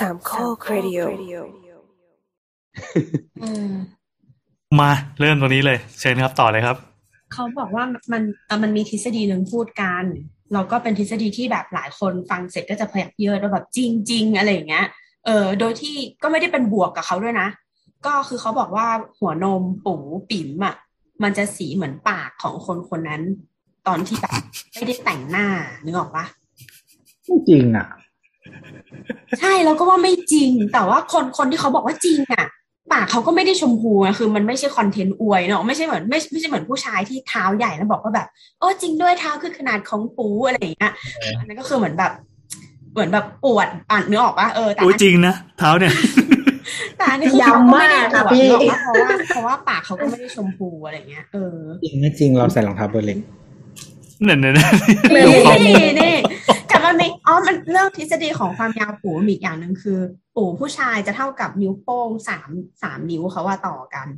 สามข้อครดิโออืมมาเริ่มตรงนี้เลย เชิญครับต่อเลยครับ เขาบอกว่ามันเอ่อมันมีทฤษฎีหนึ่งพูดกันเราก็เป็นทฤษฎีที่แบบหลายคนฟังเสร็จก็จะพยักเยินว่าแบบจริงจริงๆอะไรอย่างเงี้ย เออโดยที่ก็ไม่ได้เป็นบวกกับเขาด้วยนะ ก็คือเขาบอกว่าหัวนมปูปิ๋มอะมันจะสีเหมือนปากของคนคนนั้น ตอนที่แบบไม่ได้แต่งหน้านึกออกปะไม่จริงอะ ใช่แล้วก็ว่าไม่จริง แต่ว่าคนคนที่เขาบอกว่าจริงอะปากเขาก็ไม่ได้ชมพูอะคือมันไม่ใช่คอนเทนต์อวยเนาะไม่ใช่เหมือนไม่ไม่ใช่เหมือนผู้ชายที่เท้าใหญ่แล้วบอกว่าแบบโอ้จริงด้วยเท้าคือขนาดของปูอะไรอย่างเงี้ยอันนั้นก็คือเหมือนแบบ เหมือนแบบปวดอ่านนึกออกปะเออแต่อุ้ยอันจริงนะเท้าเนี่ยแต่อันนี้คือเขาก็ไม่ได้ปวดย้ำมากค่ะพี่นึกออกปะเพราะว่าเพราะว่าปากเขาก็ไม่ได้ชมพูอะไรเงี้ยเออจริงไม่จริงเราใส่รองเท้าเบอร์เล็กเนี่ยเนี่ยเนี่ยนี่ดูข้อมูลนี่ นี่แต่มันมีอ๋อมันเรื่องทฤษฎีของความยาวปูมีอีกอย่างหนึ่งคือ ปูผู้ชายจะเท่ากับนิ้วโป้งสามสามนิ้วเขาว่าต่อกัน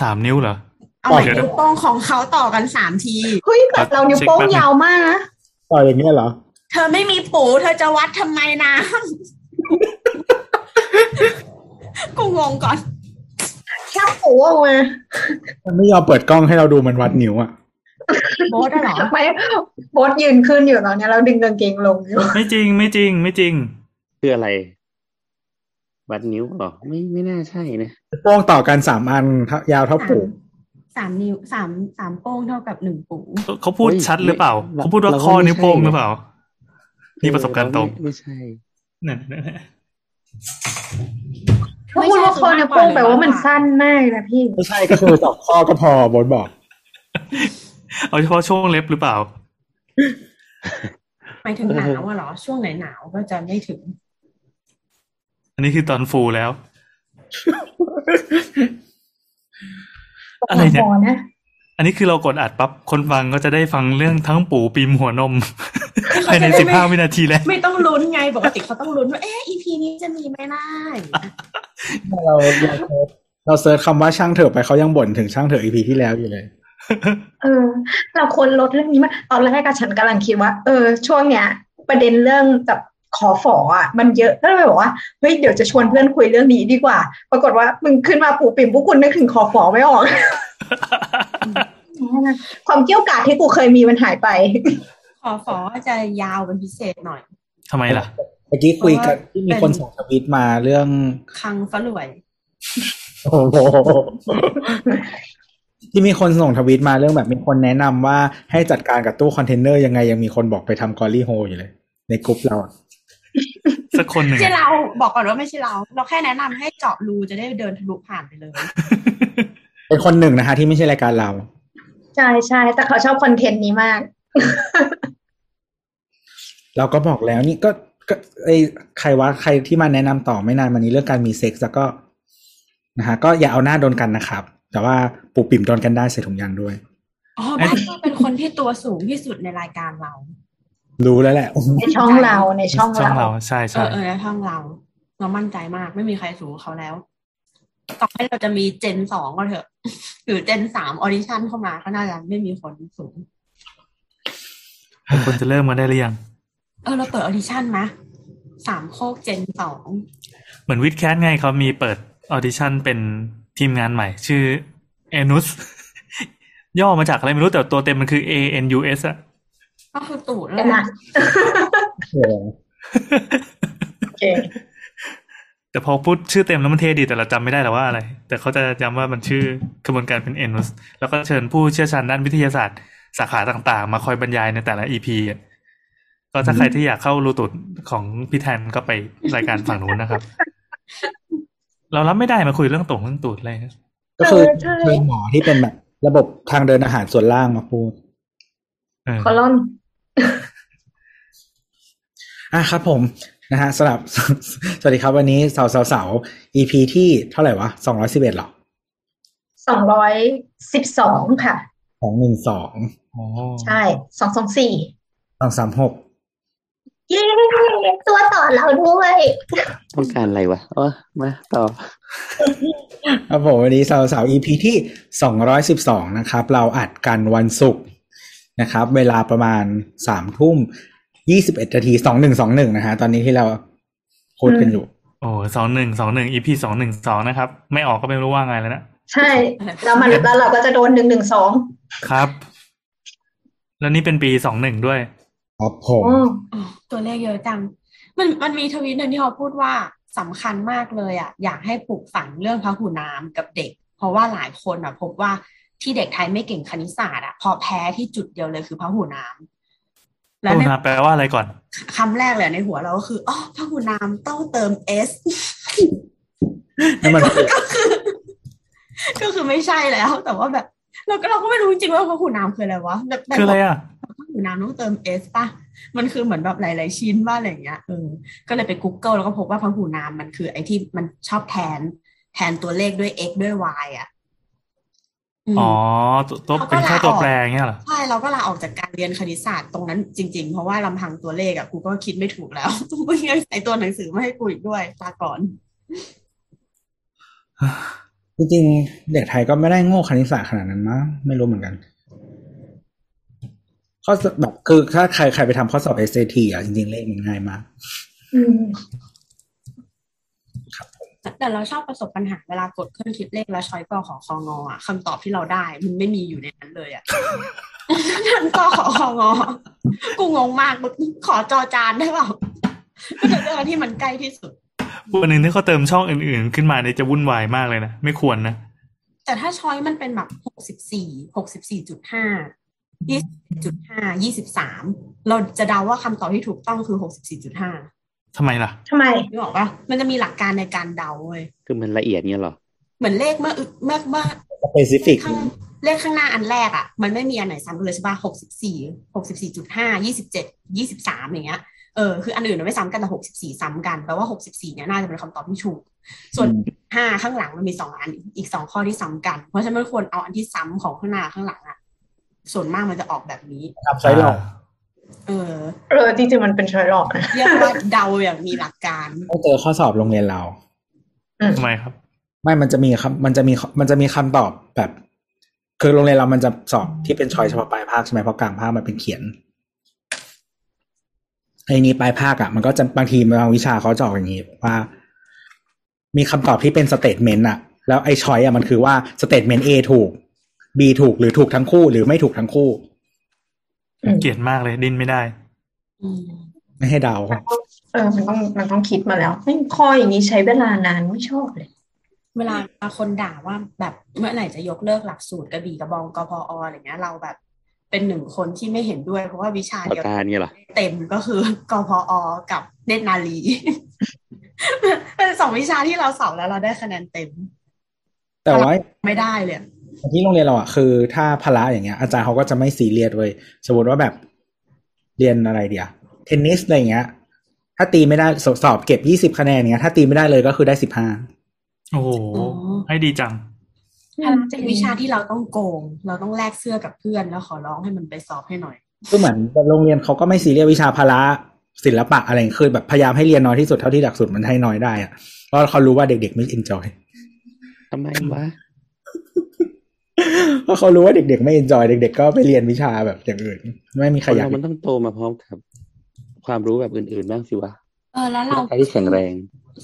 สามนิ้วเหรอเอาใหม่เดี๋ยวนิ้วโป้งของเขาต่อกันสามทีเฮ้ยแต่เรานิ้วโป้งเช็คแป๊บนึงยาวมากนะต่ออย่างเงี้ยเหรอ เธอไม่มีปูเธอจะวัดทำไมนะกูงงก่อนแค่ปูออกมามันไม่ยอมเปิดกล้องให้เราดูมันวัดนิ้วอะ โบสอะเหรอไม่โบทยืนขึ้นอยู่ตอนเนี้ยเราดึงกางเกงลงอยู่ไม่จริงไม่จริงไม่จริงคืออะไรวัดนิ้วเหรอไม่ไม่น่าใช่นะโป้งต่อกันสามอันเท่ายาวเท่าปูกสามนิ้วสามสามโป้งเท่ากับหนึ่งปูเขาพูดเฮ้ยชัดหรือเปล่าไม่เขาพูดว่าเราก็ข้อไม่นิ้วโป้งใช่หรือเปล่ามีประสบการณ์ตรงไม่ไม่ใช่เนี่ยเนี่ยเนี่ยถ้าพูดว่าคอนิ้วโป้งแปลว่ามันสั้นมากนะพี่ไม่ใช่ก็คือสองข้อก็พอบทบอก เอาเฉพาะช่วงเล็บหรือเปล่าหมายถึงหนาวอะเหรอ ช่วงไหนหนาวก็จะไม่ถึง อันนี้คือตอนฟูลแล้ว อะไรเนี่ยพอนะอันนี้คือเรากดอัดปั๊บ คนฟังก็จะได้ฟังเรื่องทั้งปูปีมหัวนมภายในสิบห้าวินาทีแล้ว ไม่ต้องลุ้นไง ปกติเขาต้องลุ้นว่า เอ๊ะ EP นี้จะมีไหมนะเราเราเราเซิร์ชคำว่าช่างเถอะไปเขายังบ่นถึงช่างเถอะอีพีที่แล้วอยู่เลย เออ เราควรลดเรื่องนี้มาตอนแรกกับฉันกำลังคิดว่า เออ ช่วงเนี้ย ประเด็นเรื่องแบบขอฝออะมันเยอะก็เลยบอกว่าเฮ้ยเดี๋ยวจะชวนเพื่อนคุยเรื่องนี้ดีกว่า ปรากฏว่ามึงขึ้นมาปูปิ่มพวกคุณนึกถึงขอฝอไม่ออกความเกรี้ยวกราดที่กูเคยมีมันหายไป ขอฟอจะยาวเป็นพิเศษหน่อยทำไมล่ะเมื่อกี้คุยกันเพราะว่าที่มีคนส่งทวีตมาเรื่องคังฝรวยโอ้โห ที่มีคนส่งทวีตมาเรื่องแบบมีคนแนะนำว่าให้จัดการกับตู้คอนเทนเนอร์ยังไงยังมีคนบอกไปทำ glory hole อยู่เลย ในกลุ่มเราอะสักคนหนึ่ไม่งใช่อะเราบอกก่อนว่าไม่ใช่เรา เราแค่แนะนำให้เจาะรูจะได้เดินทะลุผ่านไปเลย เป็นคนหนึ่งนะคะ ที่ไม่ใช่รายการเรา ใช่ใช่แต่เขาชอบคอนเทนต์นี้มาก เราก็บอกแล้วนี่ก็ก็ไอ้ใครว่าใครที่มาแนะนำต่อไม่นานมานี้เรื่องการมีเซ็กซ์แล้วก็นะฮะก็อย่าเอาหน้าโดนกันนะครับ แต่ว่าปูปิ่มโดนกันได้ใส่ถุงยางด้วยอ๋อบ้านก็เป็นคนที่ตัวสูงที่สุดในรายการเรา รู้แล้วแหละในช่องเราในช่องช่องเราเราใช่เอใช่อเออในช่องเรา เรามั่นใจมากไม่มีใครสูงกว่าเขาแล้วต่อให้เราจะมี gen สองก็เถอะหรือ gen สาม audition เข้ามาก็น่าจะไม่มีคนสูงคนจะเริ่มมาได้หรือยัง เออ เราเปิด audition มะสามโคก gen สองเหมือน WiTcast ไงเขามีเปิด audition เป็น ทีมงานใหม่ ชื่อ anus ย่อมาจากอะไรไม่รู้แต่ตัวเต็มมันคือ A N U S อะก็คือตูดนั่นเดี๋ยวแหนะละโอ้โหโอเคแต่พอพูดชื่อเต็มแล้วมันเท่ดีแต่เราจำไม่ได้แล้วว่าอะไร แต่เขาจะจำว่ามันชื่อกระบวนการเป็นเอนุสแล้วก็เชิญผู้เชี่ยวชาญด้านวิทยาศาสตร์ สาขาต่างๆ มาคอยบรรยายในแต่ละ EP อะก็ถ้าใครที่อยากเข้ารูตุดของพี่แทนก็ไปรายการฝั่งนู้นนะครับ เรารับไม่ได้มาคุยเรื่องตรงเรื่องตูดอะไรนะก็คือเออใช่เป็นหมอที่เป็นแบบระบบทางเดินอาหารส่วนล่างมาพูดเออคอลอนอะครับผมนะฮะสำหรับสวัสดีครับวันนี้เสาเสาเสา EP ที่เท่าไหร่วะสองร้อยสิบเอ็ดหรอสองร้อยสิบสองค่ะ ของหนึ่งสองอ๋อใช่สองสองสี่สองสามหก เย้ตัวต่อเราด้วยต้องการอะไรวะเออมาต่อครับผมวันนี้เสาเสา EP ที่สองร้อยสิบสองนะครับ เราอัดกันวันศุกร์นะครับ เวลาประมาณสามทุ่มยี่สิบเอ็ดนาทีสองหนึ่งสองหนึ่งนะฮะตอนนี้ที่เราพูดกันอยู่ โอ้สองหนึ่งสองหนึ่ง EP สองหนึ่งสองนะครับ ไม่ออกก็ไม่รู้ว่าไงแล้วนะ ใช่แล้วมันแล้วเราก็จะโดนหนึ่งหนึ่งสองครับ แล้วนี่เป็นปีสองหนึ่งด้วย ครับผมอ๋อตัวเลขเยอะจังมันมันมีทวีตหนึ่งที่เขาพูดว่าสำคัญมากเลยอะอยากให้ปลูกฝังเรื่องพหูนามกับเด็ก เพราะว่าหลายคนอะพบว่าที่เด็กไทยไม่เก่งคณิตศาสตร์อะพอแพ้ที่จุดเดียวเลยคือพหูนามแล้วพูในนาแปลว่าอะไรก่อนคำแรกเลยในหัวเราก็คืออ๋อพหูนามต้องเติม s นั่นมันก็คือก็คือไม่ใช่แล้ว แต่ว่าแบบ เราก็เราก็ไม่รู้จริงๆว่าพหูนามคืออะไรวะแบบแบบคืออะไรอะ พหูนามต้องเติม s ป่ะ มันคือเหมือนแบบหลายๆชิ้นว่าอะไรอย่างเงี้ยเออก็เลยไป Google แล้วก็พบว่าพหูนามมันคือไอ้ที่มันชอบแทน แทนตัวเลขด้วย x ด้วย y อะอืมอ๋อตัวตัวเขาก็เป็นแค่ลาออกตัวแปรอย่างเงี้ยเหรอใช่เราก็ลาออกจากการเรียนคณิตศาสตร์ตรงนั้นจริง ๆ เพราะว่าลำพังตัวเลขอะกูก็คิดไม่ถูกแล้วมึงยังใส่ตัวหนังสือมาให้กูอีกด้วยลาก่อนจริงๆเด็กไทยก็ไม่ได้โง่คณิตศาสตร์ขนาดนั้นมั้งไม่รู้เหมือนกัน ข้อสอบแบบคือถ้าใครใครไปทำข้อสอบ SAT อะจริงๆเลขมันง่ายมากอืมแต่เราชอบประสบปัญหาเวลากดเครื่องคิดเลขแล้วช้อยกอขอคองออะคำตอบที่เราได้ มันไม่มีอยู่ในนั้นเลยอะทั้งกอขอคองอกูงงมากมึงขอจอจานได้เปล่าก็จะเลือกอันที่มันใกล้ที่สุดวันหนึ่งที่เขาเติมช่องอื่นๆ ขึ้นมาเนี่ยจะวุ่นวายมากเลยนะ ไม่ควรนะ แต่ถ้าช้อยมันเป็นแบบหกสิบสี่หกสิบสี่จุดห้า ยี่สิบจุดห้ายี่สิบสามเราจะเดาว่าคำตอบที่ถูกต้องคือหกสิบสี่จุดห้าทำไมล่ะทำไมนึกออกปะมันจะมีหลักการในการเดาเว้ยคือมันละเอียดเงี้ยเหรอ เหมือนเลขเมื่ออึเมื่อเมื่อ specific ข้างเลขข้างหน้าอันแรกอะ มันไม่มีอันไหนซ้ำกันเลยใช่ปะหกสิบสี่หกสิบสี่จุดห้ายี่สิบเจ็ดยี่สิบสามอย่างเงี้ยเออคืออันอื่นมันไม่ซ้ำกันแต่หกสิบสี่ซ้ำกันแปลว่าหกสิบสี่เนี่ยน่าจะเป็นคำตอบที่ถูก ส่วนห้าข้างหลังมันมีสองอันอีกสองข้อที่ซ้ำกัน เพราะฉะนั้นมันควรเอาอันที่ซ้ำของข้างหน้าข้างหลังอะ ส่วนมากมันจะออกแบบนี้ทำ choice หลอกเออ เออจริงๆมันเป็น choice หลอกนะเรียกว่าเดาอย่างมีหลักการต้องเจอข้อสอบโรงเรียนเราทำไมครับ ไม่มันจะมีคำมันจะมีมันจะมีคำตอบแบบ คือโรงเรียนเรามันจะสอบที่เป็น choice เฉพาะปลายภาคใช่ไหมเพราะกลางภาคมันเป็นเขียนไอ้นี้ปลายภาคอะมันก็จะบางทีบางวิชาเขาจะออกอย่างนี้ว่า มีคำตอบที่เป็น statement อะแล้วไอ้ choice อะมันคือว่า statement A ถูก B ถูกหรือถูกทั้งคู่หรือไม่ถูกทั้งคู่อืมเกลียดมากเลยดิ้นไม่ได้อืมไม่ให้เดาเออมันต้องมันต้องคิดมาแล้วไม่ข้ออย่างนี้ใช้เวลานานไม่ชอบเลย เวลาคนด่าว่าแบบเมื่อไหร่จะยกเลิกหลักสูตรกระบี่กระบองกพออะไรเงี้ยเราแบบเป็นหนึ่งคนที่ไม่เห็นด้วย เพราะว่าวิชาปาเดียวกาเนี่ยเหรอเต็มก็คือกพอกับเนตรนารีเป็นสองวิชาที่เราสอบแล้วเราได้คะแนนเต็ม แต่ว่าไม่ได้เลย ที่โรงเรียนเราอะคือถ้าพละอย่างเงี้ย อาจารย์เขาก็จะไม่ซีเรียสเว้ยสมมติว่าแบบเรียนอะไรเดียวเทนนิสอะไรเงี้ย ถ้าตีไม่ได้สสอบเก็บยี่สิบคะแนนเงี้ย ถ้าตีไม่ได้เลยก็คือได้สิบห้าโอ้โหอ๋อให้ดีจังพละเป็นวิชาที่เราต้องโกง เราต้องแลกเสื้อกับเพื่อนแล้วขอร้องให้มันไปสอบให้หน่อยก็เหมือนโรงเรียนเขาก็ไม่ซีเรียสวิชาพละศิลปะอะไรคือแบบพยายามให้เรียนน้อยที่สุดเท่าที่หลักสูตรมันให้น้อยได้อะเพราะเขารู้ว่าเด็กๆไม่ enjoy ทำไมวะ เพราะเขารู้ว่าเด็กๆไม่ enjoy เด็ก ๆ ก็ไปเรียนวิชาแบบอย่างอื่น ไม่มีใคครนอยากเรามันต้องโตมาพร้อมกับ ความรู้แบบอื่นๆบ้างสิวะเออแล้วเราร่างกายที่แข็งแรง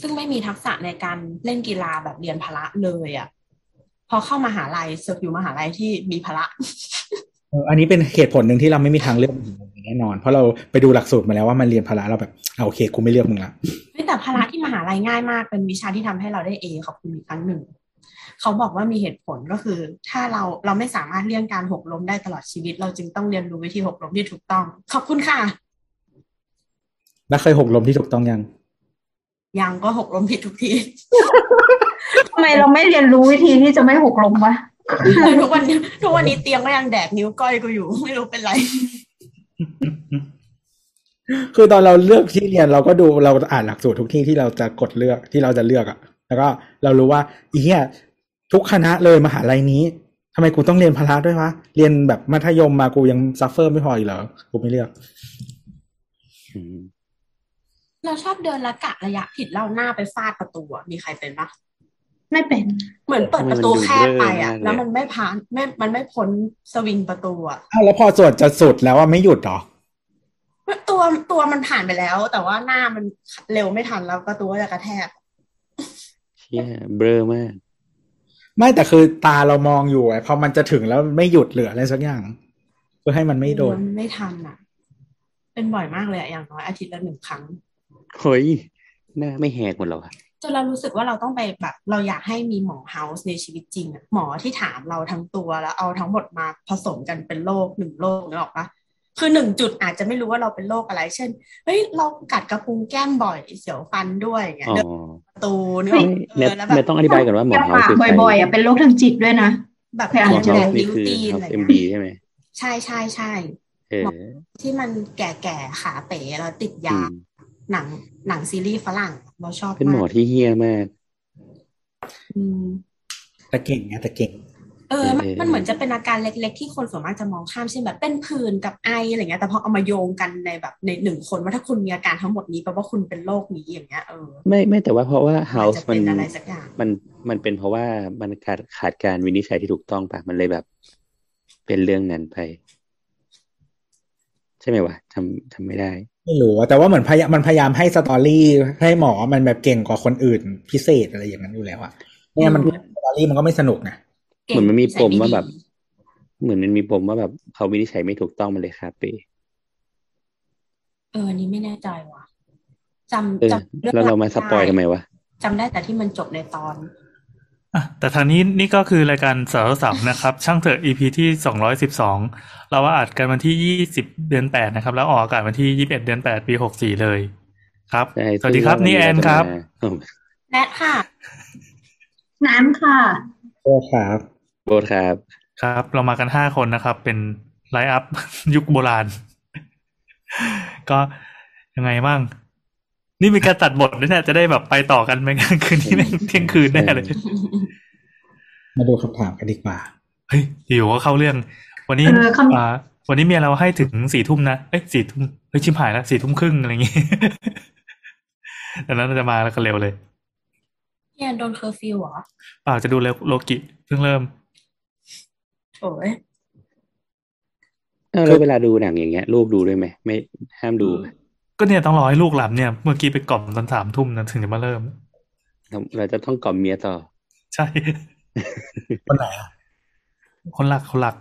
ซึ่งไม่มีทักษะในการเล่นกีฬาแบบเรียนพละเลยอะพอเข้ามหาลัยเสือกอยู่มหาลัยที่มีพละเอออันนี้เป็นเหตุผลหนึ่งที่เราไม่มีทางเลือกแน่นอน เพราะเราไปดูหลักสูตรมาแล้วว่ามันเรียนพละเราแบบเอาโอเคกูไม่เลือกมึงละเฮ้ยแต่พละที่มหาลัยง่ายมากเป็นวิชาที่ทำให้เราได้เอขอบคุณอีกครั้งหนึ่ง เขาบอกว่ามีเหตุผลก็คือ ถ้าเราเราไม่สามารถเลี่ยงการหกล้มได้ตลอดชีวิต เราจึงต้องเรียนรู้วิธีหกล้มที่ถูกต้อง ขอบคุณค่ะ แล้วเคยหกล้มที่ถูกต้องยัง ยังก็หกล้มผิดทุกทีทำไมเราไม่เรียนรู้วิธีที่จะไม่หกล้มวะทุกวันนี้ทุกวันนี้เตียงก็ยังแดกนิ้วก้อยกูอยู่ ไม่รู้เป็นไร คือตอนเราเลือกที่เรียนเราก็ดูเราอ่านหลักสูตรทุกที่ที่เราจะกดเลือกที่เราจะเลือกอะแล้วก็เรารู้ว่าอีเหี้ย ทุกคณะเลยมหาลัยนี้ทำไมกูต้องเรียนพละด้วยวะเรียนแบบมัธยมมากูยัง suffer ไม่พออีกเหรอกูไม่เลือกอืมเราชอบเดินและกะระยะผิดแล้วหน้าไปฟาดประตูอะมีใครเป็นปะไม่เป็น เหมือนเปิดประตูแคบไปอะ แล้วมันไม่ผ่านไม่มันไม่พ้นสวิงประตูอะอ้าวแล้วพอสวดจะสุดแล้วว่าไม่หยุดเหรอตัวตัวมันผ่านไปแล้ว แต่ว่าหน้ามันเร็วไม่ทันแล้วประตูก็จะกระแทกเนี่ยเบลอมาก ไม่แต่คือตาเรามองอยู่ไอ้พอมันจะถึงแล้วไม่หยุดเหลืออะไรสักอย่างเพื่อให้มันไม่โดนมันไม่ทันอะ เป็นบ่อยมากเลยอะอย่างน้อยอาทิตย์ละหนึ่งครั้งเฮ้ยหน้าไม่แหกหมดแล้วอะจนเรารู้สึกว่าเราต้องไปแบบเราอยากให้มีหมอเฮาส์ในชีวิตจริงอะหมอที่ถามเราทั้งตัวแล้วเอาทั้งหมดมาผสมกันเป็นโรคหนึ่งโรคนึกออกปะ คือหนึ่งจุดอาจจะไม่รู้ว่าเราเป็นโรคอะไร เช่นเฮ้ยเรากัดกระพุ้งแก้มบ่อยเสียวฟันด้วยอย่างเงี้ยอ๋อเดินประตูนึกอไม่อกเอเน็ตอแล้วแบเน็ตบต้องอธิบายก่อนว่าหมอเฮาปากคือใครบ่อยๆอะเป็นโรคทางจิตด้วยนะแบบเคยอ่านหมอใช่เฮาไหมนี่คือตีนเฮาอะไรเอ็มเงี้ดียใช่ไหมใช่ใช่ใช่เออที่มันแก่ๆขาเป๋แล้วติดอืยามหนังหนังซีรีส์ฝรั่งเราชอบเป็นหมอมากที่เฮี้ยมากอืมแต่เก่งไงแต่เก่ง เออมันเออมันเหมือนจะเป็นอาการเล็กๆ ที่คนส่วนมากจะมองข้ามเช่นแบบเป็นผื่นกับไออะไรเงี้ยแต่พอเอามาโยงกันในแบบในหนึ่งคนว่าถ้าคุณมีอาการทั้งหมดนี้แปลว่าคุณเป็นโรคนี้อย่างเงี้ยเออไม่ไม่แต่ว่าเพราะว่าอาจ House จะมัเป็นนอะไรสักอย่างมันมันเป็นเพราะว่ามันขาดขาดการวินิจฉัยที่ถูกต้องปะมันเลยแบบ เป็นเรื่องนั้นไป ใช่ไหมวะทำทำไม่ได้ไม่รู้อะแต่ว่าเหมือนพยายามมันพยายามให้ story ให้หมอมันแบบเก่งกว่าคนอื่นพิเศษอะไรอย่างนั้นอยู่แล้วอะไม่งั้นมัน story มันก็ไม่สนุกนะ เก่เหมือนมันมีใส่ปมไดีว่าแบบ เหมือนมันมีปมว่าแบบเขาวินิจฉัยไม่ถูกต้องมันเลยคาเปเอออันนี้ไม่แน่ใจว่ะจำเออจำเรื่องแล้วเรามา spoil ทำไมวะจำได้แต่ที่มันจบในตอนอะแต่ทางนี้นี่ก็คือรายการสารสามนะครับ ช่างเถอะ EP ที่สองร้อยสิบสองเราว่าอัดกันวันที่ยี่สิบเดือนแปดนะครับ แล้วออกอากาศวันที่ยี่สิบเอ็ดเดือนแปดปีหกสี่เลย ครับใช่สวัสดีครับซึ่งนี่แอนครับเราจะมาแนทค่ะ น้ำค่ะโอ้ครับ โบทครับ ครับ เรามากันห้าคนนะครับ เป็นไลฟ์อัพยุคโบราณ ก็ยังไงบ้าง นี่มีการตัดบทด้วยเนี่ยจะได้แบบไปต่อกันไหมงั้นคืนนี้แม่งเที่ยงคืนแน่เลย มาดูคำถามกันดีกว่า เฮ้ยอยู่ก็เข้าเรื่อง วันนี้เออคำอ่าวันนี้เมียเราให้ถึงสี่ทุ่มนะ เอ้ยสี่ทุ่มเฮ้ยชิบหายแล้วสี่ทุ่มครึ่งอะไรอย่างงี้ดังนั้นเราจะมาแล้วก็เร็วเลยเนี่ยโดนเคอร์ฟิวเหรอเปล่าจะดูโลกิเพิ่งเริ่ม โอ้ยเออแล้วเวลาดูหนังอย่างเงี้ย ลูกดูด้วยไหมไม่ห้ามดูไหมก็เนี่ยต้องรอให้ลูกหลับเนี่ย เมื่อกี้ไปกล่อมตอนสามทุ่มนะถึงจะมาเริ่ม เราเราจะต้องกล่อมเมียต่อ ใช่คนไหนอะคนหลักคนหลัก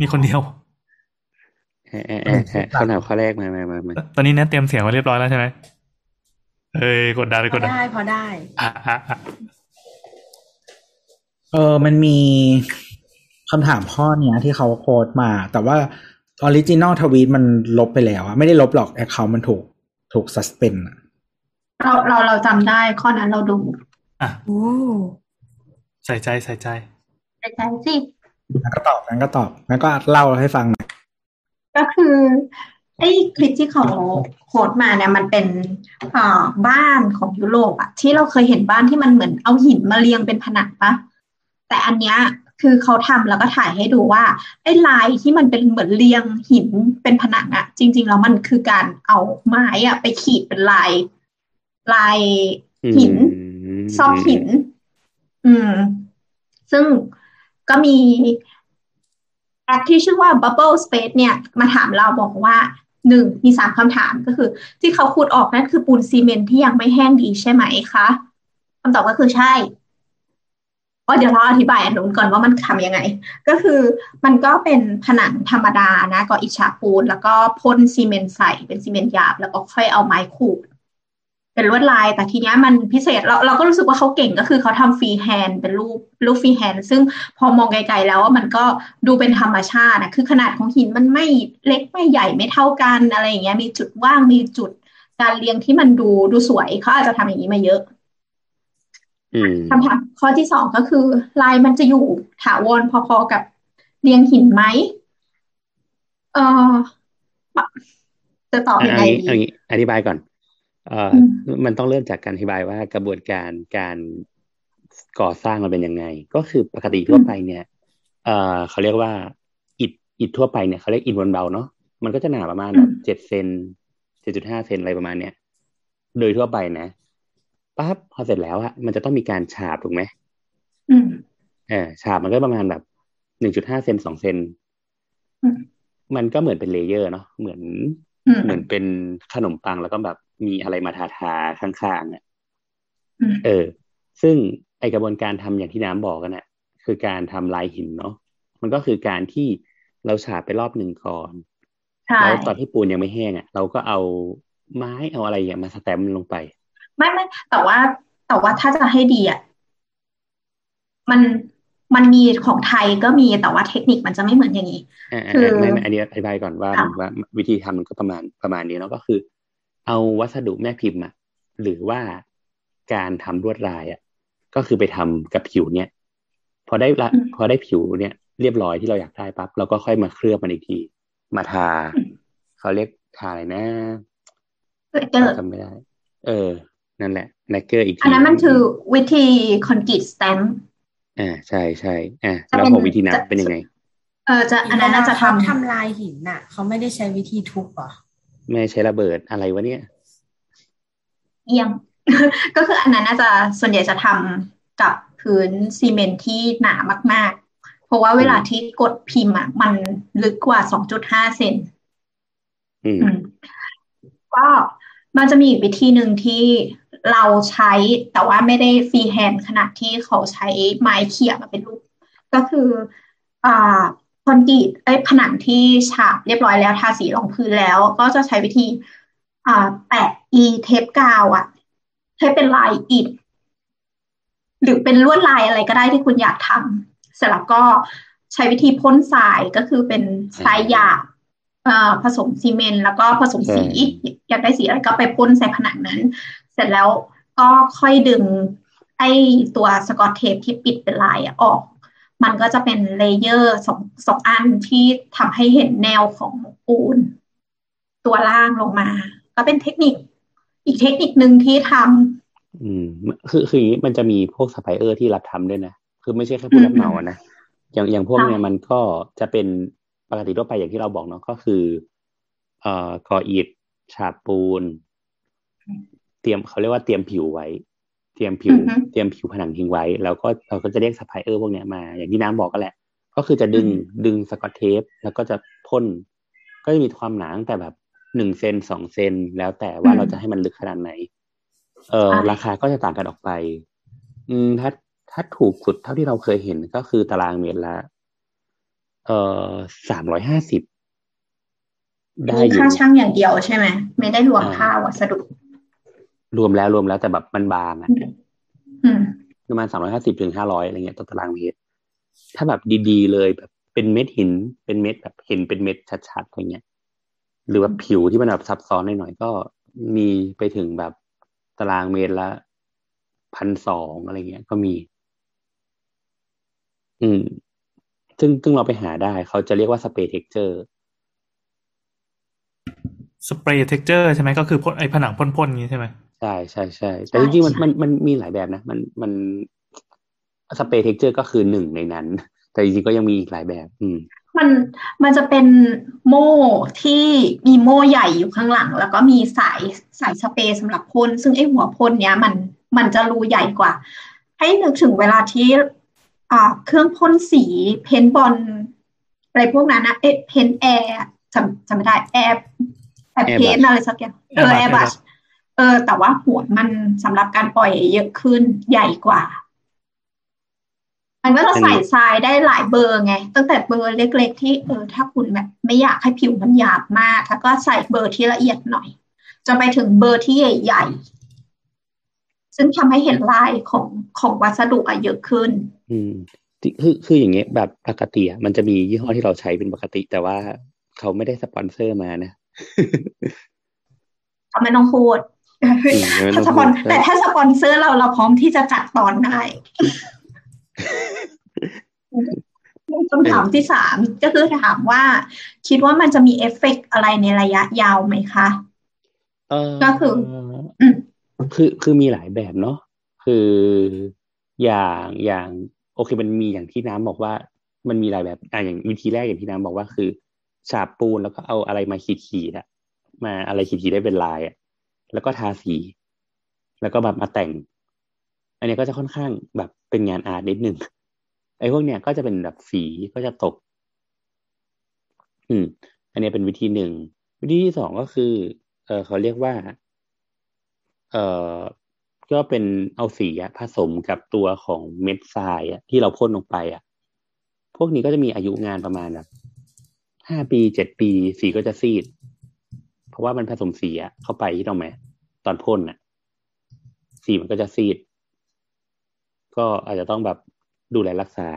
มีคนเดียวแอะแอะแอะแอะคำถามข้อแรกมามามามาตอนนี้เนี่ยเตรียมเสียงไว้เรียบร้อยแล้วใช่ไหมเอ้ยกดดันเลยพกอดดันได้พอได้อะอะอะเออมันมี คำถามข้อเนี้ยที่เขาโพสมา แต่ว่าoriginal tweet มันลบไปแล้วอะไม่ได้ลบหรอก account มันถูกถูก suspend อะเราเราเราจำได้ข้อนั้นเราดูอะโอ้ใส่ใจใส่ใจใจใจสิงั้นก็ตอบงั้นก็ตอบงั้นก็เล่าให้ฟังหน่อยก็คือไอ้คลิปที่เขาโพสมาเนี่ยมันเป็นอ่บ้านของยุโรปอะที่เราเคยเห็นบ้านที่มันเหมือนเอาหินมาเรียงเป็นผนังปะแต่อันเนี้ย คือเขาทำแล้วก็ถ่ายให้ดูว่าไอ้ลายที่มันเป็นเหมือนเรียงหินเป็นผนังอะจริง ๆ แล้วมันคือการเอาไม้อะไปขีดเป็นลาย ลายหินมซอกหิน อืม ซึ่งก็มีแอปที่ชื่อว่า Bubble Space เนี่ย มาถามเราบอกว่าหนึ่งมีสามคำถามก็คือ ที่เขาคูดออกนั่นคือปูนซีเมนต์ที่ยังไม่แห้งดีใช่ไหมคะคำตอบก็คือใช่ ก็เดี๋ยวเราอธิบายอันนู้นก่อนว่ามันทำยังไง ก็คือมันก็เป็นผนังธรรมดานะก็อิฐฉาบปูน แล้วก็พ่นซีเมนต์ใส่เป็นซีเมนต์หยาบ แล้วก็ค่อยเอาไม้ขูด เป็นลวดลาย แต่ทีเนี้ยมันพิเศษเราเราก็รู้สึกว่าเขาเก่งก็คือเขาทำ freehand เป็นรูปรูป freehand ซึ่งพอมองไกลๆแล้วว่ามันก็ดูเป็นธรรมชาตินะคือขนาดของหินมันไม่เล็กไม่ใหญ่ไม่เท่ากันอะไรอย่างเงี้ยมีจุดว่างมีจุดการเรียงที่มันดูดูสวยเขาอาจจะทำอย่างนี้มาเยอะ คำถามข้อที่สองก็คือ ลายมันจะอยู่ถาวรพอๆกับเรียงหินไหมเออจะตอบอันยังไงนี้ดีอันนี้อธิบายก่อน เอ่ออืมมันต้องเริ่มจากการอธิบายว่ากระบวนการการก่อสร้างมันเป็นยังไง ก็คือปกติทั่วไปเนี่ย เอ่อเขาเรียกว่าอิฐอิฐทั่วไปเนี่ยเขาเรียกอิฐบนเบาเนาะมันก็จะหนาประมาณแบบเจ็ดเซนเจ็ดจุดห้าเซนอะไรประมาณเนี้ยโดยทั่วไปนะ ปั๊บพอเสร็จแล้วอะมันจะต้องมีการฉาบถูกไหมอืมเออฉาบมันก็ประมาณแบบหนึ่งจุดห้าเซนสองเซนอืมมันก็เหมือนเป็น layer เนาะเหมือนอืมเหมือนเป็นขนมปังแล้วก็แบบมีอะไรมาทาทาๆข้างๆอะอืมเออ ซึ่งไอ้กระบวนการทำอย่างที่น้ำบอกกันนะคือการทำลายหินเนาะมันก็คือการที่เราฉาบไปรอบหนึ่งก่อนใช่แล้วตอนที่ปูนยังไม่แห้งอะ เราก็เอาไม้เอาอะไรอย่างมาสแตมป์ลงไป ไม่ไม่แต่ว่าแต่ว่าถ้าจะให้ดีอะมันมันมีของไทยก็มีแต่ว่าเทคนิคมันจะไม่เหมือนอย่างนี้อ่าคือไม่ไม่อันนี้อธิบายก่อนว่าค่ะว่าวิธีทำมันก็ประมาณประมาณนี้เนาะก็คือ เอาวัสดุแม่พิมพ์อะหรือว่าการทำลวดลายอะก็คือไปทำกับผิวเนี่ยพอได้ละพอได้ผิวเนี่ย เรียบร้อยที่เราอยากได้ปั๊บเราก็ค่อยมาเคลือบมันอีกที มาทาเขาเรียกทาอะไรนะเกิดจำไม่ได้ เออ นั่นแหละแลกเกอร์อีกทีอันนั้นมันคือวิธีคอนกรีตสแตมป์อ่าใช่ใช่อ่าจะแล้วเป็นของวิธีนั้นจะเป็นยังไง เออจะอันนั้นน่าจะเวลเขาทำทำลายหินน่ะ เขาไม่ได้ใช้วิธีทุบเหรอไม่ใช้ระเบิดอะไรวะเนี่ยเอียงก็คืออันนั้นน่าจะส่วนใหญ่จะทำกับพื้นซีเมนต์ที่หนามาก ๆ เพราะว่าเวลาที่กดพิมพ์อะมันลึกกว่า 2.5 เซนอืมอืมก็มันจะมีอีกวิธีหนึ่งที่ เราใช้แต่ว่าไม่ได้ freehand ขนาดที่เขาใช้ไม้เขี่ยมาเป็นรูป ก็คืออ่าคอนกรีตไอ้ผนังที่ฉาบเรียบร้อยแล้วทาสีรองพื้นแล้ว ก็จะใช้วิธีอ่าแปะไอ้เทปกาวอะให้เป็นลายอิฐหรือเป็นลวดลายอะไรก็ได้ที่คุณอยากทำเสร็จแล้วก็ใช้วิธีพ่นทรายก็คือเป็นทรายหยาบเอ่อผสมซีเมนต์แล้วก็ผสมสีอยากได้สีอะไรก็ไปพ่นใส่ผนังนั้น เสร็จแล้วก็ค่อยดึงไอ้ตัวสกอตเทปที่ปิดเป็นลายอะออก มันก็จะเป็น layer สองสองอันที่ทำให้เห็นแนวของปูน ตัวล่างลงมา ก็เป็นเทคนิคอีกเทคนิคหนึ่งที่ทอืมคือคืออย่างนี้มันจะมีพวกซัพพลายเออร์ที่รับทำด้วยนะ คือไม่ใช่แค่ผู้รับเหมาอะนะอย่างอย่างพวกค่ะเนี้ยมันก็จะเป็นปกติทั่วไปอย่างที่เราบอกเนาะก็คือ เอ่อก่ออิฐฉาบปูน เตรียมเขาเรียกว่าเตรียมผิวไว้ เตรียมผิวอือฮึเตรียมผิวผนังทิ้งไว้ แล้วก็เราก็จะเรียกซัพพลายเออร์พวกเนี้ยมา อย่างที่น้ำบอกก็แหละ ก็คือจะดึงดึงสกอตเทป แล้วก็จะพ่น ก็จะมีความหนาตั้งแต่แบบหนึ่งเซนสองเซนแล้วแต่ว่าอืมเราจะให้มันลึกขนาดไหน เออใช่ราคาก็จะต่างกันออกไป อืมถ้าถ้าถูกสุดเท่าที่เราเคยเห็นก็คือตารางเมตรละ เอ่อสามร้อยห้าสิบำได้มีอยู่ค่าช่างอย่างเดียวใช่ไหม ไม่ได้รวมอ่าค่าวัสดุ รวมแล้วรวมแล้วแต่แบบมันบางอะอืมประมาณสามร้อยห้าสิบถึงห้าร้อยอะไรเงี้ยต่อตารางเมตร ถ้าแบบดีๆเลยแบบเป็นเม็ดหิน เป็นเม็ดแบบเห็นเป็นเม็ดชัดๆอะไรเงี้ย หรือว่าผิวที่มันแบบซับซ้อนหน่อยๆก็มีไปถึงแบบตารางเมตรละพันสองอะไรเงี้ย ก็มี อืม ซึ่งซึ่งเราไปหาได้ เขาจะเรียกว่าสเปรย์เท็กเจอร์สเปรย์เท็กเจอร์ใช่ไหมก็คือพ่นไอ้ผนังพ่นๆอย่างนี้ใช่ไหม ใช่ใช่ใช่แต่จริงๆมันใช่มันมันมีหลายแบบนะ มันมัน spray texture ก็คือหนึ่งในนั้น แต่จริงๆก็ยังมีอีกหลายแบบ อืม มันมันจะเป็นโม่ที่มีโม่ใหญ่อยู่ข้างหลัง แล้วก็มีสายสายสเปรย์สำหรับพ่นซึ่งไอ้หัวพ่นเนี้ยมันมันจะรูใหญ่กว่า ให้นึกถึงเวลาที่อ่าเครื่องพ่นสีเพนบอลอะไรพวกนั้นนะเอ๊ะ paint airจำจำไม่ได้ air air paint Airbrush อะไรสักอย่างเออ Airbrush Airbrush Airbrush เออ แต่ว่าหัวมันสำหรับการปล่อยเยอะขึ้นใหญ่กว่า มันก็จะใส่ทรายได้หลายเบอร์ไง ตั้งแต่เบอร์เล็ก ๆ ที่เออ ถ้าคุณแบบไม่อยากให้ผิวมันหยาบมากแล้วก็ใส่เบอร์ที่ละเอียดหน่อยจนไปถึงเบอร์ที่ใหญ่ๆซึ่งทำให้เห็นลายของของวัสดุอะเยอะขึ้น อืมที่คือคืออย่างเงี้ยแบบปกติอะมันจะมียี่ห้อที่เราใช้เป็นปกติ แต่ว่าเขาไม่ได้สปอนเซอร์มานะเขาไม่ต้องพูดอืมไม่ต้ ถ้าองสปอนพูดแต่ถ้าสปอนเซอร์เราเราพร้อมที่จะจัดตอนได้คำถามที่สามก็คือถามว่า คิดว่ามันจะมีเอฟเฟกต์อะไรในระยะยาวไหมคะเออก็คืออืมคือคือมีหลายแบบเนาะคืออย่างอย่าง โอเคมันมีอย่างที่น้ำบอกว่า มันมีหลายแบบอะอย่างวิธีแรกอย่างที่น้ำบอกว่าคือฉาบปูนแล้วก็เอาอะไรมาขีดขีดอะมาอะไรขีดขีดได้เป็นลายอะ แล้วก็ทาสี แล้วก็แบบมาแต่ง อันนี้ก็จะค่อนข้างแบบเป็นงานอาร์ตนิดนึงไอ้พวกเนี้ยก็จะเป็นแบบสีก็จะตก อืม อันนี้เป็นวิธีหนึ่ง วิธีที่สองก็คือ เออเขาเรียกว่า เอ่อก็เป็นเอาสีผสมกับตัวของเม็ดทรายที่เราพ่นลงไปอะ พวกนี้ก็จะมีอายุงานประมาณแบบห้าปีเจ็ดปี สีก็จะซีด เพราะว่ามันผสมสีอะเข้าไปที่ตรงไหมตอนพ่นอะสีมันก็จะซีด ก็อาจจะต้องแบบดูแลรักษา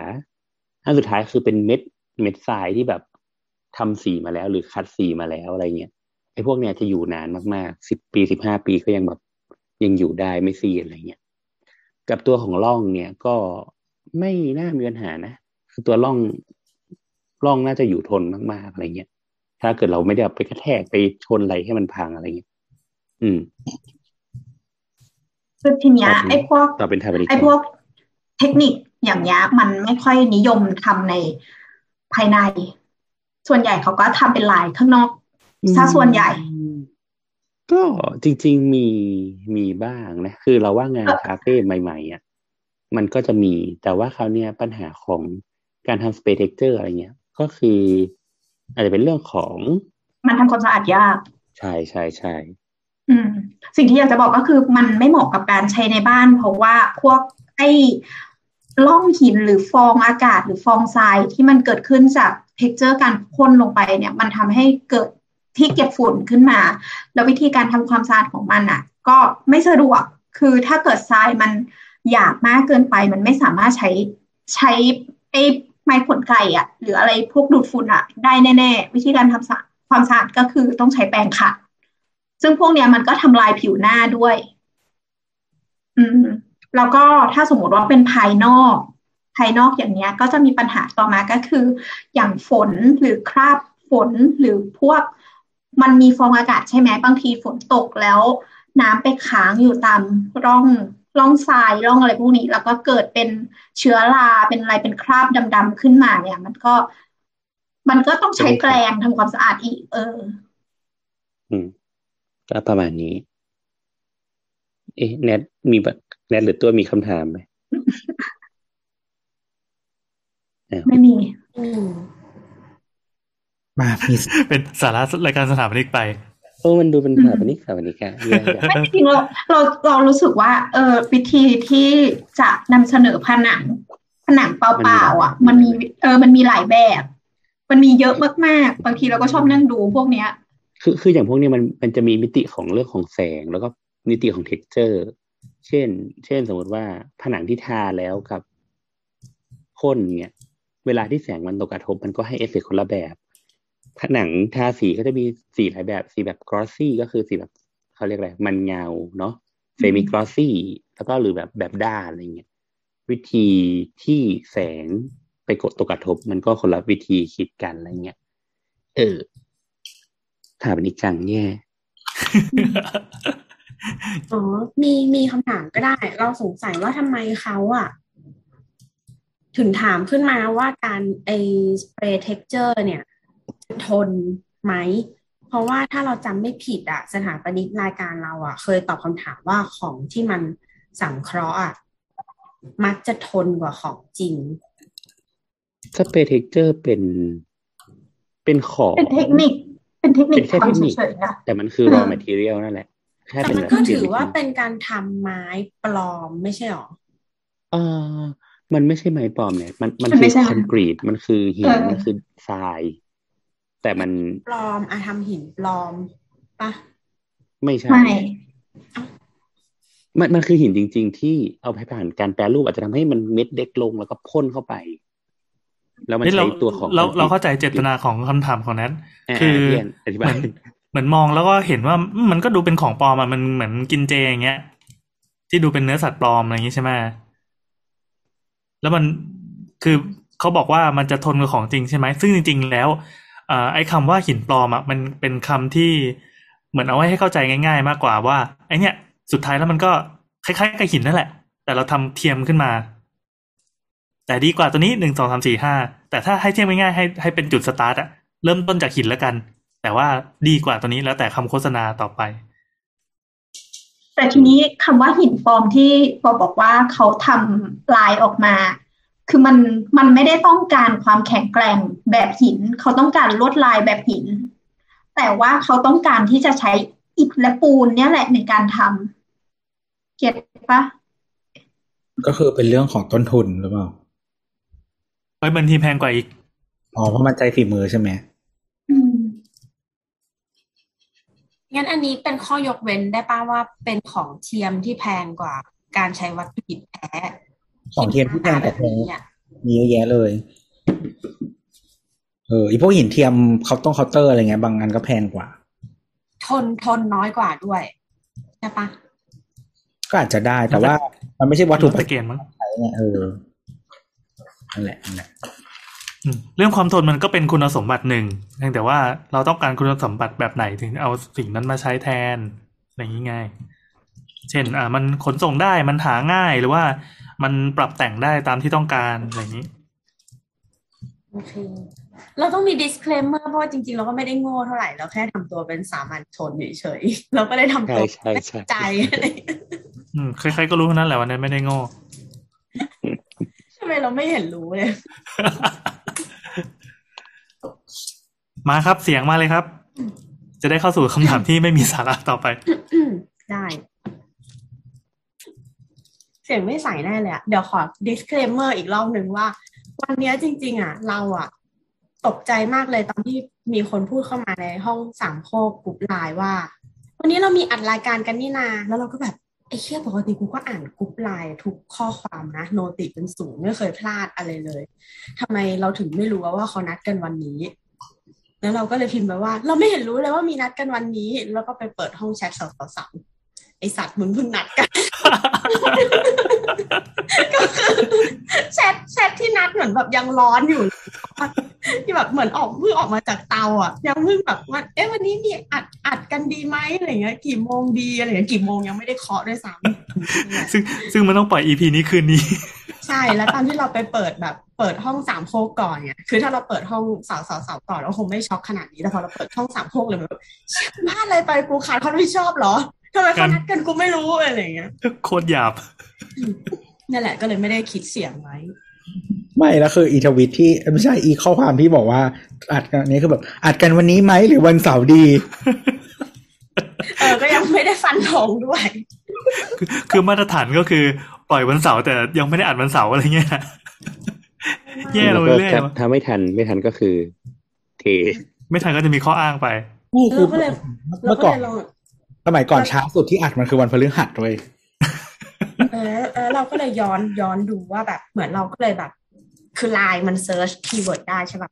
อันสุดท้ายคือเป็นเม็ดเม็ดทรายที่แบบทำสีมาแล้ว หรือคัดสีมาแล้วอะไรเงี้ยไอ้พวกเนี้ยจะอยู่นานมากๆสิบปีสิบห้าปีก็ยังแบบยังอยู่ได้ไม่ซีดอะไรเงี้ยกับตัวของร่องเนี่ยก็ไม่น่ามีปัญหานะคือตัวร่องร่องน่าจะอยู่ทนมากๆอะไรเงี้ย ถ้าเกิดเราไม่ได้ไปกระแทกไปชนอะไรให้มันพังอะไรเงี้ยอืมคือทีเนี้ยไอ้พวกต่อเป็นทาบริกไอ้พวกเทคนิคอย่างเงี้ยมันไม่ค่อยนิยมทำในภายใน ส่วนใหญ่เขาก็ทำเป็นลายข้างนอกซะส่วนใหญ่ ก็จริง ๆมีมีบ้างนะ คือเราว่างานคาเฟ่ใหม่ๆอะมันก็จะมีแต่ว่าคราวเนี้ยปัญหาของการทำ spray texture อะไรเงี้ย ก็คือ อาจจะเป็นเรื่องของ มันทำความสะอาดยาก ใช่ใช่ใช่อืมสิ่งที่อยากจะบอกก็คือมันไม่เหมาะกับการใช้ในบ้าน เพราะว่าพวกไอ้ล่องหินหรือฟองอากาศหรือฟองทรายที่มันเกิดขึ้นจากเท็กเจอร์การพ่นลงไปเนี่ย มันทำให้เกิดที่เก็บฝุ่นขึ้นมา แล้ววิธีการทำความสะอาดของมันอะ ก็ไม่สะดวกคือถ้าเกิดทรายมันหยาบมากเกินไป มันไม่สามารถใช้ใช้ไอ้ ไม้ขนไก่อะหรืออะไรพวกดูดฝุ่นอะได้แน่ ๆ วิธีการทำความสะอาดก็คือต้องใช้แปรงขัด ซึ่งพวกเนี้ยมันก็ทำลายผิวหน้าด้วย อืม แล้วก็ถ้าสมมติว่าเป็นภายนอก ภายนอกอย่างเนี้ย ก็จะมีปัญหาต่อมาก็คือ อย่างฝนหรือคราบฝนหรือพวกมันมีฟองอากาศใช่ไหมบางทีฝนตกแล้ว น้ำไปค้างอยู่ตามร่อง ร่องทรายร่องอะไรพวกนี้ แล้วก็เกิดเป็นเชื้อราเป็นอะไรเป็นคราบดำๆขึ้นมาเนี่ย มันก็ มันก็ต้องใช้แกลงทำความสะอาดอีก เออ อืมก็ประมาณนี้ เอ๊ะแนทมีแบบแนทหรือตัวมีคำถามไหมไม่มีอืมมามีเป็นสาระรายการสถาปนิกไป โอ้มันดูเป็นอืมสถาปนิกสถาปนิกอะแย่อะไม่จริงเราเราเรารู้สึกว่า เออวิธีที่จะนำเสนอผนังผนังเปล่าๆอะ มันมีเออมันมีหลายแบบ มันมีเยอะมากๆ บางทีเราก็ชอบนั่งดูพวกเนี้ย คือคืออย่างพวกนี้มันมันจะมีมิติของเรื่องของแสงแล้วก็มิติของ texture เช่น เช่นสมมติว่าผนังที่ทาแล้วกับพ่นเนี่ย เวลาที่แสงมันตกกระทบมันก็ให้เอฟเฟกต์คนละแบบ ผนังทาสีก็จะมีสีหลายแบบ สีแบบ glossy ก็คือสีแบบเขาเรียกอะไร มันเงาเนาะsemi-glossy แล้วก็หรือแบบแบบด้านอะไรเงี้ยวิธีที่แสงไปกดตกกระทบ มันก็คนละวิธีคิดกันอะไรเงี้ยเออถามนิจังแย่อ๋อ มีมีคำถามก็ได้ เราสงสัยว่าทำไมเขาอะถึงถามขึ้นมาว่าการไอสเปรย์ texture เนี่ยจะ ทนไหม เพราะว่าถ้าเราจำไม่ผิดอะสถาปนิกรายการเราอะเคยตอบคำถามว่าของที่มันสังเคราะห์อะมักจะทนกว่าของจริง สเปรย์ texture เป็นเป็นของเป็นเทคนิค เป็นเทคนิคเป็นแค่เทคนิคทำเฉยๆนะแต่มันคือ raw material นั่นแหละแค่แต่เป็นมันแบบก็ถือ gimmick ว่าเป็นการทำไม้ปลอมไม่ใช่หรอเออมันไม่ใช่ไม้ปลอมเนี่ย มันมันมันคืไม่ใช่คอนกรีต มันคือหินเออมันคือทราย แต่มันปลอมอะทำหินปลอมปะไม่ใช่ไม่มันมันคือหินจริง ๆ ที่เอาไปผ่านการแปรรูปอาจจะทำให้มันเม็ดเล็กลงแล้วก็พ่นเข้าไปแล้วมันนี่เราใช้ตัวของเราคอนกเราเข้าใจเจตนาของคำถามของนั้นอ่าคือเรียนอธิเหบามืยอนเหมือนมองแล้วก็เห็นว่าอืมมันก็ดูเป็นของปลอมอะมันเหมือนกินเจอย่างเงี้ย ที่ดูเป็นเนื้อสัตว์ปลอมอะไรอย่างงี้ใช่ไหมแล้วมันคือเขาบอกว่ามันจะทนกับของจริงใช่ไหมซึ่งจริง ๆ แล้วเอไอ้คำว่าหินปลอมอะมันเป็นคำที่เหมือนเอาไว้ให้เข้าใจง่าย ๆ มากกว่าว่าไอ้เนี่ยสุดท้ายแล้วมันก็คล้ายๆกับหินนั่นแหละ แต่เราทำเทียมขึ้นมา แต่ดีกว่าตัวนี้หนึ่งสองสามสี่ห้าแต่ถ้าให้เทียบง่ายๆให้ให้เป็นจุดสตาร์ทอะเริ่มต้นจากหินแล้วกัน แต่ว่าดีกว่าตัวนี้แล้วแต่คำโฆษณาต่อไป แต่ทีนี้คำว่าหินปลอมที่ปอบอกว่าเขาทำลายออกมา คือมันมันไม่ได้ต้องการความแข็งแกร่งแบบหิน เขาต้องการลวดลายแบบหิน แต่ว่าเขาต้องการที่จะใช้อิฐและปูนเนี่ยแหละในการทำเก็ตปะก็คือเป็นเรื่องของต้นทุนหรือเปล่าเฮ้ยมันทีแพงกว่าอีกอ๋อเพราะมันใจฝีมือใช่ไหมอืมงั้นอันนี้เป็นข้อยกเว้นได้ปะว่าเป็นของเทียมที่แพงกว่าการใช้วัตถุดิบแท้ ของเทียมที่แพงกว่าแบบนี้อะมีเยอะแยะเลย เอออีพวกหินเทียมเคาน์ตงเคาน์เตอร์อะไรเงี้ยบางอันก็แพงกว่า ทนทนน้อยกว่าด้วยใช่ปะก็อาจจะได้แต่ว่า มันไม่ใช่วัตถุรถประตะเกียนมั้งใช้ไงเออนั่นแหละนั่นแหละอืมเรื่องความทนมันก็เป็นคุณสมบัติหนึ่งเพียงแต่ว่าเราต้องการคุณสมบัติแบบไหนถึงเอาสิ่งนั้นมาใช้แทนอะไรอย่างนี้ไง เช่น อ่า มันขนส่งได้มันหาง่ายหรือว่า มันปรับแต่งได้ตามที่ต้องการอะไรอย่างนี้โอเคเราต้องมี disclaimer เพราะว่าจริงๆ เราก็ไม่ได้โง่เท่าไหร่ เราแค่ทำตัวเป็นสามัญชนเฉยๆ เราก็ได้ทำใช่ตัวใช่ใช่ใจอะไรอย่างเงี้ยอืมใครๆก็รู้เท่านั้นแหละวันนั้นไม่ได้โง่ทำไมเราไม่เห็นรู้เลย มาครับเสียงมาเลยครับ จะได้เข้าสู่คำถามที่ไม่มีสาระต่อไป ได้ เสียงไม่ใส่แน่เลยอะเดี๋ยวขอ disclaimer อีกรอบหนึ่งว่า วันนี้จริง ๆ อะ เราอะตกใจมากเลยตอนที่มีคนพูดเข้ามาในห้องสามโคกกลุ่มไลน์ว่า วันนี้เรามีอัดรายการกันนี่นา แล้วเราก็แบบไอ้เชี่ยปกติกูก็อ่านกลุ่มไลน์ทุกข้อความนะ โนติเป็นศูนย์ไม่เคยพลาดอะไรเลยทำไมเราถึงไม่รู้ว่าเขานัดกันวันนี้ แล้วเราก็เลยพิมพ์ไปว่า เราไม่เห็นรู้เลยว่ามีนัดกันวันนี้ แล้วก็ไปเปิดห้องแชทสาวๆ ไอสัตว์มึงเพิ่งนัดกันก็คือแชทแชทที่นัดเหมือนแบบยังร้อนอยู่ที่แบบเหมือนออกเพิ่งออกมาจากเตาอะ ยังเพิ่งแบบว่าเอ๊ะวันนี้มีอัดอัดกันดีไหมอะไรเงี้ยกี่โมงดีอะไรเงี้ยกี่โมงยังไม่ได้เคาะด้วยซ้ำซึ่งซึ่งมันต้องปล่อย EP นี้คืนนี้ ใช่แล้วตอนที่เราไปเปิดแบบเปิดห้องสามโคกก่อนเนี่ยคือถ้าเราเปิดห้องสาวสาวสาวก่อนเราคงไม่ช็อกขนาดนี้แต่พอเราเปิดห้องสามโคกเลยแบบเชี่ยบ้านอะไรไปกูขาดความรับผิดชอบเหรอ ทำไมเขานัดกันกูไม่รู้อะไรเงี้ยโคตรหยาบนั่นแหละก็เลยไม่ได้คิดเสียงไว้ ไม่แล้วคืออีทวิตที่ไม่ใช่อีข้อความที่บอกว่า อัดกันอันนี้คือแบบ อัดกันวันนี้ไหมหรือวันเสาร์ดีเออก็ยังไม่ได้ฟันธงด้วย คือคือมาตรฐานก็คือปล่อยวันเสาร์แต่ยังไม่ได้อัดวันเสาร์อะไรเงี้ยแย่ลงแล้วก็เรื่อยถ้าๆวะถ้าไม่ทันไม่ทันก็คือ เท ไม่ทันก็จะมีข้ออ้างไปนี่คือเราก็เลยเราเมื่อก่อน สมัยก่อนช้าสุดที่อัดมันคือวันพฤหัสด้วยเออเออเราก็เลยย้อนย้อนดูว่าแบบ เหมือนเราก็เลยแบบ คือไลน์มัน search keyword ได้ใช่ปะ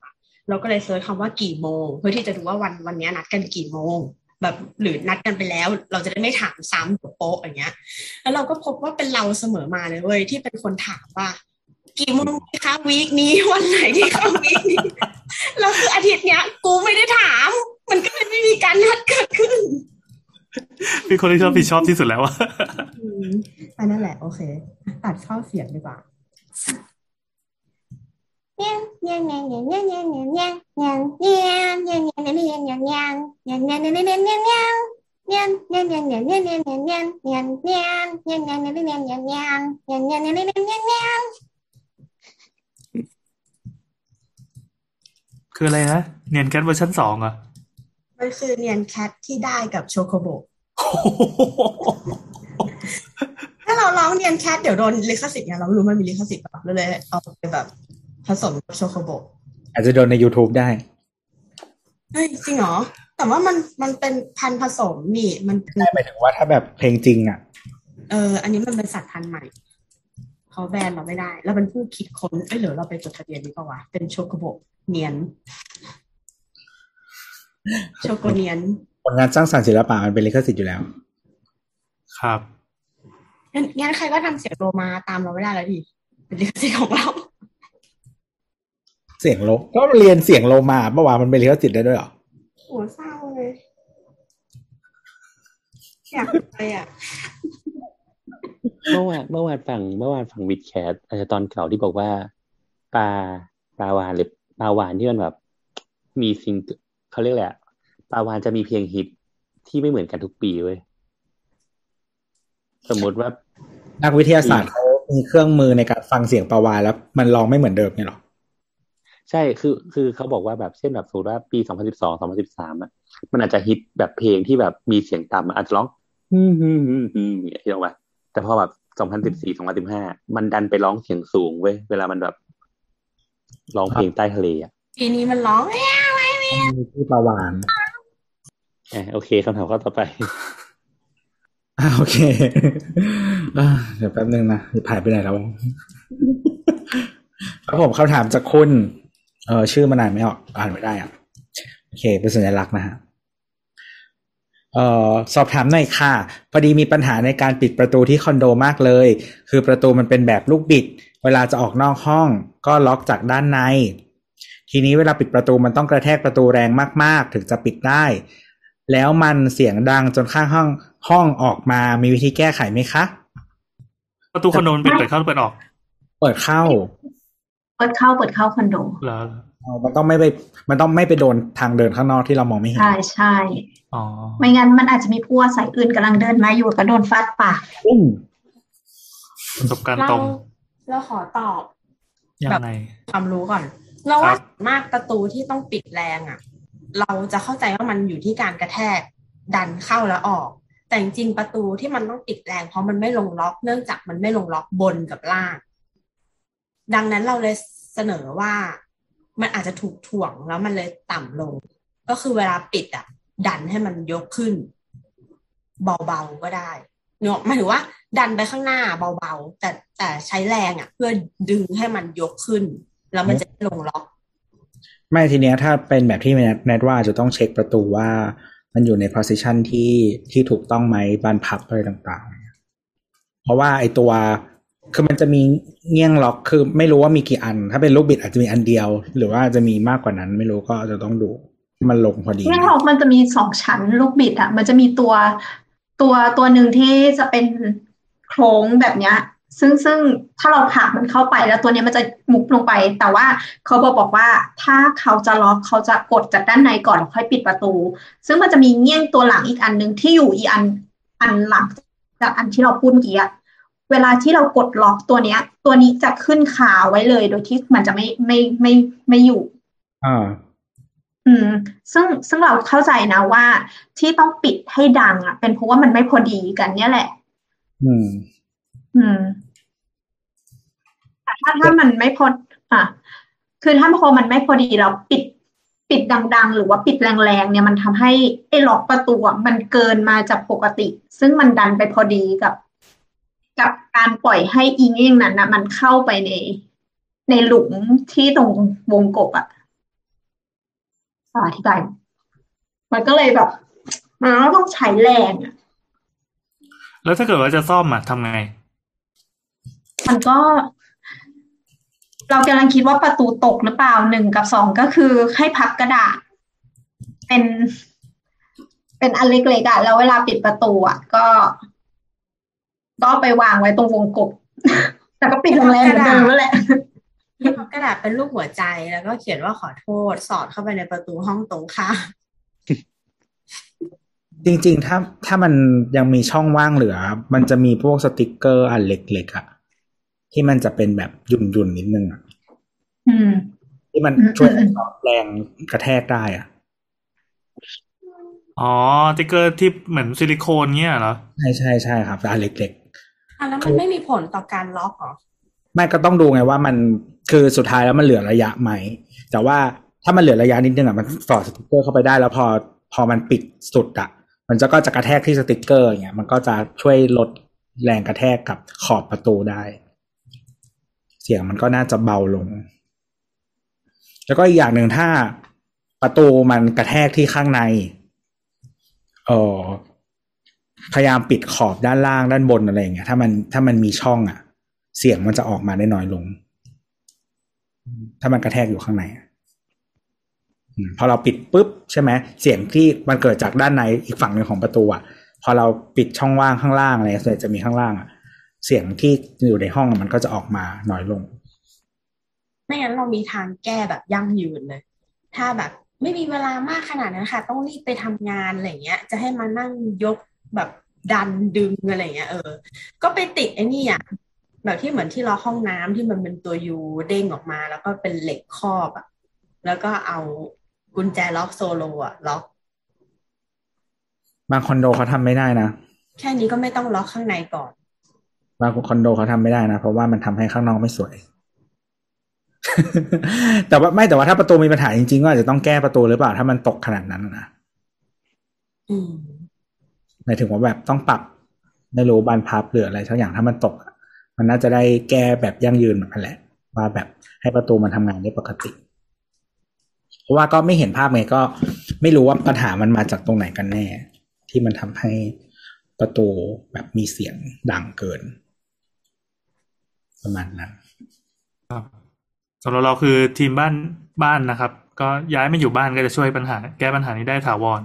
เราก็เลยเซิร์ชคำว่ากี่โมง เพื่อที่จะดูว่าวันวันนี้นัดกันกี่โมง แบบหรือนัดกันไปแล้ว เราจะได้ไม่ถามซ้ำโป๊ะอย่างเงี้ย แล้วเราก็พบว่าเป็นเราเสมอมาเลยเว้ยที่เป็นคนถามว่า กี่โมงดีคะวีคนี้วันไหนดีคะวีคนี้แล้วคืออาทิตย์เนี้ย กูไม่ได้ถาม มันก็เลยไม่มีการนัดเกิดขึ้น เป็นคนที่ชอบผิดชอบที่สุดแล้วอะอืมอันนั่นแหละ โอเค ตัดเข้าเสียงดีกว่าคืออะไรนะ Nyan Cat เวอร์ชันสองอะ มันคือ Nyan Cat ที่ได้กับโชโคโบถ้าเราร้อง Nyan Cat เดี๋ยวโดนลิขสิทธิ์ไงเราไม่รู้มันมีลิขสิทธิ์แบบเลยเอาไปแบบผสมกับโชโคโบอาจจะโดนใน YouTube ได้เฮ้ยจริงเหรอ แต่ว่ามันมันเป็นพันธุ์ผสมนี่มันเป็นได้หมายถึงว่าถ้าแบบเพลงจริงอะ เออ อันนี้มันเป็นสัตว์พันธุ์ใหม่เขาแบนเราไม่ได้ แล้วเป็นผู้คิดค้นเอ้ยหรือเราไปจดทะเบียนนี้ป่าวะเป็นโชโกโบเนียน โชโกเนียนผลงานสร้างสรรค์ศิลปะมันเป็นลิขสิทธิ์อยู่แล้ว ครับงั้นงั้นใครก็ทำเสียงโลมาตามเราไม่ได้แล้วดิเป็นลิขสิทธิ์ของเรา เสียงโลก็เรียนเสียงโลมาเมื่อวานมันเป็นลิขสิทธิ์ได้ด้วยเหรอโอ้เศร้าเลยอยากไปอะเมื่อวานเมื่อวานฟังเมื่อวานฟังวิดแคสอาจจะตอนเก่าที่บอกว่าปลาปลาวานหรือปลาวานที่มันแบบ มีซิง เกิลเขาเรียกแหละไรอะปลาวานจะมีเพลงฮิตที่ไม่เหมือนกันทุกปีเว้ยสมมติว่า นักวิทยาศาสตร์เขามีเครื่องมือในการฟังเสียงปลาวานแล้ว มันร้องไม่เหมือนเดิมเนี่ยหรอใช่คือ คือเขาบอกว่าแบบเช่นแบบสมมติว่าปี2012 2013อะมันอาจจะฮิตแบบเพลงที่แบบมีเสียงต่ำอะอาจจะร้องฮึมฮึมฮึมฮึมอย่างเงี้ยที่ออกมาแต่พอแบบสองพันสิบสี่สองพันสิบห้ามันดันไปร้องเสียงสูงเว้ยเวลามันแบบร้องเพลงใต้ทะเลอะทีนี้มันร้องเอ๊ะ มีที่ประวานอะโอเคคำถามข้อต่อไปอ่าโอเคอ่าเดี๋ยวแป๊บนึงนะผ่านไปไหนแล้วครับผมคำถามจากคุณ เออชื่อมันอ่านไม่ออกอ่านไม่ได้อะโอเค เป็นสัญลักษณ์นะฮะเอ่อสอบถามหน่อยค่ะ พอดีมีปัญหาในการปิดประตูที่คอนโดมากเลย คือประตูมันเป็นแบบลูกบิด เวลาจะออกนอกห้อง ก็ล็อกจากด้านใน ทีนี้เวลาปิดประตูมันต้องกระแทกประตูแรงมาก ๆ ถึงจะปิดได้ แล้วมันเสียงดังจนข้างห้องห้องออกมามีวิธีแก้ไขไหมคะ ประตูคอนโดมันเป็นเปิดเข้าหรือเปิดออก เปิดเข้า เปิดเข้าเปิดเข้าคอนโดเหรอเอามันต้องไม่ไป มันต้องไม่ไปโดนทางเดินข้างนอกที่เรามองไม่เห็น ใช่ใช่อ๋อ ไม่งั้นมันอาจจะมีผู้อาศัยอื่นกำลังเดินมาอยู่ก็โดนฟาดปากอืมประสบการณ์เราตรง เราขอตอบยังไงความรู้ก่อน เราว่ามากประตูที่ต้องปิดแรงอะ เราจะเข้าใจว่ามันอยู่ที่การกระแทกดันเข้าแล้วออก แต่จริงประตูที่มันต้องปิดแรงเพราะมันไม่ลงล็อก เนื่องจากมันไม่ลงล็อกบนกับล่าง ดังนั้นเราเลยเสนอว่ามันอาจจะถูกถ่วงแล้วมันเลยต่ำลง ก็คือเวลาปิดอะ ดันให้มันยกขึ้น เบาๆก็ได้เนาะหมายถึงว่า ดันไปข้างหน้าเบาๆ แต่แต่ใช้แรงอะ เพื่อดึงให้มันยกขึ้น แล้วมันจะไม่ลงล็อก ไม่ทีเนี้ยถ้าเป็นแบบที่แนทแนทว่าจะต้องเช็คประตูว่ามันอยู่ใน position ที่ที่ถูกต้องไหมบานพับอะไรต่างๆ เพราะว่าไอตัวคือมันจะมีเงี้ยงล็อกคือไม่รู้ว่ามีกี่อัน ถ้าเป็นลูกบิดอาจจะมีอันเดียว หรือว่าจะมีมากกว่านั้น ไม่รู้ก็จะต้องดูให้มันลงพอดีเนี่ยเรามันจะมีสองชั้นลูกบิดอะ มันจะมีตัวตัวตัวหนึ่งที่จะเป็นโครงแบบเนี้ย ซึ่งซึ่งถ้าเราผลักมันเข้าไปแล้วตัวเนี้ยมันจะมุกลงไป แต่ว่าเขาบอกบอกว่าถ้าเขาจะล็อกเขาจะกดจากด้านในก่อนแล้วค่อยปิดประตู ซึ่งมันจะมีเงี้ยงตัวหลังอีกอันหนึ่งที่อยู่อีอันอันหลังจากอันที่เราพูดเมื่อกี้อะเวลาที่เรากดล็อกตัวเนี้ย ตัวนี้จะขึ้นขาไว้เลยโดยที่มันจะไม่ไม่ไม่ไม่อยู่อ่าอืม ซึ่งซึ่งเราเข้าใจนะว่า ที่ต้องปิดให้ดังอะ เป็นเพราะว่ามันไม่พอดีกันเนี่ยแหละ อืม อืมแต่ ถ้าถ้ามันไม่พออะคือถ้าพอมันไม่พอดีเราปิดปิดดัง ๆ หรือว่าปิดแรงๆเนี่ยมันทำให้ไอ้ล็อกประตูอะมันเกินมาจากปกติ ซึ่งมันดันไปพอดีกับ กับการปล่อยให้อีเง่งนั้นนะมันเข้าไปใน ในหลุมที่ตรงวงกบอะอธิบายมันก็เลยแบบ มันก็ต้องใช้แรงอะแล้วถ้าเกิดว่าจะซ่อมอะทำไง มันก็ เรากำลังคิดว่าประตูตกหรือเปล่าหนึ่งกับสองก็คือให้พับกระดาษ เป็น เป็นอันเล็กๆอะแล้วเวลาปิดประตูอะก็ ก็ไปวางไว้ตรงวงกบแต่ก็ปิดแรงๆเหมือนเดิมนั่นแหละที่พับกระดาษเป็นรูปหัวใจแล้วก็เขียนว่าขอโทษ สอดเข้าไปในประตูห้องตรงข้ามจริงๆ ถ้าถ้ามันยังมีช่องว่างเหลือ มันจะมีพวกสติกเกอร์อันเล็กๆอะ ที่มันจะเป็นแบบหยุ่นๆนิดนึงอะอืมที่มันอืมช่วยอืมลดแรงกระแทกได้อะอ๋อสติกเกอร์ที่เหมือนซิลิโคนเงี้ยเหรอ ใช่ใช่ใช่ครับแต่อันเล็กอะแล้วมันไม่มีผลต่อการล็อกเหรอๆไม่ก็ต้องดูไงว่ามันคือสุดท้ายแล้วมันเหลือระยะไหม แต่ว่าถ้ามันเหลือระยะนิดนึงอะมันสอดสติกเกอร์เข้าไปได้แล้วพอพอมันปิดสุดอะมันจะก็จะกระแทกที่สติกเกอร์อย่างเงี้ยมันก็จะช่วยลดแรงกระแทกกับขอบประตูได้ เสียงมันก็น่าจะเบาลง แล้วก็อีกอย่างหนึ่งถ้าประตูมันกระแทกที่ข้างในเออพยายามปิดขอบด้านล่างด้านบนอะไรอย่างเงี้ยถ้ามันถ้ามันมีช่องอะเสียงมันจะออกมาได้น้อยลง ถ้ามันกระแทกอยู่ข้างในพอเราปิดปุ๊บใช่ไหมเสียงที่มันเกิดจากด้านในอีกฝั่งหนึ่งของประตูอะพอเราปิดช่องว่างข้างล่างอะไรส่วนใหญ่จะมีข้างล่างอะ เสียงที่อยู่ในห้องอะมันก็จะออกมาน้อยลง ไม่งั้นเรามีทางแก้แบบยั่งยืนเลยถ้าแบบไม่มีเวลามากขนาดนั้นค่ะ ต้องรีบไปทำงานอะไรเงี้ย จะให้มานั่งยกแบบดันดึงอะไรเงี้ยเออ ก็ไปติดไอ้นี่อะแบบที่เหมือนที่ล็อกห้องน้ำที่มันเป็นตัวยูเด้งออกมา แล้วก็เป็นเหล็กครอบอะแล้วก็เอากุญแจล็อกโซโลอะล็อกบางคอนโดเขาทำไม่ได้นะ แค่นี้ก็ไม่ต้องล็อกข้างในก่อน บางคอนโดเขาทำไม่ได้นะ เพราะว่ามันทำให้ข้างนอกไม่สวย แต่ว่าไม่แต่ว่าถ้าประตูมีปัญหาจริงๆก็อาจจะต้องแก้ประตูหรือเปล่า ถ้ามันตกขนาดนั้นนะอืมหมายถึงว่าแบบต้องปรับไม่รู้บานพับหรืออะไรสักอย่างถ้ามันตกอะมันน่าจะได้แก้แบบยั่งยืนเหมือนกันแหละ ว่าแบบให้ประตูมันทำงานได้ปกติ เพราะว่าก็ไม่เห็นภาพไงก็ ไม่รู้ว่าปัญหามันมาจากตรงไหนกันแน่ ที่มันทำให้ประตูแบบมีเสียงดังเกิน ประมาณนั้นสำหรับเราคือทีมบ้านบ้านนะครับ ก็ย้ายมาอยู่บ้านก็จะช่วยปัญหา แก้ปัญหานี้ได้ถาวร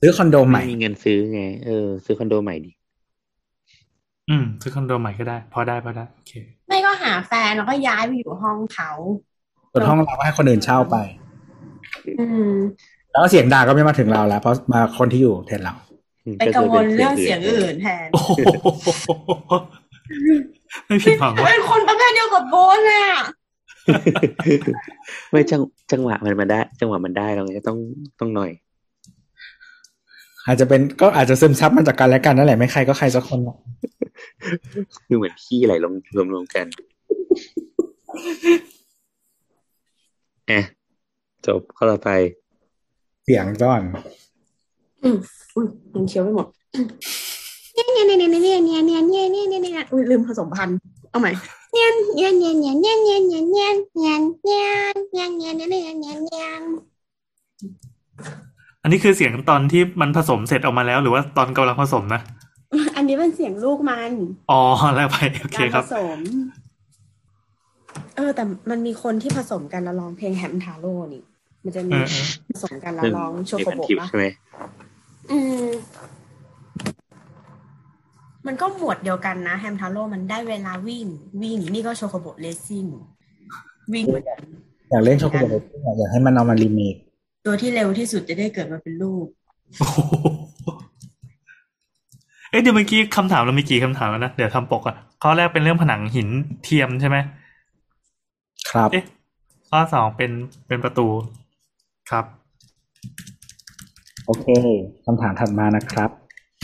ซื้อคอนโดใหม่ไม่มีเงินซื้อไงเออซื้อคอนโดใหม่ดิอืม ซื้อคอนโดใหม่ก็ได้ พอได้พอได้โอเค ไม่ก็หาแฟนแล้วก็ย้ายไปอยู่ห้องเขาส่วนห้องเราก็ให้คนอื่นเช่าไป อืม แล้วเสียงด่าก็ไม่มาถึงเราแล้ว เพราะมาคนที่อยู่แทนเราไปกังวลเรื่องเสียงอื่นแทนโอ้โห ไม่ผิดหวังว่าเป็นคนประเภทเดียวกับโบนเลยอะไม่จังจังหวะมันมาได้ จังหวะมันได้เราไงต้องต้องหน่อย อาจจะเป็นก็อาจจะซึมซับมาจากกันและกันนั่นแหละไม่ใครก็ใครสักคนหรอกคือเหมือนขี้ไหลลงรวมรวมๆกันแอะจบข้อต่อไป เสียงจ้อน อืมอุ้ยยังเคี้ยวไม่หมด เนี่ยเนี่ยเนี่ยเนี่ยเนี่ยเนี่ยเนี่ยเนี่ยเนี่ยเนี่ยอุ้ยลืมผสมพันธุ์เอาใหม่เนี่ยเนี่ยเนี่ยเนี่ยเนี่ยเนี่ยเนี่ยเนี่ยเนี่ยเนี่ยเนี่ยเนี่ยเนี่ยเนี่ยเนี่ยเนี่ยอันนี้คือเสียงตอนที่มันผสมเสร็จออกมาแล้วหรือว่าตอนกำลังผสมนะ อันนี้เป็นเสียงลูกมัน อ๋อแล้วไปโอเคครับผสม เออ แต่มันมีคนที่ผสมกันแล้วร้องเพลงแฮมทาโร่นี่ มันจะมีผสมกันแล้วร้องโชโกโบะใช่ไหมอืม มันก็หมวดเดียวกันนะ แฮมทาโร่มันได้เวลาวิ่ง วิ่ง นี่ก็โชโกโบ racing วิ่งเหมือนกันอยากเล่นช็อกโกแลตอยากให้มันเอามารีเมคตัวที่เร็วที่สุดจะได้เกิดมาเป็นลูกโอ้โหเอ๊ะเดี๋ยวเมื่อกี้คำถามเรามีกี่คำถามแล้วนะ เดี๋ยวทำปกอะข้อแรกเป็นเรื่องผนังหินเทียมใช่ไหมครับเอ๊ะข้อสองเป็นเป็นประตูครับ โอเคคำถามถัดมานะครับ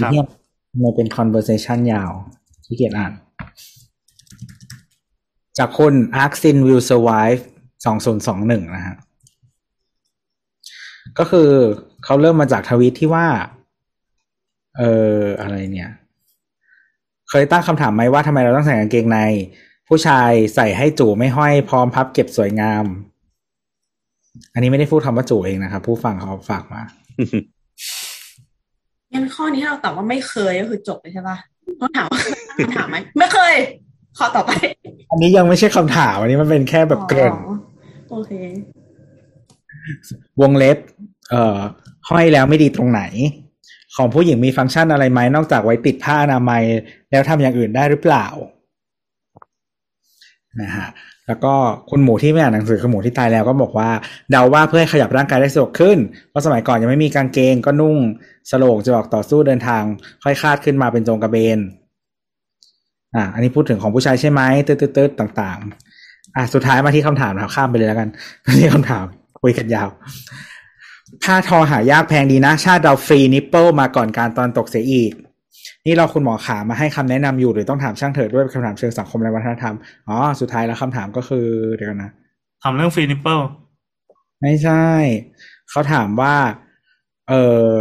ครับเนี่ยมั นเป็น conversation ยาวที่เกียจอ่าน จากคุณ Arxin will survive สองศูนย์สองหนึ่งนะฮะ ก็คือเขาเริ่มมาจากทวีตที่ว่า เอออะไรเนี่ย เคยตั้งคำถามไหมว่าทำไมเราต้องใส่กางเกงใน ผู้ชายใส่ให้จู่ไม่ห้อยพร้อมพับเก็บสวยงาม อันนี้ไม่ได้พูดคำว่าจู่เองนะครับ ผู้ฟังเขาฝากมา งั้นข้อนี้เราตอบว่าไม่เคยก็คือจบเลยใช่ปะต้องถามว่าเคยตั้งคำถามไหมไม่เคยข้อต่อไป อันนี้ยังไม่ใช่คำถามอันนี้มันเป็นแค่แบบเกริ่นอ๋อโอเค วงเล็บ เอ่อ ห้อยแล้วไม่ดีตรงไหน ของผู้หญิงมีฟังก์ชันอะไรไหมนอกจากไว้ติดผ้าอนามัย แล้วทำอย่างอื่นได้หรือเปล่านะฮะ แล้วก็คุณหมูที่ไม่อ่านหนังสือคือหมูที่ตายแล้วก็บอกว่าเดาว่าเพื่อให้ขยับร่างกายได้สะดวกขึ้น เพราะสมัยก่อนยังไม่มีกางเกงก็นุ่งโสร่งจะออกต่อสู้เดินทาง ค่อยคาดขึ้นมาเป็นโจงกระเบน อ่า อันนี้พูดถึงของผู้ชายใช่ไหมเตืดๆๆต่างๆ อะสุดท้ายมาที่คำถามครับข้ามไปเลยแล้วกันมาที่คำถามคุยกันยาวผ้าทอหายากแพงดีนะ ชาติเรา free nipple มาก่อนตะวันตกเสียอีก นี่เราคุณหมอขามาให้คำแนะนำอยู่หรือต้องถามช่างเถิดด้วยคำถามเชิงสังคมและวัฒนธรรม อ๋อ สุดท้ายแล้วคำถามก็คือเดี๋ยวกันนะทำเรื่องฟรีนิปเปิลไม่ใช่ เขาถามว่า เออ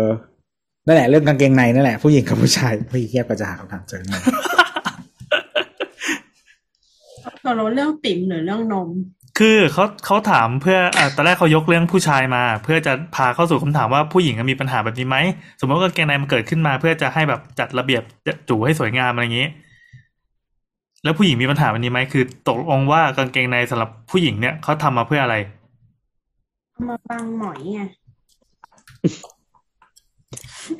นั่นแหละเรื่องกางเกงในนั่นแหละผู้หญิงกับผู้ชายผู้หญิงเทียบก็จะหาคำถามเจอไงตกลงเรื่องปิ่มหรือเรื่องนม คือเขาเขาถามเพื่ออะตอนแรกเขายกเรื่องผู้ชายมา เพื่อจะพาเข้าสู่คำถามว่าผู้หญิงมีปัญหาแบบนี้ไหมสมมติว่ากางเกงในมันเกิดขึ้นมา เพื่อจะให้แบบจัดระเบียบจูให้สวยงามอะไรอย่างนี้ แล้วผู้หญิงมีปัญหาแบบนี้ไหมคือ ตกลงว่ากางเกงในสำหรับผู้หญิงเนี่ยเขาทำมาเพื่ออะไรเอามาบังหมอยไง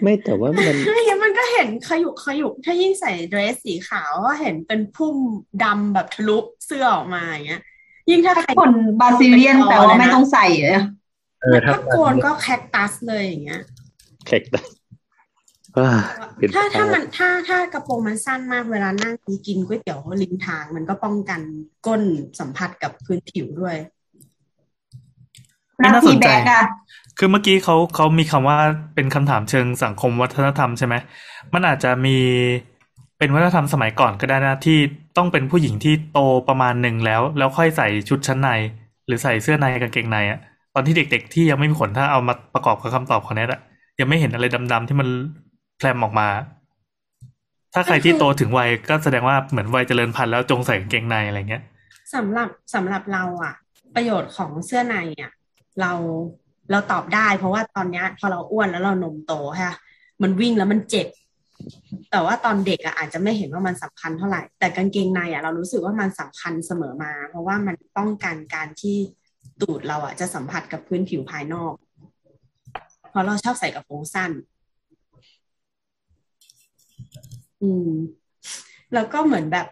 ไม่แต่ว่ามันไม่งั้นมันก็เห็นขยุกขยุกถ้ายิ่งใส่เดรสสีขาวก็เห็นเป็นพุ่มดำแบบทะลุเสื้อออกมาอย่างเงี้ย ยิ่งถ้าใครคนบราซิเลียนแต่ว่าไม่ต้องใส่เลยเออถ้าถ้าโกนก็แคคตัสเลยอย่างเงี้ยแขกตาอ่าเป็นถ้าถ้าภาพมันถ้าถ้ากระโปรงมันสั้นมากเวลานั่งกินก๋วยเตี๋ยวริมทาง มันก็ป้องกันก้นสัมผัสกับพื้นผิวด้วยไม่น่าสนใจแบ็กอะคือเมื่อกี้เขาเขามีคำว่าเป็นคำถามเชิงสังคมวัฒนธรรมใช่ไหมมันอาจจะมีไป เป็นวัฒนธรรมสมัยก่อนก็ได้นะที่ต้องเป็นผู้หญิงที่โตประมาณหนึ่งแล้ว แล้วค่อยใส่ชุดชั้นใน หรือใส่เสื้อในกางเกงในอะตอนที่เด็ก ๆ ที่ยังไม่มีขนถ้าเอามาประกอบกับคำตอบของแนทอะยังไม่เห็นอะไรดำๆที่มันแพรมออกมา ถ้าใครที่โตถึงวัยก็แสดงว่าเหมือนวัยเจริญพันธุ์แล้วจงใส่กางเกงในอะไรเงี้ยสำหรับสำหรับเราอะประโยชน์ของเสื้อในอะเราเราตอบได้ เพราะว่าตอนเนี้ยพอเราอ้วนแล้วเรานมโตฮะมันวิ่งแล้วมันเจ็บ แต่ว่าตอนเด็กอะอาจจะไม่เห็นว่ามันสำคัญเท่าไหร่ แต่กางเกงในอะเรารู้สึกว่ามันสำคัญเสมอมา เพราะว่ามันป้องกันการที่ตูดเราอะจะสัมผัสกับพื้นผิวภายนอก เพราะเราชอบใส่กระโปรงสั้น อืม แล้วก็เหมือนแบบ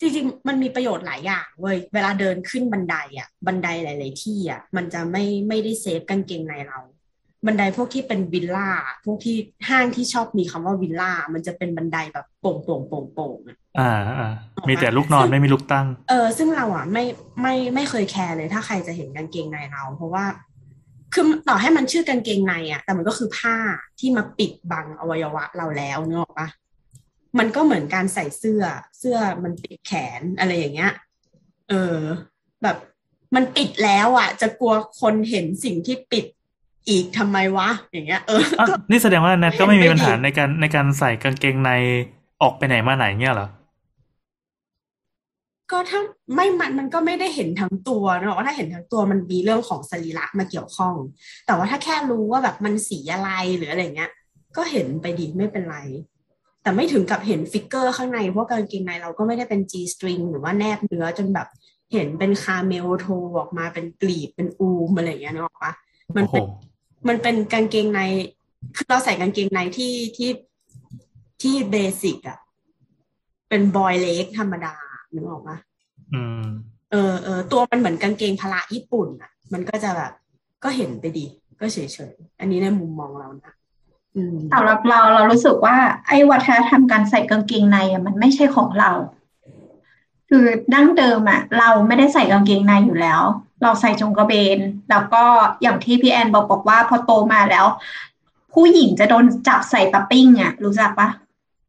จริงๆ มันมีประโยชน์หลายอย่างเว้ย เวลาเดินขึ้นบันไดอะบันไดหลาย ๆ ที่อะมันจะไม่ไม่ได้เซฟกางเกงในเรา บันไดพวกที่เป็นวิลล่าพวกที่ห้างที่ชอบมีคำว่าวิลล่ามันจะเป็นบันไดแบบโป่งโป่งโป่งโป่งอะอ่าอ่ามีแต่ลูกนอนไม่มีลูกตั้ง เออซึ่งเราอะไม่ไม่ไม่เคยแคร์เลยถ้าใครจะเห็นกางเกงในเรา เพราะว่าคือต่อให้มันชื่อกางเกงในอะ แต่มันก็คือผ้าที่มาปิดบังอวัยวะเราแล้วเนกอะปะมันก็เหมือนการใส่เสื้อเสื้อมันปิดแขนอะไรอย่างเงี้ย เออ แบบมันปิดแล้วอะ จะกลัวคนเห็นสิ่งที่ปิด อีกทำไมวะ อย่างเงี้ยเอออะก็นี่แสดงว่าแนทก็ไม่มีปัญหาไม่ดีในการในการใส่กางเกงในออกไปไหนมาไหนเงี้ยเหรอก็ถ้าไม่มันมันก็ไม่ได้เห็นทั้งตัวเนอะว่าถ้าเห็นทั้งตัวมันมีเรื่องของสรีระมาเกี่ยวข้อง แต่ว่าถ้าแค่รู้ว่าแบบมันสีอะไรหรืออะไรเงี้ย ก็เห็นไปดีไม่เป็นไร แต่ไม่ถึงกับเห็นฟิกเกอร์ข้างในเพราะกางเกงในเราก็ไม่ได้เป็น G string หรือว่าแนบเนื้อจนแบบเห็นเป็น camel toe ออกมาเป็นกลีบเป็นอูมอะไรอย่างเงี้ยนึกออกปะมันโอ้โหเป็น มันเป็นกางเกงในคือเราใส่กางเกงในที่ที่ที่ basic อะเป็น boy leg ธรรมดานึกออกปะอืมเออเออตัวมันเหมือนกางเกงพละญี่ปุ่นอะมันก็จะแบบ ก็เห็นไปดี ก็เฉยเฉยๆอันนี้ในมุมมองเรานะอืมสำหรับเราเรารู้สึกว่า ไอ้วัฒนธรรมการใส่กางเกงในอะมันไม่ใช่ของเรา คือดั้งเดิมอะเราไม่ได้ใส่กางเกงในอยู่แล้ว เราใส่จงกระเบน แล้วก็อย่างที่พี่แอนบอกบอกว่าพอโตมาแล้ว ผู้หญิงจะโดนจับใส่ปัปปิ้งอะรู้จักปะ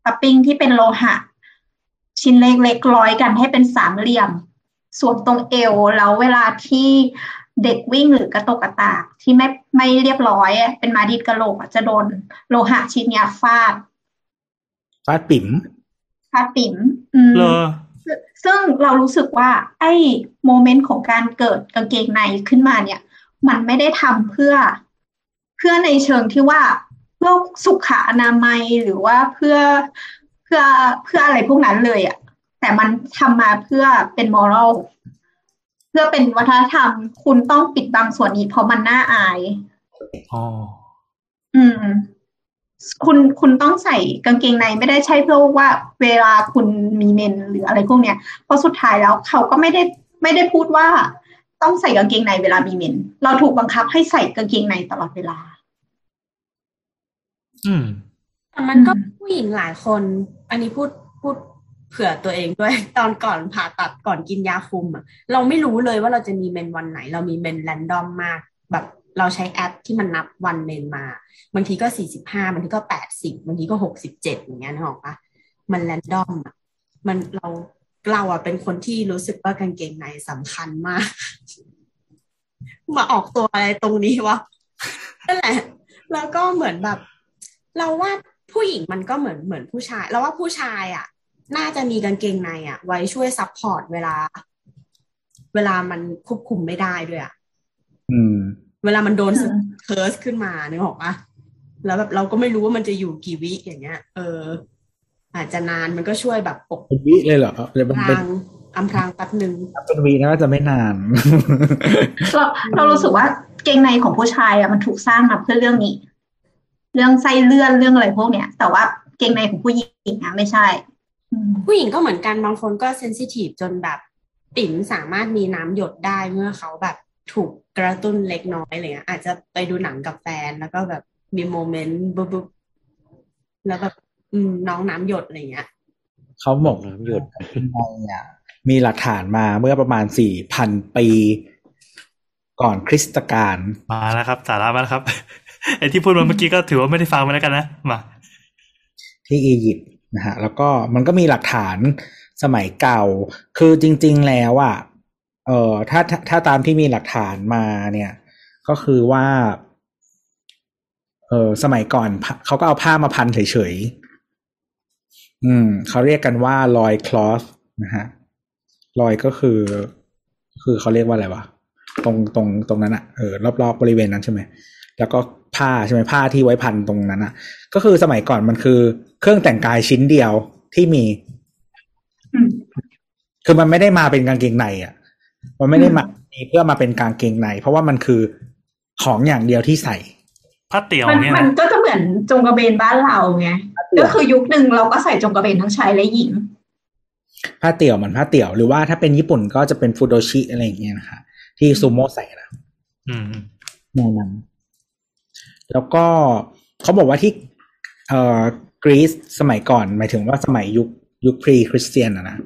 ปัปปิ้งที่เป็นโลหะ ชิ้นเล็กๆร้อยกันให้เป็นสามเหลี่ยมส่วนตรงเอวแล้วเวลาที่เด็กวิ่งหรือกระตกกระตากที่ไม่ไม่เรียบร้อยอะเป็นมาดิดกระโหลกอะจะโดนโลหะชิ้นเนี้ยฟาดฟาดปิ๋มฟาดปิ๋มอืมเลอ ซึ่งซึ่งเรารู้สึกว่าไอ้โมเมนต์ของการเกิดกางเกงในขึ้นมาเนี่ย มันไม่ได้ทำเพื่อเพื่อในเชิงที่ว่าเพื่อสุขอนามัยหรือว่าเพื่อเพื่อเพื่ออะไรพวกนั้นเลยอะ่ะ แต่มันทำมาเพื่อเป็นมอรัลเพื่อเป็นวัฒนธรรม คุณต้องปิดบังส่วนนี้เพราะมันน่าอายอ๋ออืม คุณคุณต้องใส่กางเกงในไม่ได้ใช่เพื่อว่าเวลาคุณมีเมนหรืออะไรพวกเนี้ยเพราะสุดท้ายแล้วเขาก็ไม่ได้ไม่ได้พูดว่าต้องใส่กางเกงในเวลามีเมน เราถูกบังคับให้ใส่กางเกงในตลอดเวลา อืมแต่มันก็อืมผู้หญิงหลายคน อันนี้พูดพูดเผื่อตัวเองด้วย ตอนก่อนผ่าตัดก่อนกินยาคุมอะเราไม่รู้เลยว่าเราจะมีเมนวันไหน เรามีเมนแรนดอมมากแบบ เราใช้แอปที่มันนับวันเมนส์มา บางทีก็สี่สิบห้าบางทีก็แปดสิบบางทีก็หกสิบเจ็ดอย่างเงี้ยนึกออกปะมัน random มันเราเราอะเป็นคนที่รู้สึกว่ากางเกงในสำคัญมาก มาออกตัวอะไรตรงนี้วะนั่นแหละ แล้วก็เหมือนแบบ เราว่าผู้หญิงมันก็เหมือนเหมือนผู้ชาย เราว่าผู้ชายอะ น่าจะมีกางเกงในอะ ไว้ช่วย support เวลา เวลามันควบคุมไม่ได้ด้วยอะ อืม เวลามันโดนอืมเคิร์สขึ้นมานึกออกปะแล้วแบบเราก็ไม่รู้ว่ามันจะอยู่กี่วิอย่างเงี้ย เออ อาจจะนานมันก็ช่วยแบบปกเป็นวิเลยเหรอหรือมันพเป็นรางอำพรางแป๊บหนึ่งเป็นวีน่าจะไม่นานเราเรารู้สึกว่าเกงในของผู้ชายอะมันถูกสร้างมาเพื่อเรื่องนี้ เรื่องไส้เลื่อนเรื่องอะไรพวกเนี้ย แต่ว่าเกงในของผู้หญิงอะไม่ใช่อืมผู้หญิงก็เหมือนกันบางคนก็เซนซิทีฟจนแบบ ปิ่มสามารถมีน้ำหยดได้เมื่อเขาแบบ ถูกกระตุ้นเล็กน้อยอะไรเงี้ยอาจจะไปดูหนังกับแฟน แล้วก็แบบมีโมเมนต์บุ๊บบุ๊บแล้วแบบอืมน้องน้ำหยดอะไรเงี้ยเขาบอกน้ำหยดในอะมีหลักฐานมาเมื่อประมาณสี่พันปี ก่อนคริสตกาลมาแล้วครับ สาระมาแล้วครับไอ้ที่พูดมาเมื่อกี้ก็ถือว่าไม่ได้ฟังมาแล้วกันนะมาที่อียิปต์นะฮะแล้วก็มันก็มีหลักฐานสมัยเก่า คือจริง ๆ แล้วอะ เอ่อถ้าถ้าถ้าตามที่มีหลักฐานมาเนี่ย ก็คือว่า เออสมัยก่อนพะเขาก็เอาผ้ามาพันเฉยๆอืมเขาเรียกกันว่าลอยคลอสนะฮะลอยก็คือ คือเขาเรียกว่าอะไรวะตรงตรงตรงนั้นอะเออรอบๆบริเวณนั้นใช่ไหมแล้วก็ผ้าใช่ไหมผ้าที่ไว้พันตรงนั้นอะก็คือสมัยก่อนมันคือ เครื่องแต่งกายชิ้นเดียวที่มีอืมคือมันไม่ได้มาเป็นกางเกงในอะ มันไม่ได้มามีเพื่อมาเป็นกางเกงใน เพราะว่ามันคือของอย่างเดียวที่ใส่ผ้าเตี๋ยวมันเนี่ยมันนะก็จะเหมือนจงกระเบนบ้านเราไงก็คือยุคหนึ่งเราก็ใส่จงกระเบนทั้งชายและหญิง ผ้าเตี่ยวเหมือนผ้าเตี่ยวหรือว่าถ้าเป็นญี่ปุ่นก็จะเป็นฟูโดชิอะไรอย่างเงี้ยนะคะที่ซูโม่ใส่นะอืมแนวนั้นแล้วก็เขาบอกว่าที่เอ่อกรีซสมัยก่อน หมายถึงว่าสมัยยุคยุคพรีคริสเตียนอะนะ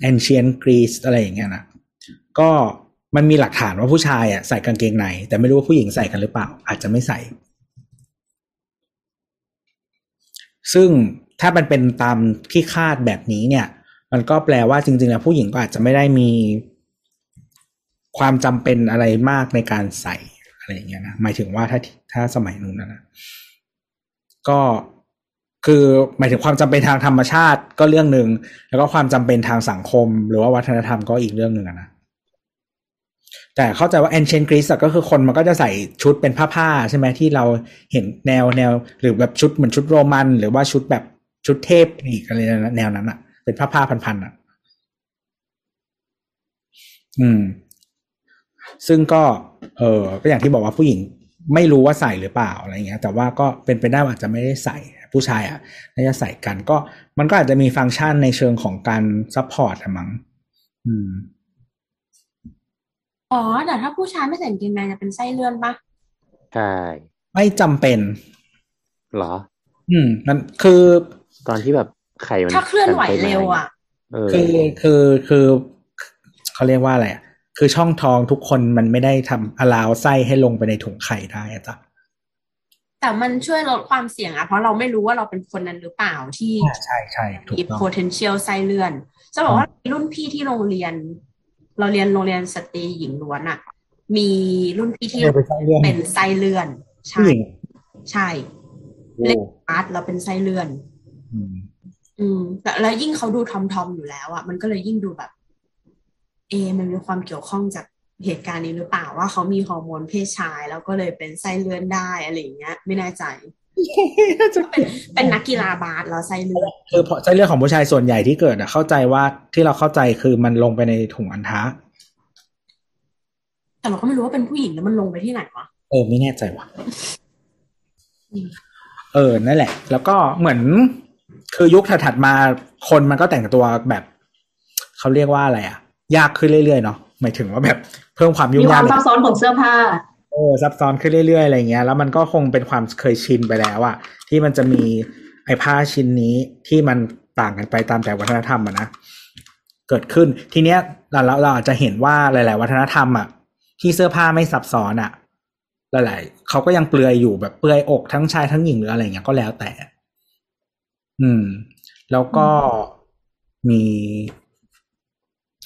แอนเชียนกรีซอะไรอย่างเงี้ยนะ ก็มันมีหลักฐานว่าผู้ชายอะใส่กางเกงใน แต่ไม่รู้ว่าผู้หญิงใส่กันหรือเปล่า อาจจะไม่ใส่ ซึ่งถ้ามันเป็นตามที่คาดแบบนี้เนี่ย มันก็แปลว่าจริงๆแล้วผู้หญิงก็อาจจะไม่ได้มีความจำเป็นอะไรมากในการใส่อะไรอย่างเงี้ยนะหมายถึงว่าถ้าถ้าสมัยนู้นนะก็คือหมายถึงความจำเป็นทางธรรมชาติก็เรื่องหนึ่งแล้วก็ความจำเป็นทางสังคม หรือว่าวัฒนธรรมก็อีกเรื่องหนึ่งนะ แต่เข้าใจว่า ancient Greece อะก็คือคนมันก็จะใส่ชุดเป็นผ้าๆใช่ไหมที่เราเห็นแนวแนวหรือแบบชุดเหมือนชุดโรมัน หรือว่าชุดแบบชุดเทพอีกอะไรนแนวนั้นอะเป็นผ้าๆพันๆอะอืม ซึ่งก็ เออก็อย่างที่บอกว่าผู้หญิงไม่รู้ว่าใส่หรือเปล่าอะไรเงี้ย แต่ว่าก็เป็นไปได้ว่าอาจจะไม่ได้ใส่ผู้ชายอะน่าจะใส่กันก็มันก็อาจจะมีฟังก์ชันในเชิงของการ support อะมั้งอืม อ๋อ แต่ถ้าผู้ชายไม่ใส่กางเกงในจะเป็นไส้เลื่อนปะใช่ไม่จำเป็น เหรอ อืมมันคือตอนที่แบบไข่มันถ้าเคลื่อนไหวเร็วอะเออคือคือคือเขาเรียกว่าอะไรอะคือช่องท้องทุกคนมันไม่ได้ทำอลาวไส้ให้ลงไปในถุงไข่ได้อะจ้ะแต่มันช่วยลดความเสี่ยงอะเพราะเราไม่รู้ว่าเราเป็นคนนั้นหรือเปล่าที่ใช่ใช่ถูกมีต้อง potential ไส้เลื่อน จะบอกว่ารุ่นพี่ที่โรงเรียน เราเรียนโรงเรียนสตรีหญิงล้วนอะมีรุ่นพี่ที่เออเป็นไส้เลื่อนเป็นไส้เลื่อนผู้ใช่หญิงใช่โอ้เล่นอาร์ตเราเป็นไส้เลื่อนอืมอืมแต่แล้วยิ่งเขาดูทอมทอมอยู่แล้วอะมันก็เลยยิ่งดูแบบ เอะมันมีความเกี่ยวข้องจากเหตุการณ์นี้หรือเปล่าว่าเขามีฮอร์โมนเพศชาย แล้วก็เลยเป็นไส้เลื่อนได้อะไรอย่างเงี้ย ไม่แน่ใจ เป็นนักกีฬาบาสแล้วไส้เลื่อนคือเพราะไส้เลือดของผู้ชายส่วนใหญ่ที่เกิดอะเข้าใจว่าที่เราเข้าใจคือมันลงไปในถุงอันทะแต่เราก็ไม่รู้ว่าเป็นผู้หญิงแล้วมันลงไปที่ไหนวะเออไม่แน่ใจว่ะอืมเออนั่นแหละ แล้วก็เหมือน คือยุคถัดๆมาคนมันก็แต่งตัวแบบเขาเรียกว่าอะไรอะยากขึ้นเรื่อยๆเนาะหมายถึงว่าแบบ เพิ่มความยุ่มีงคยาวากมซับซ้อนของเสื้อผ้าเออซับซ้อนขึ้นเรื่อยๆอะไรเงี้ยแล้วมันก็คงเป็นความเคยชินไปแล้วอะที่มันจะมีไอ้ผ้าชิ้นนี้ที่มันต่างกันไปตามแต่วัฒนธรรมอะนะเกิดขึ้นทีเนี้ยเราเราเราอาจจะเห็นว่าหลาย ๆ วัฒนธรรมอะที่เสื้อผ้าไม่ซับซ้อนอะหลายๆเขาก็ยังเปลือยอยู่แบบเปลือยอกทั้งชายทั้งหญิงหรืออะไรเงี้ยก็แล้วแต่ อืม แล้วก็มี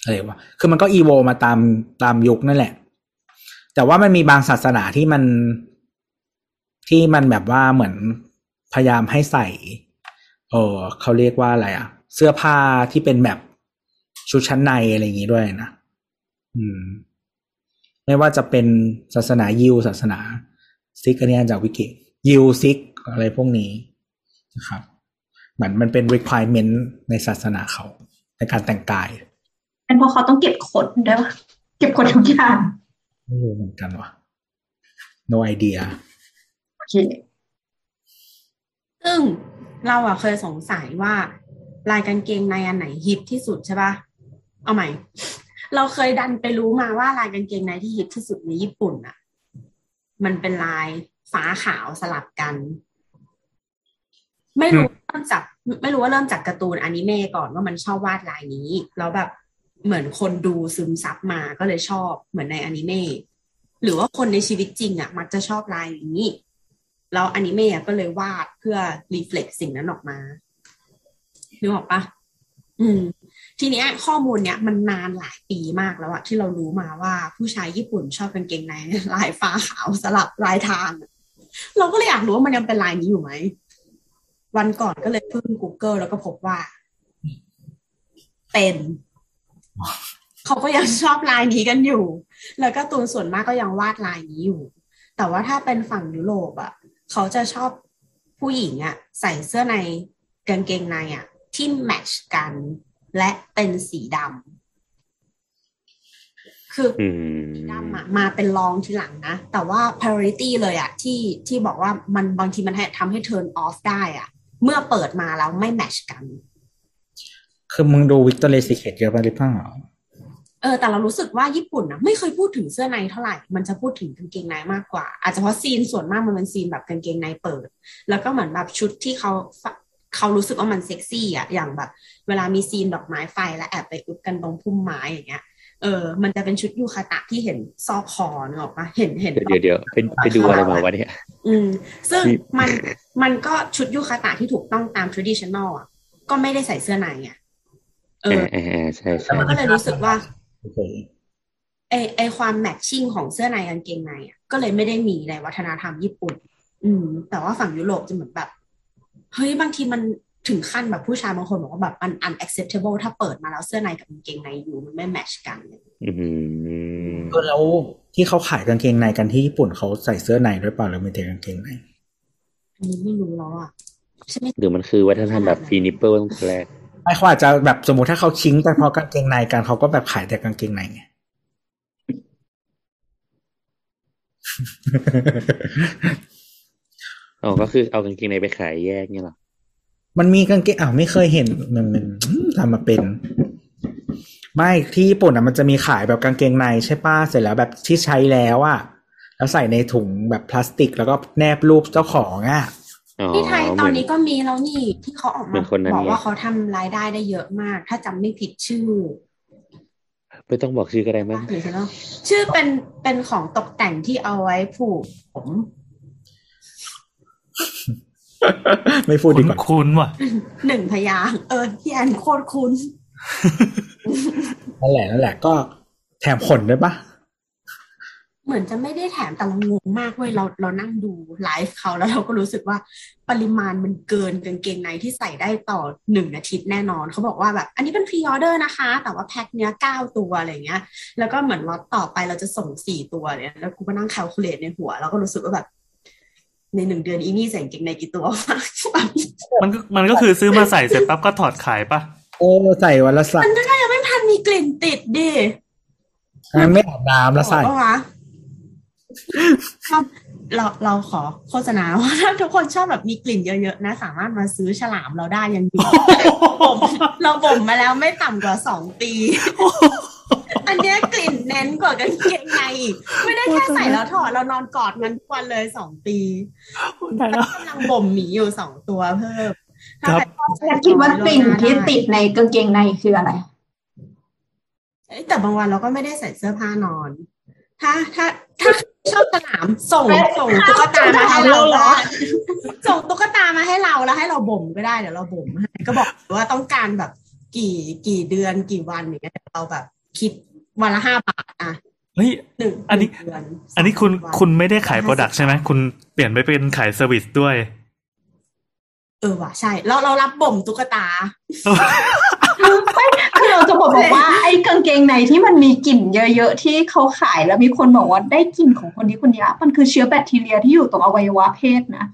อะไรวะคือมันก็อีโวมาตามตามยุคนั่นแหละ แต่ว่ามันมีบางศาสนาที่มันที่มันแบบว่าเหมือนพยายามให้ใส่ เออเขาเรียกว่าอะไรอะเสื้อผ้าที่เป็นแบบชุดชั้นในอะไรอย่างงี้ด้วยนะอืม ไม่ว่าจะเป็นศาสนายิวศาสนาซิกอันนี้อ่านจากวิกิยิวซิกอะไรพวกนี้นะครับเหมือนมันเป็น requirement ในศาสนาเขา ในการแต่งกาย เป็นเพราะเขาต้องเก็บขนได้ปะเก็บขนทุกอย่าง ไม่รู้เหมือนกันวะ no idea โอเคซึ่งเราอะเคยสงสัยว่า ลายกางเกงในอันไหนฮิตที่สุดใช่ปะเอาใหม่ เราเคยดันไปรู้มาว่าลายกางเกงในที่ฮิตที่สุดในญี่ปุ่นอะมันเป็นลายฟ้าขาวสลับกัน ไม่รู้เริ่มจากไม่รู้ว่าเริ่มจากการ์ตูนอนิเมะก่อนว่ามันชอบวาดลายนี้ แล้วแบบ เหมือนคนดูซึมซับมาก็เลยชอบเหมือนในอนิเมะหรือว่าคนในชีวิตจริงอะมักจะชอบลายอย่างนี้แล้วอนิเมะก็เลยวาดเพื่อรีเฟล็กสิ่งนั้นออกมานึกออกปะอืม ทีเนี้ย ข้อมูลเนี้ยมันนานหลายปีมากแล้วอะที่เรารู้มาว่าผู้ชายญี่ปุ่นชอบกางเกงในลายฟ้าขาวสลับลายทาง เราก็เลยอยากรู้ว่ามันยังเป็นลายนี้อยู่ไหม วันก่อนก็เลยเพิ่ง Google แล้วก็พบว่า เป็น เขาก็ยังชอบลายนี้กันอยู่ แล้วก็ตูนส่วนมากก็ยังวาดลายนี้อยู่ แต่ว่าถ้าเป็นฝั่งยุโรปอะเขาจะชอบผู้หญิงอะใส่เสื้อในกางเกงในอะที่แมทช์กัน และเป็นสีดำคืออืมสีดำอะมาเป็นรองทีหลังนะ แต่ว่า priority เลยอะที่ที่บอกว่ามันบางทีมันให้ทำให้ turn off ได้อะเมื่อเปิดมาแล้วไม่ match กัน คือมึงดู Victoria's Secret เยอะไปหรือเปล่าเออแต่เรารู้สึกว่าญี่ปุ่นนะไม่เคยพูดถึงเสื้อในเท่าไหร่ มันจะพูดถึงกางเกงในมากกว่า อาจจะเพราะซีนส่วนมากมันเป็นซีนแบบกางเกงในเปิด แล้วก็เหมือนแบบชุดที่เขาเขารู้สึกว่ามันเซ็กซี่อะอย่างแบบ เวลามีซีนดอกไม้ไฟแล้วแอบไปอุบกันตรงพุ่มไม้อย่างเงี้ยเออ มันจะเป็นชุดยูคาตะที่เห็นซอกคอนึกออกปะเห็นเห็นเดี๋ยวเดี๋ยวเดี๋ยวไปไปดูอะไรมาวะเนี่ยอืม ซึ่งนี่มันมันก็ชุดยูคาตะที่ถูกต้องตาม traditional อะก็ไม่ได้ใส่เสื้อในอะ เอเอออเออเออใช่แล้วใช่มันก็เลยรู้สึกว่าโอเคไอไอความแมทชิ่งของเสื้อในกางเกงในอะก็เลยไม่ได้มีในวัฒนธรรมญี่ปุ่น อืม แต่ว่าฝั่งยุโรปจะเหมือนแบบ เฮ้ยบางทีมันถึงขั้นแบบผู้ชายบางคนบอกว่าแบบมัน unacceptable ถ้าเปิดมาแล้วเสื้อในกับกางเกงในอยู่มันไม่แมทชกันเลยอืมเออแล้วที่เขาขายกางเกงในกันที่ญี่ปุ่นเขาใส่เสื้อในด้วยเปล่าหรือไม่แต่กางเกงในอันนี้ไม่รู้แล้วอะใช่ไหมหรือมันคือวัฒนธรรมแบบฟรีนิปเปิลตั้งแต่แรก ไม่เขาอาจจะแบบสมมติถ้าเขาชิงแต่พอกางเกงในกันเขาก็แบบขายแต่กางเกงในไงอ๋อก็คือเอากางเกงในไปขายแยกเนี่ยเหรอ มันมีกางเกงอ้าวไม่เคยเห็นมันมันอืมทำมาเป็น ไม่ที่ญี่ปุ่นอะมันจะมีขายแบบกางเกงในใช่ป้าเสร็จแล้วแบบที่ใช้แล้วอะแล้วใส่ในถุงแบบพลาสติก แล้วก็แนบรูปเจ้าของอะอ๋อ ที่ไทยตอนนี้เหมืก็มีแล้วนี่ที่เขาออกเหมืมาอนคนนั้นบอกว่าไงเขาทำรายได้ได้เยอะมาก ถ้าจำไม่ผิดชื่อ ไม่ต้องบอกชื่อก็ได้มั้งหรือใช่ไหมชื่อเป็นเป็นของตกแต่งที่เอาไว้ผูกผม ไม่พูดดีคุ้นกว่าคุ้นๆว่ะหนึ่งพยางค์เออพี่แอนโคตรคุ้นนั่นแหละนั่นแหละก็แถมขนด้วยปะ เหมือนจะไม่ได้แถมแต่เรางงมากเว้ยเราเรานั่งดูไลฟ์เขาแล้วเราก็รู้สึกว่าปริมาณมันเกินกางเกงในที่ใส่ได้ต่อหนึ่งอาทิตย์แน่นอนเขาบอกว่าแบบ อันนี้เป็น pre-order นะคะ แต่ว่าแพ็คเนี้ยเก้าตัวอะไรเงี้ย แล้วก็เหมือนล็อตต่อไปเราจะส่งสี่ตัวเนี่ยแล้วกูก็นั่ง calculate ในหัว แล้วก็รู้สึกว่าแบบ ในหนึ่งเดือนอีนี่ใส่กางเกงในกี่ตัววะมันก็มันก็คือซื้อมาใส่เสร็จปั๊บก็ถอดขายปะเออใส่วันละใส่มันก็ยังไม่ทันมีกลิ่นติดดิไม่อาบน้ำแล้วใส่โอ้ปะวะ ชอบเราเราขอโฆษณาว่าถ้าทุกคนชอบแบบมีกลิ่นเยอะๆนะ สามารถมาซื้อฉลามเราได้ยังดีบ่มเราบ่มมาแล้วไม่ต่ำกว่าสองปี อันเนี้ยกลิ่นเน้นกว่ากางเกงในอีกไม่ได้แค่ใส่แล้วถอดเรานอนกอดมันทุกวันเลยสองปีได้แล้วกำลังบ่มหมีอยู่สองตัวเพิ่มถ้าครับใครชอบแล้วคิดว่ากลิ่นที่ติดในกางเกงในคืออะไรเอ้ยแต่บางวันเราก็ไม่ได้ใส่เสื้อผ้านอน ถ้าถ้าถ้า ชอบสนามส่งส่งตุ๊กตามาให้เราได้ส่งตุ๊กตามาให้เราแล้วให้เราบ่มก็ได้เดี๋ยวเราบ่มให้ก็บอกว่าต้องการแบบกี่กี่เดือนกี่วันอย่างเงี้ยเราแบบ คิดวันละห้าบาทอะเฮ้ยหนึ่งอันนี้หงเดือนอันนี้คุณสงวันคุณไม่ได้ขาย product ใช่ไหมคุณเปลี่ยนไปเป็นขาย service ด้วย เออว่ะใช่ เราเรารับบ่มตุ๊กตาคือ เราจะบอกบอกว่าไอ้กางเกงในที่มันมีกลิ่นเยอะๆที่เขาขายแล้วมีคนบอกว่าได้กลิ่นของคนนี้คนนี้มันคือเชื้อแบคทีเรียที่อยู่ตรงอวัยวะเพศนะ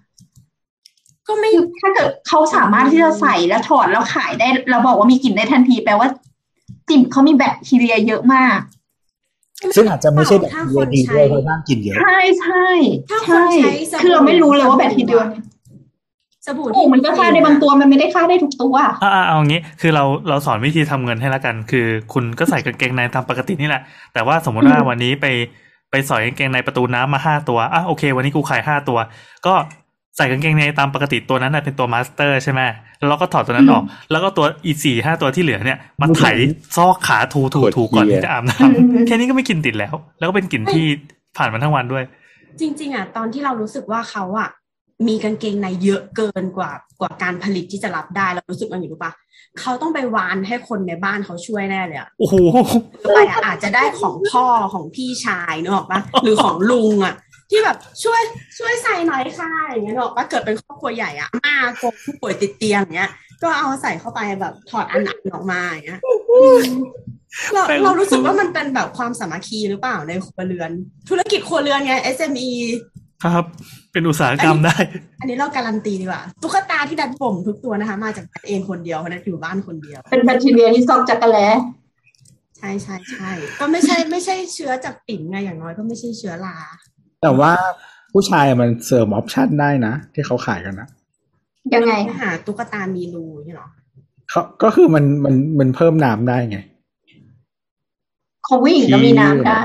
ก็ไม่คือถ้าเกิดเขาสามารถที่จะใส่แล้วถอดแล้วขายได้เราบอกว่ามีกลิ่นได้ทันทีแปลว่ากลิ่นเขามีแบคทีเรียเยอะมาก ซึ่งอาจจะไม่ใช่แบบถ้าทีคเดียนดีใช้ด้วยเพราะน่ากินเยอะใช่ใช่ถ้าคนใช่ใช้สบู่คือเราไม่รู้เลยว่าแบคทีเรีย สบู่โอ้มันก็ฆ่าได้บางตัวมันไม่ได้ฆ่าได้ทุกตัวอ่าเอางี้คือเราเราสอนวิธีทำเงินให้ละกัน คือคุณก็ใส่กางเกงในตามปกตินี่แหละ แต่ว่าสมมติว่าอืมวันนี้ไปไปสอยกางเกงในประตูน้ำมาห้าตัวอะโอเค วันนี้กูขายห้าตัว ก็ใส่กางเกงในตามปกติตัวนั้นนะเป็นตัว master ใช่ไหมแล้วเราก็ถอดตัวนั้นออก แล้วก็ตัวอีสี่ห้าตัวที่เหลือเนี่ยมาไถซอกขาถูถูถูก่อนที่จะอาบน้อืมำแค่นี้ก็ไม่กลินติดแล้ว แล้วก็เป็นกลิ่นที่ผ่านมาทั้งวันด้วย จริง ๆอะตอนที่เรารู้สึกว่าเขาอะ มีกางเกงในเยอะเกินกว่ากว่าการผลิตที่จะรับได้เรารู้สึกมันอยู่รู้ปะเขาต้องไปวานให้คนในบ้านเขาช่วยแน่เลยอะโอ้โหไปอะอาจจะได้ของพ่อของพี่ชายเนกอะปะหรือของลุงอะที่แบบช่วยช่วยใส่หน่อยค่ะอย่างเงี้ยเนกอะปะเกิดเป็นครอบครัวใหญ่อะอาโกงผู้ป่วยติดเตียงอย่างเงี้ย ก็เอาใส่เข้าไปแบบถอดอันอันออกมาอย่างเงี้ยอืมเราเรารู้สึกว่ามันเป็นแบบความสามัคคีหรือเปล่าในครัวเรือน ธุรกิจครัวเรือนไง SME ครับ เป็นอุตสาหกรรมได้ อันนี้เราการันตีดีกว่าตุ๊กตาที่ดันผมทุกตัวนะคะ มาจากดันเองคนเดียวเพราะนันอยู่บ้านคนเดียว เป็นแบคทีเรียที่ซอกจักรแลใช่ใช่ใช่ก็ไม่ใช่ไม่ใช่เชื้อจากปิ่นไงอย่างน้อยก็ไม่ใช่เชื้อราแต่ว่าผู้ชายอะมันเสริม option ได้นะ ที่เขาขายกันนะยังไงหาตุ๊กตามีรูนี่หรอเขาก็คือมันมันมันเพิ่มน้ำได้ไงของผู้หญิงก็มีน้ำได้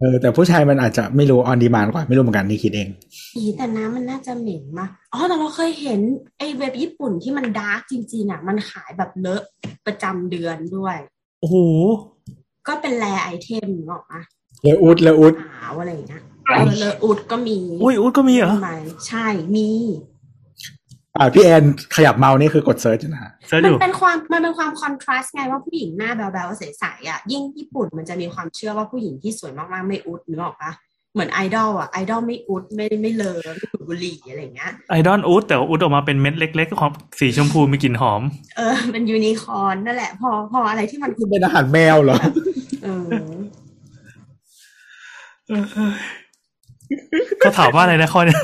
เออแต่ผู้ชายมันอาจจะไม่รู้ on demand กว่าไม่รู้เหมือนกันนี่คิดเองอีแต่น้ำมันน่าจะเหม็นมากอ๋อแต่เราเคยเห็นไอ้เว็บญี่ปุ่นที่มัน dark จริงๆอะ มันขายแบบเลอะประจำเดือนด้วย โอ้โห ก็เป็นแรไอเทมหรอกอะเลออุดเลออุดขาวอะไรอย่างเงี้ยเออเลอะอุดก็มีอุ้ยอุ้ยก็มีเหรอทำไมใช่มี อ่าพี่แอนขยับเมาส์นี่คือกดเซิร์ชนะฮะเซิร์ชมัอนยู่เป็นความมันเป็นความคอนทราสต์ไงว่าผู้หญิงหน้าแบวๆใสๆอะยิ่งญี่ปุ่นมันจะมีความเชื่อว่าผู้หญิงที่สวยมากๆไม่อุดนึกออกปะเหมือนไอดอลอะไอดอลไม่อุดไม่ไม่เลอไม่ดูดบุหรี่อะไรอย่างเงี้ยไอดอลอุดแต่ว่าอุดออกมาเป็นเม็ดเล็กๆของสีชมพูมีกลิ่นหอม เออเป็นยูนิคอร์นนั่นแหละ พอพออะไรที่มันคือเป็นอาหารแมวเหรอเออเขาถามว่าอะไรนะข้อเนี้ย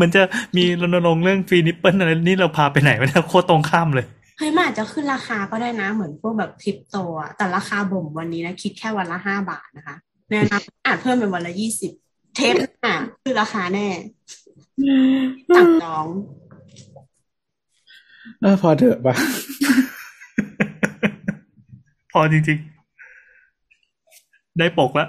มันจะมีรณรงค์เรื่อง free nipple อะไรนี่เราพาไปไหนวะเนี่ยโคตรตรงข้ามเลยเฮ้ยมันอาจจะขึ้นราคาก็ได้นะ เหมือนพวกแบบคริปโตอะแต่ราคาบ่มวันนี้นะคิดแค่วันละห้าบาทนะคะในอนาคตอาจเพิ่มเป็นวันละยี่สิบเทปหน้าคือราคาแน่สั่งจองเออพอเถอะปะพอจริงๆ ได้ปกแล้ว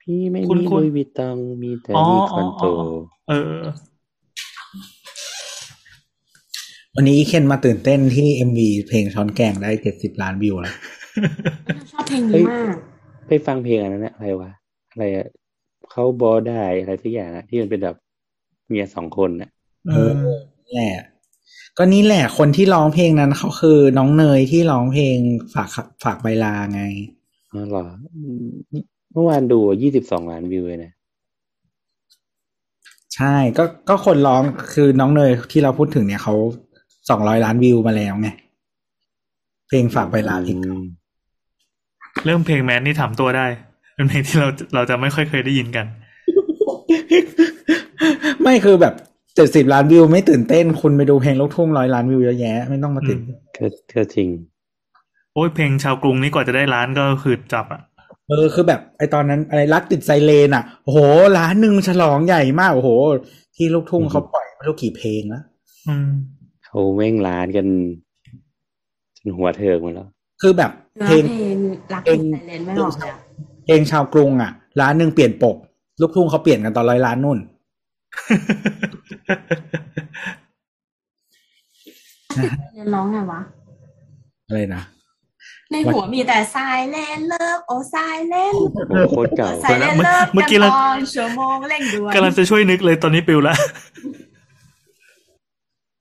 พี่ไม่คุณมีคุณลุยวิตตองมีแต่อ๋อมีอ๋คออนโตอ๋อเออ วันนี้อีเคนมาตื่นเต้นที่เอ็มวีเพลงช้อนแกงได้เจ็ดสิบล้านวิวแล้วชอบเพลงนี้มากไปฟังเพลงอันนั้นนะอะไรวะอะไรอะเขาบอได้อะไรสักอย่างอะที่มันเป็นแบบเมียสองคนน่ะเออนี่แหละก็นี่แหละคนที่ร้องเพลงนั้นเขาคือน้องเนยที่ร้องเพลงฝากฝากใบลาไงอ๋อเหรออืม เมื่อวานดูยี่สิบสองล้านวิวเลยนะ ใช่ก็ก็คนร้องคือน้องเนยที่เราพูดถึงเนี่ยเขาสองร้อยล้านวิวมาแล้วไง เพลงฝากใบลาเพลงอืมเรื่องเพลงแมนนี่ถามตัวได้ เป็นเพลงที่เราเราจะไม่ค่อยเคยได้ยินกัน ไม่คือแบบเจ็ดสิบล้านวิวไม่ตื่นเต้น คุณไปดูเพลงลูกทุ่งร้อยล้านวิวเยอะแยะ ไม่ต้องมาตื่นเต้นก็ก็จริง โอ้ยเพลงชาวกรุงนี่กว่าจะได้ร้านก็คือจับอะ เออคือแบบไอตอนนั้นอะไรรักติดไซเรนอะโอ้โหล้านหนึ่งฉลองใหญ่มากโอ้โห ที่ลูกทุ่งอืมเขาปล่อยไม่รู้กี่เพลงแล้วอืมเขาแม่งร้านกันจนหัวเถิกหมดแล้ว คือแบบเนื้เพลองเพลงรักเพลติงดไซเลนไม่ออกเลยอะเพลงชาวกรุงอะล้านหนึ่งเปลี่ยนปก ลูกทุ่งเขาเปลี่ยนกันตอนร้อยล้านนู่นเรียนร้องไงวะอะไรนะ ในหัวมีแต่ไซเลนเลิฟโอไซเลนโอ้โหโคตรเก่าไซเลนเลิฟเมื่อกี้กันเราตอนชั่วโมงเร่งด่วนกำลังจะช่วยนึกเลยตอนนี้ปิวแล้ว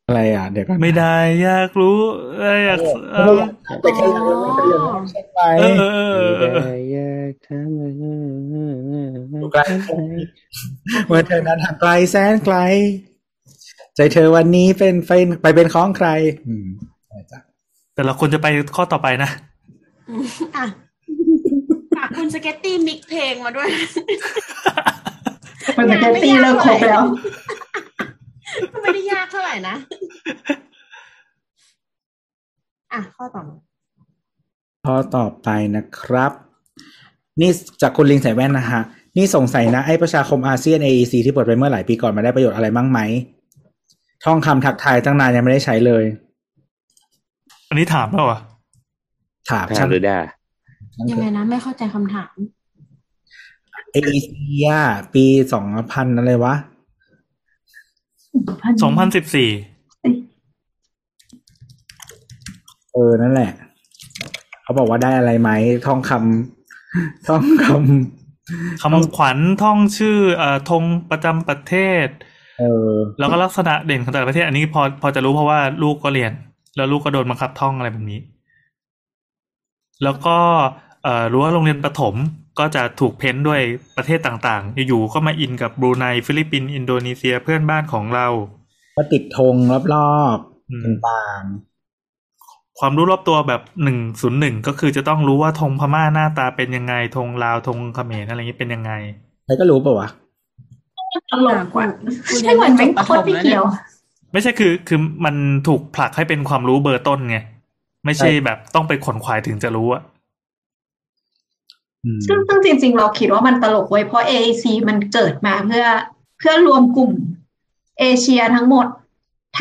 อะไรอะ เดี๋ยวก่อนไม่ได้อยากรู้เอ้ยอยากเออแต่แค่ยังไม่ได้ยังไม่ใช่ไปเออเออเออเออไม่ได้อยากทำอะไรไกลเมื่อเธอนั้นห่างไกลแสนไกล ใจเธอวันนี้เป็นไปไปเป็นของใคร อืมใช่จ้ะแต่เราควรจะไปข้อต่อไปนะ อืมอะฝากคุณสเก็ตตี้ mix เพลงมาด้วยมันจะแค่ตีเลิกคบแล้วก็ไม่ได้ยากเท่าไหร่นะ อะ ข้อต่อมาข้อต่อไปนะครับ นี่จากคุณลิงใส่แว่นนะฮะ นี่สงสัยนะ ไอ้ประชาคมอาเซียน AEC ที่เปิดไปเมื่อหลายปีก่อนมาได้ประโยชน์อะไรบ้างไหมท่องคำทักทายตั้งนานยังไม่ได้ใช้เลย อันนี้ถามแล้วอะ ถามถาช่ามงหรือด่ายังไงนะ ไม่เข้าใจคำถาม AEC อะปีสองพันอะไรวะสองพันสิบสี่เออ นั่นแหละ เขาบอกว่าได้อะไรไหมท่องคำท่องคคำขวัญท่องชื่อเอ่อธงประจำประเทศเออ แล้วก็ลักษณะเด่นของแต่ละประเทศ อันนี้พอพอจะรู้เพราะว่าลูกก็เรียน แล้วลูกก็โดนบังคับท่องอะไรแบบนี้ แล้วก็เอ่อรู้ว่าโรงเรียนประถมก็จะถูก paint ด้วยประเทศต่างๆ อยู่ๆก็มาอินกับบรูไนฟิลิปปินส์อินโดนีเซียเพื่อนบ้านของเราก็ติดธงรอบอืมๆต่างความรู้รอบตัวแบบหนึ่งศูนย์หนึ่งก็คือจะต้องรู้ว่าธงพม่าหน้าตาเป็นยังไงธงลาวธงเขมรอะไรอย่างนี้เป็นยังไงๆใครก็รู้ป่าวะตลกว่ะกูเรียนใช่เหมือนแม่งจบประโคถตรมไม่แล้วเนี่ยเกี่ยว ไม่ใช่คือคือมันถูกผลักให้เป็นความรู้เบอร์ต้นไง ไม่ใช่แบบต้องไปขนขวายถึงจะรู้อะอืมซึ่งซึ่งจริง ๆ เราคิดว่ามันตลกเว้ยเพราะ AAC มันเกิดมาเพื่อเพื่อรวมกลุ่ม เอเชียทั้งหมดท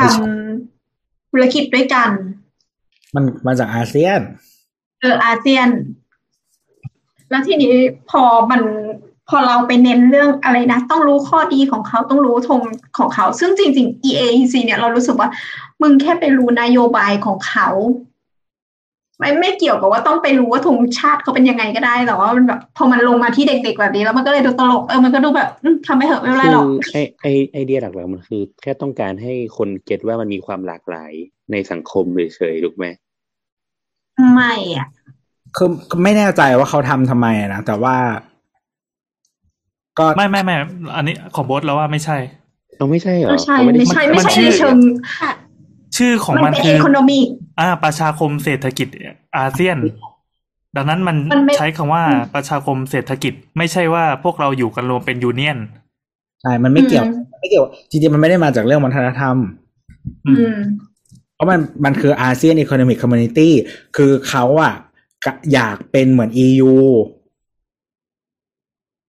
ำธุรกิจด้วยกัน มันมาจากอาเซียน เอออาเซียน แล้วทีนี้พอมันพอเราไปเน้นเรื่องอะไรนะ ต้องรู้ข้อดีของเขาต้องรู้ธงของเขา ซึ่งจริง ๆ EAEC เนี่ยเรารู้สึกว่า มึงแค่ไปรู้นโยบายของเขา ไม่ไม่เกี่ยวกับว่าต้องไปรู้ว่าธงชาติเขาเป็นยังไงก็ได้แต่ว่ามันแบบพอมันลงมาที่เด็กๆแบบนี้ แล้วมันก็เลยดูตลกเออมันก็ดูแบบอืมทำไปเถอะไม่เป็นไรคืหรอกอไอไอไอเดียหลักๆมันคือ แค่ต้องการให้คนเก็ตว่ามันมีความหลากหลายในสังคมเฉยๆถูกไหมไม่อะคือไม่แน่ใจว่าเขาทำทำไมอะนะแต่ว่า ก็ไม่ไม่ไม่อันนี้ของโบสแล้วว่าไม่ใช่เอาไม่ใช่เหรอไม่ใช่เขาไม่ได้ไม่ใช่ไม่มันใช่ชื่อในเชิงชื่อของมัมันนเป็นคืเอ อโคโนมิกอ่า ประชาคมเศรษฐกิจอาเซียน ดังนั้นมันมันไม่ใช้คำว่าประชาคมเศรษฐกิจ ไม่ใช่ว่าพวกเราอยู่กันรวมเป็น unionใช่มันไม่เกี่ยวไม่เกี่ยวจริงๆมันไม่ได้มาจากเรื่องวัฒนธรรม อือืมมเพราะมันมันคืออาเซียนอี o n นมิ c คอมมูนิตี้คือเขาอะกะอยากเป็นเหมือน EU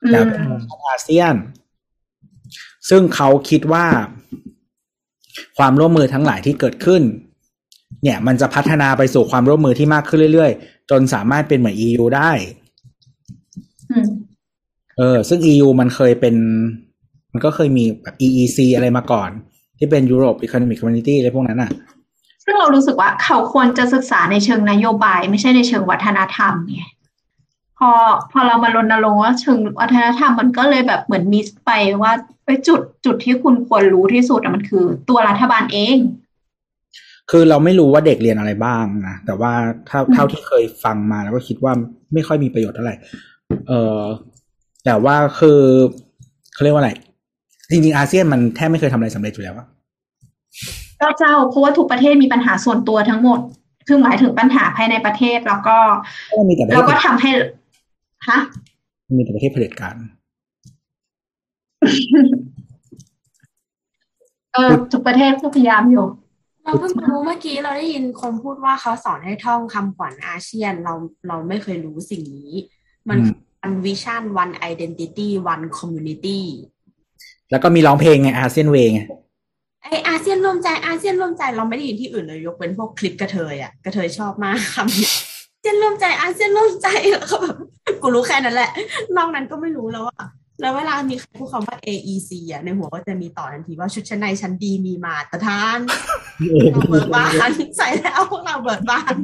อืมแต่เป็นอาเซียน ซึ่งเขาคิดว่า ความร่วมมือทั้งหลายที่เกิดขึ้น เนี่ยมันจะพัฒนาไปสู่ความร่วมมือที่มากขึ้นเรื่อยๆ จนสามารถเป็นเหมือน EU ได้อืมเออ ซึ่ง EU มันเคยเป็น มันก็เคยมีแบบ EEC อะไรมาก่อน ที่เป็น Europe Economic Community อะไรพวกนั้นอะซึ่งเรารู้สึกว่าเขาควรจะศึกษาในเชิงนโยบาย ไม่ใช่ในเชิงวัฒนธรรมไงพอพอเรามารณรงค์ว่าเชิงวัฒนธรรมมันก็เลยแบบเหมือนมิสไปว่าไปจุดจุดที่คุณควรรู้ที่สุดอะมันคือ ตัวรัฐบาลเอง คือเราไม่รู้ว่าเด็กเรียนอะไรบ้างนะแต่ว่าถ้าเท่าที่เคยฟังมาแล้วก็คิดว่าไม่ค่อยมีประโยชน์เท่าไหร่เออแต่ว่าคือเขาเรียกว่าอะไรจริงๆอาเซียนมันแทบไม่เคยทำอะไรสำเร็จอยู่แล้วอะก็เจ้าเพราะว่าทุกประเทศมีปัญหาส่วนตัวทั้งหมด คือหมายถึงปัญหาภายในประเทศแล้วก็ก็มีแต่ประเทแล้วศก็ทำให้ฮะมีแต่ประเทศเผด็จการเออทุกประเทศก็พยายามอยู่ เราเพิ่งมารู้เมื่อกี้เราได้ยินคนพูดว่าเขาสอนให้ท่องคำขวัญอาเซียนเราเราไม่เคยรู้สิ่งนี้ มันอืม one vision one identity one communityแล้วก็มีร้องเพลงไงอาเซียน way ไงไออาเซียนร่วมใจอาเซียนร่วมใจเราไม่ได้ยินที่อื่นเลยยกเว้นพวกคลิปกระเทยอะกระเทยชอบมากคำนี้อาเซียนร่วมใจอาเซียนร่วมใจแล้วก็แบบกูรู้แค่นั้นแหละนอกนั้นก็ไม่รู้แล้วอะ แล้วเวลามีใครพูดคำว่า AEC อะในหัวก็จะมีต่อทันทีว่าชุดชั้นในชั้นดีมีมาตรฐานเราเบิดบานใส่แล้วพวกเราเบิดบาน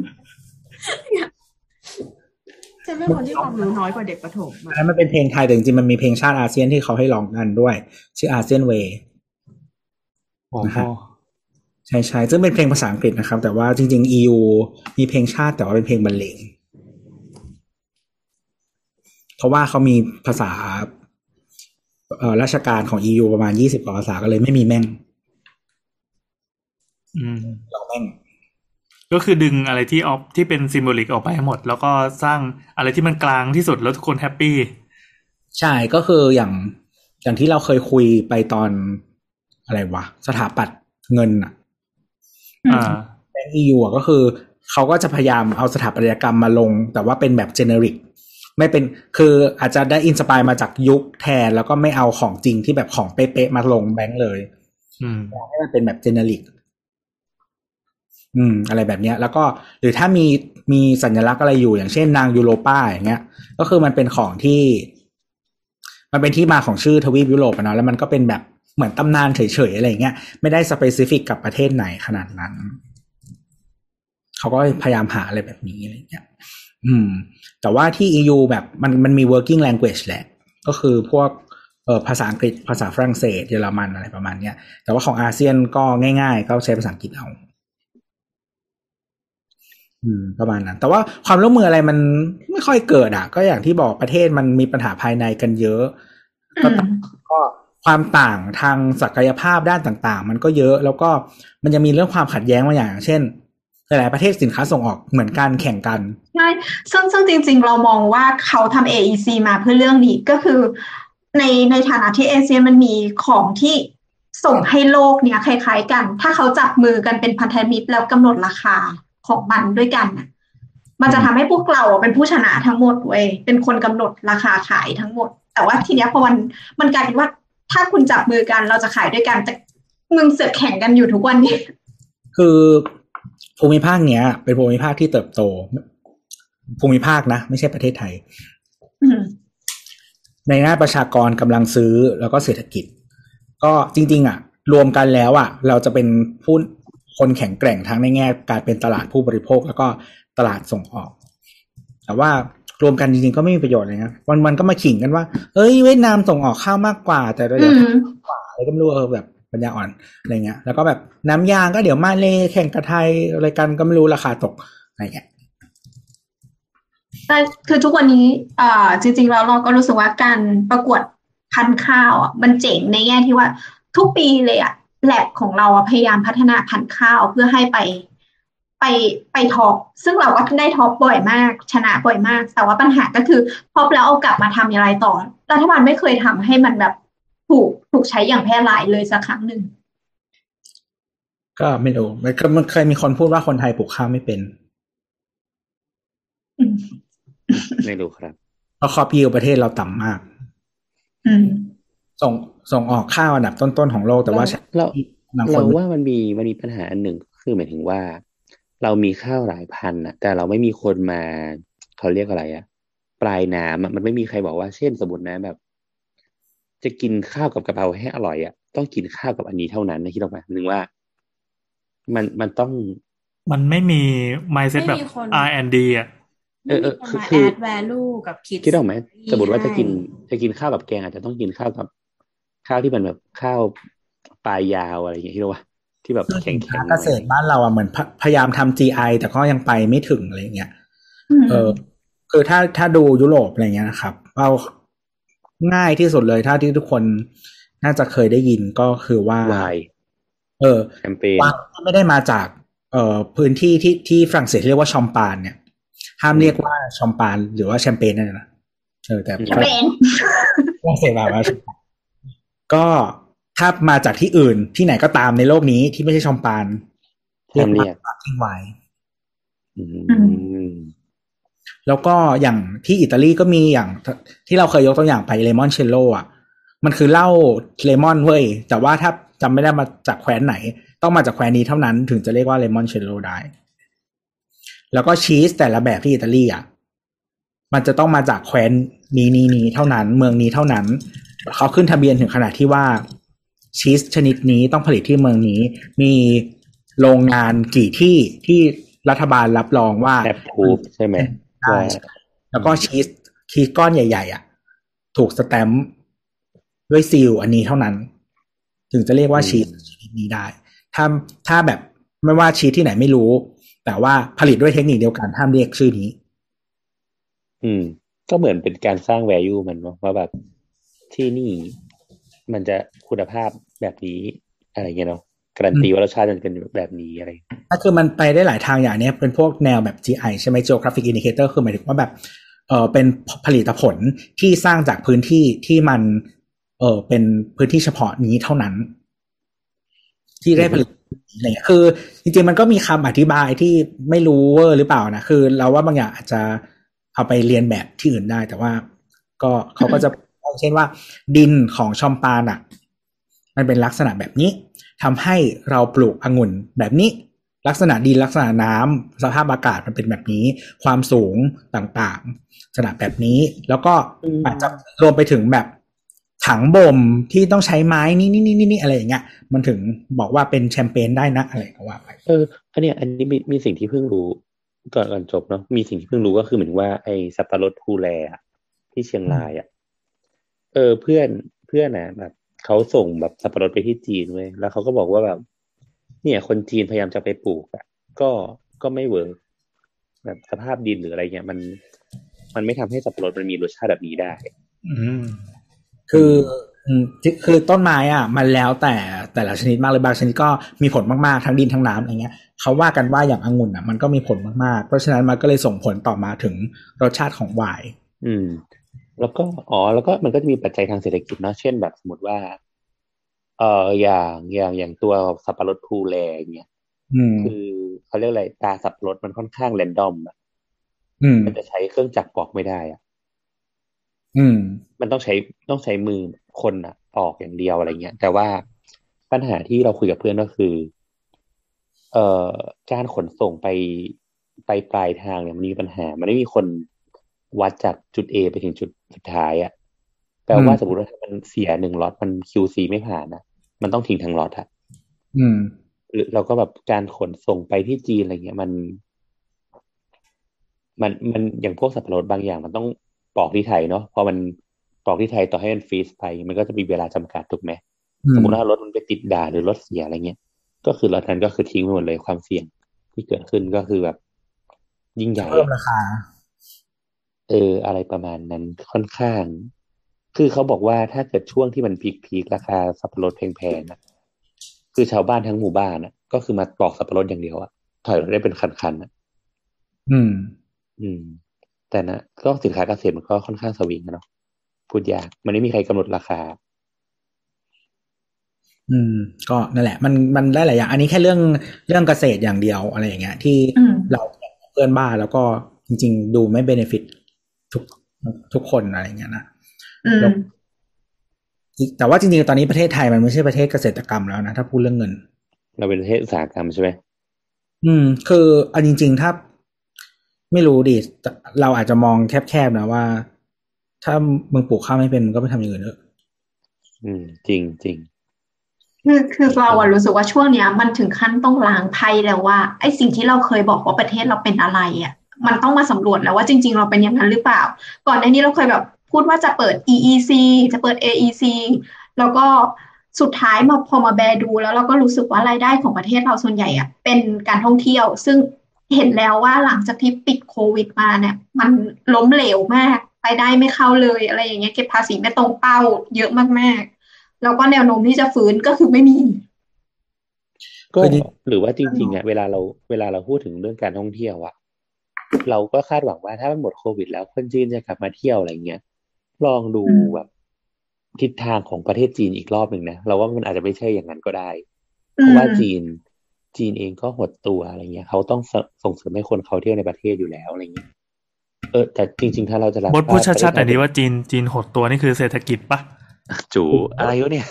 จะเป็นคนที่ความรู้น้อยกว่าเด็กประถมอันอะนั้นมันเป็นเพลงไทยแต่จริงๆมันมีเพลงชาติอาเซียนที่เขาให้ร้องกันด้วย ชื่ออาเซียนเวโอ้โหใช่ใช่ซึ่งเป็นเพลงภาษาอังกฤษนะครับ แต่ว่าจริง ๆ EU มีเพลงชาติแต่ว่าเป็นเพลงบรรเลงเพราะว่าเขามีภาษาเอ่อ ราชการของ EU ประมาณยี่สิบกว่าภาษาก็เลยไม่มีแม่งอืมเราแม่ง ก็คือดึงอะไรที่ออฟที่เป็น symbolic ออกไปให้หมด แล้วก็สร้างอะไรที่มันกลางที่สุดแล้วทุกคน happy ใช่ก็คืออย่างอย่างที่เราเคยคุยไปตอนอะไรวะ สถาปัตย์เงินอะอ่าแบงก์ EU อะก็คือ เขาก็จะพยายามเอาสถาปัตยกรรมมาลง แต่ว่าเป็นแบบ generic ไม่เป็นคืออาจจะได้ inspire มาจากยุคแทน แล้วก็ไม่เอาของจริงที่แบบของเป๊ะๆมาลงแบงค์เลยอืมให้มันเป็นแบบเจเนริกอืม อะไรแบบเนี้ย แล้วก็หรือถ้ามีมีสัญลักษณ์อะไรอยู่อย่างเช่นนางยูโรป้าอย่างเงี้ย ก็คือมันเป็นของที่ มันเป็นที่มาของชื่อทวีปยุโรปอะเนาะแล้วมันก็เป็นแบบเหมือนตำนานเฉยๆอะไรอย่างเงี้ยไม่ได้สเปซิฟิกกับประเทศไหนขนาดนั้น เขาก็พยายามหาอะไรแบบนี้อะไรอย่างเงี้ย อืม แต่ว่าที่ EU แบบมันมันมี working language แหละ ก็คือพวกเอ่อภาษาอังกฤษภาษาฝรั่งเศสเยอรมันอะไรประมาณเนี้ยแต่ว่าของอาเซียนก็ง่ายๆ ก็ใช้ภาษาอังกฤษเอาอืมประมาณนั้นแต่ว่าความร่วมมืออะไรมันไม่ค่อยเกิดอะ ก็อย่างที่บอกประเทศมันมีปัญหาภายในกันเยอะก็อืมก็ความต่างทางศักยภาพด้านต่าง ๆ มันก็เยอะ แล้วก็มันจะมีเรื่องความขัดแย้งบางอย่างอย่างเช่น หลายๆประเทศสินค้าส่งออกเหมือนกันแข่งกัน ใช่ซึ่งซึ่งจริง ๆ เรามองว่าเขาทำ AEC มาเพื่อเรื่องนี้ก็คือในในฐานะที่เอเชียมันมีของที่ส่งให้โลกเนี่ยคล้าย ๆ กัน ถ้าเขาจับมือกันเป็นพันธมิตรแล้วกำหนดราคาของมันด้วยกันน่ะมันจะทำให้พวกเราเป็นผู้ชนะทั้งหมดเว้ยเป็นคนกำหนดราคาขายทั้งหมด แต่ว่าทีเนี้ยพอมันมันกลายเป็นว่าถ้าคุณจับมือกันเราจะขายด้วยกันแต่มึงเสือกแข่งกันอยู่ทุกวันนี้คือ ภูมิภาคเนี้ย เป็นภูมิภาคที่เติบโต ภูมิภาคนะ ไม่ใช่ประเทศไทยอืมในหน้าประชากรกำลังซื้อแล้วก็เศรษฐกิจ ก็จริง ๆ อะ รวมกันแล้วอะ เราจะเป็นผู้คนแข็งแกร่งทั้งในแง่ การเป็นตลาดผู้บริโภคแล้วก็ตลาดส่งออก แต่ว่ารวมกันจริงๆก็ไม่มีประโยชน์เลยนะวันวันๆก็มาขิงกันว่า เอ้ยเวียดนามส่งออกข้าวมากกว่า แต่เราอือยากมกว่าอะไรก็ไม่รู้เออแบบ ปัญญาอ่อนอะไรเงี้ยแล้วก็แบบน้ำยางก็เดี๋ยวมาเลแข่งกับไทยอะไรกันก็ไม่รู้ราคาตกอะไรเงี้ยแต่คือทุกวันนี้อ่าจริงๆแล้วเราก็รู้สึกว่าการประกวดพันข้าวอะมันเจ๋งในแง่ที่ว่าทุกปีเลยอะแลบของเราพยายามพัฒนาพันข้าวเพื่อให้ไปไปไปท็อปซึ่งเราก็ได้ท็อปบ่อยมาก ชนะบ่อยมาก แต่ว่าปัญหาก็คือท็อแล้วเอากลับมาทำอะไรต่อ รัฐบาลไม่เคยทำให้มันแบบ ถูกถูกใช้อย่างแพร่หลายเลยสักครั้งหนึ่ง ก็ไม่รู้มันก็มันเคยมีคนพูดว่าคนไทยปลูกข้าวไม่เป็นอืมไม่รู้ครับเพราะครอบยิวประเทศเราต่ำมากอืมส่งส่งออกข้าวอันดับต้นๆของโลกแต่ว่าเราบางคเรานว่ามันมีมันมีปัญหาอันหนึ่งคือหมายถึงว่า เรามีข้าวหลายพันนะแต่เราไม่มีคนมาเขาเรียกอะไรอะปลายน้ำอะมันไม่มีใครบอกว่าเช่นสมมตินะแบบ จะกินข้าวกับกะเพราให้อร่อยอะต้องกินข้าวกับอันนี้เท่านั้นนะคิดออกไหมหนึ่งว่า มันมันต้อง มันไม่มี mindset แบบไม่มีคน R&D อะเออเออไม่มีคนคือมาคือ add value กับคิดคิดออกไหมสมมติว่าจะกินให้จะกินข้าวกับแกงอาจจะต้องกินข้าวกับข้าวที่มันแบบข้าวปลายยาวอะไรอย่างเงี้ยที่เรียกว่าที่แบบคือแข็งสินแข็ค้างเกษตรบ้านเราอะเหมือนพะพยายามทำ GI แต่ก็ยังไปไม่ถึงอะไรเงี้ยอืมเออ คือถ้าถ้าดูยุโรปอะไรเงี้ยนะครับ เอา ง่ายที่สุดเลยถ้าที่ทุกคนน่าจะเคยได้ยินก็คือว่าวายเออแคมเปญว่าไม่ได้มาจาก เอ่อพื้นที่ที่ที่ฝรั่งเศสเรียกว่าชอมปานเนี่ย ห้ามเรียกว่าชอมปานหรือว่าแชมเปญนั่นนะเออแต่แชมเปญฝรั่งเศสแบบว่าก็ถ้ามาจากที่อื่นที่ไหนก็ตามในโลกนี้ที่ไม่ใช่ชอมปานห้ามเรียกว่าทิ้งไวน์อืม แล้วก็อย่างที่อิตาลีก็มีอย่างที่เราเคยยกตัวอย่างไปเลมอนเชลโลอะมันคือเหล้าเลมอนเว้ยแต่ว่าถ้าจำไม่ได้มาจากแคว้นไหน ต้องมาจากแคว้นนี้เท่านั้นถึงจะเรียกว่าเลมอนเชลโลได้ แล้วก็ชีสแต่ละแบบที่อิตาลีอะมันจะต้องมาจากแคว้นนี้นี้นี้เท่านั้น เมืองนี้เท่านั้น เขาขึ้นทะเบียนถึงขนาดที่ว่าชีสชนิดนี้ต้องผลิตที่เมืองนี้ มีโรงงานกี่ที่ที่รัฐบาลรับรองว่าแอปพูใช่ไหม ได้แล้วก็ชีสชีสก้อนใหญ่ ๆ อะ ถูกสแตมป์ด้วยซีลอันนี้เท่านั้น ถึงจะเรียกว่าชีสชนิดนี้ได้ ถ้าถ้าแบบไม่ว่าชีสที่ไหนไม่รู้ แต่ว่าผลิตด้วยเทคนิคเดียวกันห้ามเรียกชื่อนี้ อืม ก็เหมือนเป็นการสร้าง value มันเนาะว่าแบบที่นี่มันจะคุณภาพแบบนี้อะไรเงี้ยเนาะ การันตีว่ารสชาติมันเป็นแบบนี้อะไรก็คือมันไปได้หลายทางอย่างเนี้ยเป็นพวกแนวแบบ GI ใช่ไหม Geographic Indicator คือหมายถึงว่าแบบเออเป็นผลิตผลที่สร้างจากพื้นที่ที่มัน เออเป็นพื้นที่เฉพาะนี้เท่านั้น ที่ได้ผลิตอะไรเงี้ยคือ จริงๆมันก็มีคำอธิบายที่ไม่รู้เวอร์หรือเปล่านะคือ เราว่าบางอย่างอาจจะเอาไปเรียนแบบที่อื่นได้ แต่ว่าก็เขาก็จะเช่นว่า ดินของชอมปานอะ มันเป็นลักษณะแบบนี้ทำให้เราปลูกองุ่นแบบนี้ ลักษณะดินลักษณะน้ำสภาพอากาศมันเป็นแบบนี้ ความสูงต่างๆลักษณะแบบนี้ แล้วก็อาจจะรวมไปถึงแบบถังบ่มที่ต้องใช้ไม้นี่นี่นี่นี่อะไรอย่างเงี้ยมันถึงบอกว่าเป็นแชมเปญได้นะอะไรก็ว่าไปเอออันนี้อันนี้มีมีสิ่งที่เพิ่งรู้ก่อนก่อนจบเนาะมีสิ่งที่เพิ่งรู้ก็คือเหมือนว่าไอ้สับปะรดภูแลที่เชียงรายอะเออเพื่อนเพื่อนนะแบบ เขาส่งแบบสับปะรดไปที่จีนเว้ยแล้วเขาก็บอกว่าแบบ เนี่ย คนจีนพยายามจะไปปลูกอะก็ก็ไม่เวิร์กแบบสภาพดินหรืออะไรเงี้ยมัน มันไม่ทำให้สับปะรดมันมีรสชาติแบบนี้ได้ อืมคืออืมที่คือต้นไม้อะ มันแล้วแต่แต่ละชนิดมากเลยบางชนิดก็มีผลมากๆทั้งดินทั้งน้ำอะไรเงี้ยเขาว่ากันว่าอย่างองุ่นอะมันก็มีผลมากๆ เพราะฉะนั้นมันก็เลยส่งผลต่อมาถึงรสชาติของไวน์อืม แล้วก็อ๋อแล้วก็มันก็จะมีปัจจัยทางเศรษฐกิจเนาะเช่นแบบสมมติว่า เอ่ออย่างอย่างอย่างตัวสับปะรดภูแลอย่างเงี้ยอืมคือเขาเรียกอะไรตาสับปะรดมันค่อนข้างแรนดอมอะอืมมันจะใช้เครื่องจักรปอกไม่ได้อะอืม มันต้องใช้ต้องใช้มือคนอะปอกอย่างเดียวอะไรเงี้ย แต่ว่าปัญหาที่เราคุยกับเพื่อนก็คือ เอ่อการขนส่งไปไปปลายทางเนี่ยมันมีปัญหา มันไม่มีคนวัดจากจุด A ไปถึงจุด สุดท้ายอะแปลว่าอืมสมมติว่าถ้ามันเสียหนึ่งล็อตมัน QC ไม่ผ่านนะมันต้องทิ้งทั้งล็อตอะอืมหรือเราก็แบบการขนส่งไปที่จีนอะไรเงี้ยมัน มันมันอย่างพวกสับปะรดบางอย่าง มันต้องปอกที่ไทยเนาะพอมันปอกที่ไทยต่อให้มันฟรีซไป มันก็จะมีเวลาจำกัดถูกไหมอืสมมมติว่ารถมันไปติดด่านหรือรถเสียอะไรเงี้ยก็คือรถนั้นก็คือทิ้งไปหมดเลยความเสี่ยงที่เกิดขึ้นก็คือแบบ ยิ่งใหญ่เพิ่มราคา เออ อะไรประมาณนั้นค่อนข้าง คือเขาบอกว่าถ้าเกิดช่วงที่มันพีคพีคราคาสับปะรดแพงๆนะคือชาวบ้านทั้งหมู่บ้านนะก็คือมาปอกสับปะรดอย่างเดียวอะถอยรถได้เป็นคันๆอะอืม อืม แต่นะก็สินค้าเกษตรมันก็ค่อนข้างสวิงอะเนาะพูดยากมันไม่มีใครกำหนดราคา อืม ก็นั่นแหละ มันมันได้หลายอย่าง อันนี้แค่เรื่องเรื่องเกษตรอย่างเดียวอะไรอย่างเงี้ย ที่อืมเราแข่งกับเพื่อนบ้านแล้วก็จริง ๆ ดูไม่เบเนฟิต ทุกทุกคนอะไรอย่างเงี้ยนะอืมแล้วอีกแต่ว่าจริงๆตอนนี้ประเทศไทยมันไม่ใช่ประเทศเกษตรกรรมแล้วนะถ้าพูดเรื่องเงิน เราเป็นประเทศอุตสาหกรรมใช่ไหมอืม คือเอาจริง ๆ ถ้าไม่รู้ดิแต่เราอาจจะมองแคบๆนะว่า ถ้ามึงปลูกข้าวไม่เป็นมึงก็ไปทำอย่างอื่นเถอะอืม จริงจริงคือคือเราอะรู้สึกว่าช่วงเนี้ย มันถึงขั้นต้องล้างไพ่แล้วว่าไอ้สิ่งที่เราเคยบอกว่าประเทศเราเป็นอะไรอะ มันต้องมาสำรวจแล้วว่าจริง ๆ เราเป็นอย่างนั้นหรือเปล่า ก่อนหน้านี้เราเคยแบบพูดว่าจะเปิด EEC จะเปิด AEC แล้วก็สุดท้ายมาพอมาแบดู แล้วเราก็รู้สึกว่ารายได้ของประเทศเราส่วนใหญ่อะเป็นการท่องเที่ยว ซึ่งเห็นแล้วว่าหลังจากที่ปิดโควิดมาเนี่ย มันล้มเหลวมากรายได้ไม่เข้าเลยอะไรอย่างเงี้ยเก็บภาษีไม่ตรงเป้าเยอะมากๆ แล้วก็แนวโน้มที่จะฟื้นก็คือไม่มี ก็คือจริงหรือว่าจริงๆอะเวลาเราเวลาเราพูดถึงเรื่องการท่องเที่ยวอะ เราก็คาดหวังว่าถ้ามันหมดโควิด แล้วคนจีนจะกลับมาเที่ยวอะไรเงี้ยลองดูอืมแบบทิศทางของประเทศจีนอีกรอบหนึ่งนะเราว่ามันอาจจะไม่ใช่อย่างนั้นก็ได้อืเพราะมว่าจีนจีนเองก็หดตัวอะไรเงี้ยเขาต้องสส่งเสริมให้คนเขาเที่ยวในประเทศอยู่แล้วอะไรเงี้ยเออแต่จริง ๆ ถ้าเราจะรับบทพูดชัดๆหน่อยดีประเทศไทว่าจีนจีนหดตัวนี่คือเศรษฐกิจปะจูอะไรวะเนี่ย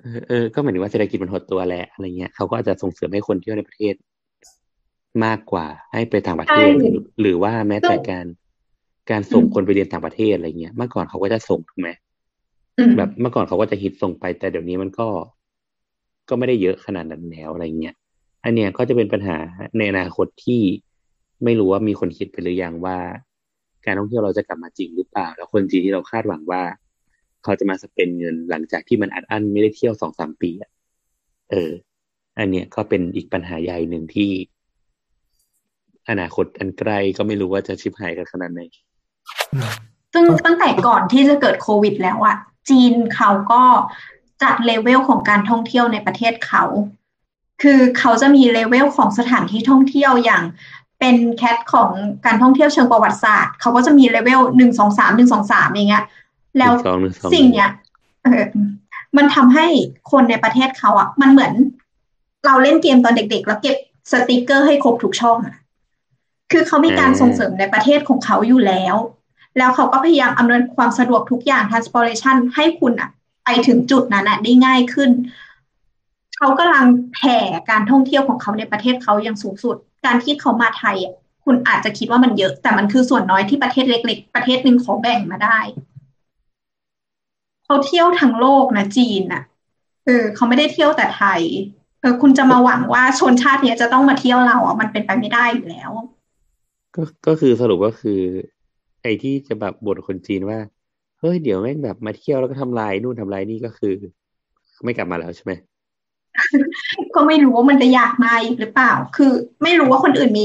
เออเออก็หมายถึงว่าเศรษฐกิจมันหดตัวแหละอะไรเงี้ยเขาก็อาจจะส่งเสริมให้คนเที่ยวในประเทศ มากกว่าให้ไปต่างประเทศใช่หรือหรือว่าแม้แต่การการส่งคนไปเรียนต่างประเทศอะไรเงี้ยเมื่อก่อนเขาก็จะส่งถูกไหมอืมแบบเมื่อก่อนเขาก็จะฮิตส่งไป แต่เดี๋ยวนี้มันก็ ก็ไม่ได้เยอะขนาดนั้นแล้วอะไรเงี้ยอันเนี้ยก็จะเป็นปัญหาในอนาคตที่ไม่รู้ว่ามีคนคิดไปหรือยังว่า การท่องเที่ยวเราจะกลับมาจริงหรือเปล่า แล้วคนจีนที่เราคาดหวังว่า เขาจะมาสเปนเงินหลังจากที่มันอัดอั้นไม่ได้เที่ยวสองสามปีอะเออ อันเนี้ยก็เป็นอีกปัญหาใหญ่หนึ่งที่ อนาคตอันใกล้ก็ไม่รู้ว่าจะชิบหายกันขนาดไหน ซึ่งตั้งแต่ก่อนที่จะเกิดโควิดแล้วอะจีนเขาก็จัดเลเวลของการท่องเที่ยวในประเทศเขา คือเขาจะมีเลเวลของสถานที่ท่องเที่ยวอย่างเป็นแคทของการท่องเที่ยวเชิงประวัติศาสตร์ เขาก็จะมีเลเวลหนึ่งสองสามหนึ่งสองสามอย่างเงี้ย แล้วหนึ่งสองหนึ่งสองสิ่งเนี้ยเออมันทำให้คนในประเทศเขาอะมันเหมือน เราเล่นเกมตอนเด็ก ๆ แล้วเก็บสติกเกอร์ให้ครบทุกช่องอะ คือเขามีการส่งเสริมในประเทศของเขาอยู่แล้ว แล้วเขาก็พยายามอำนวยความสะดวกทุกอย่าง transportation ให้คุณอะไปถึงจุดนั้นอะได้ง่ายขึ้น เขากำลังแผ่การท่องเที่ยวของเขาในประเทศเขาอย่างสูงสุด การที่เขามาไทยอะคุณอาจจะคิดว่ามันเยอะ แต่มันคือส่วนน้อยที่ประเทศเล็กๆ ประเทศหนึ่งขอแบ่งมาได้ เขาเที่ยวทั้งโลกนะจีนอะเออเขาไม่ได้เที่ยวแต่ไทยเออคุณจะมาหวังว่าชนชาติเนี้ยจะต้องมาเที่ยวเราอะมันเป็นไปไม่ได้อยู่แล้ว ก็ก็คือสรุปก็คือไอ้ที่จะแบบบ่นคนจีนว่า เฮ้ยเดี๋ยวแม่งแบบมาเที่ยวแล้วก็ทำลายนู่นทำลายนี่ก็คือ ไม่กลับมาแล้วใช่ไหมก็ไม่รู้ว่ามันจะอยากมาอีกหรือเปล่า คือไม่รู้ว่าคนอื่นมี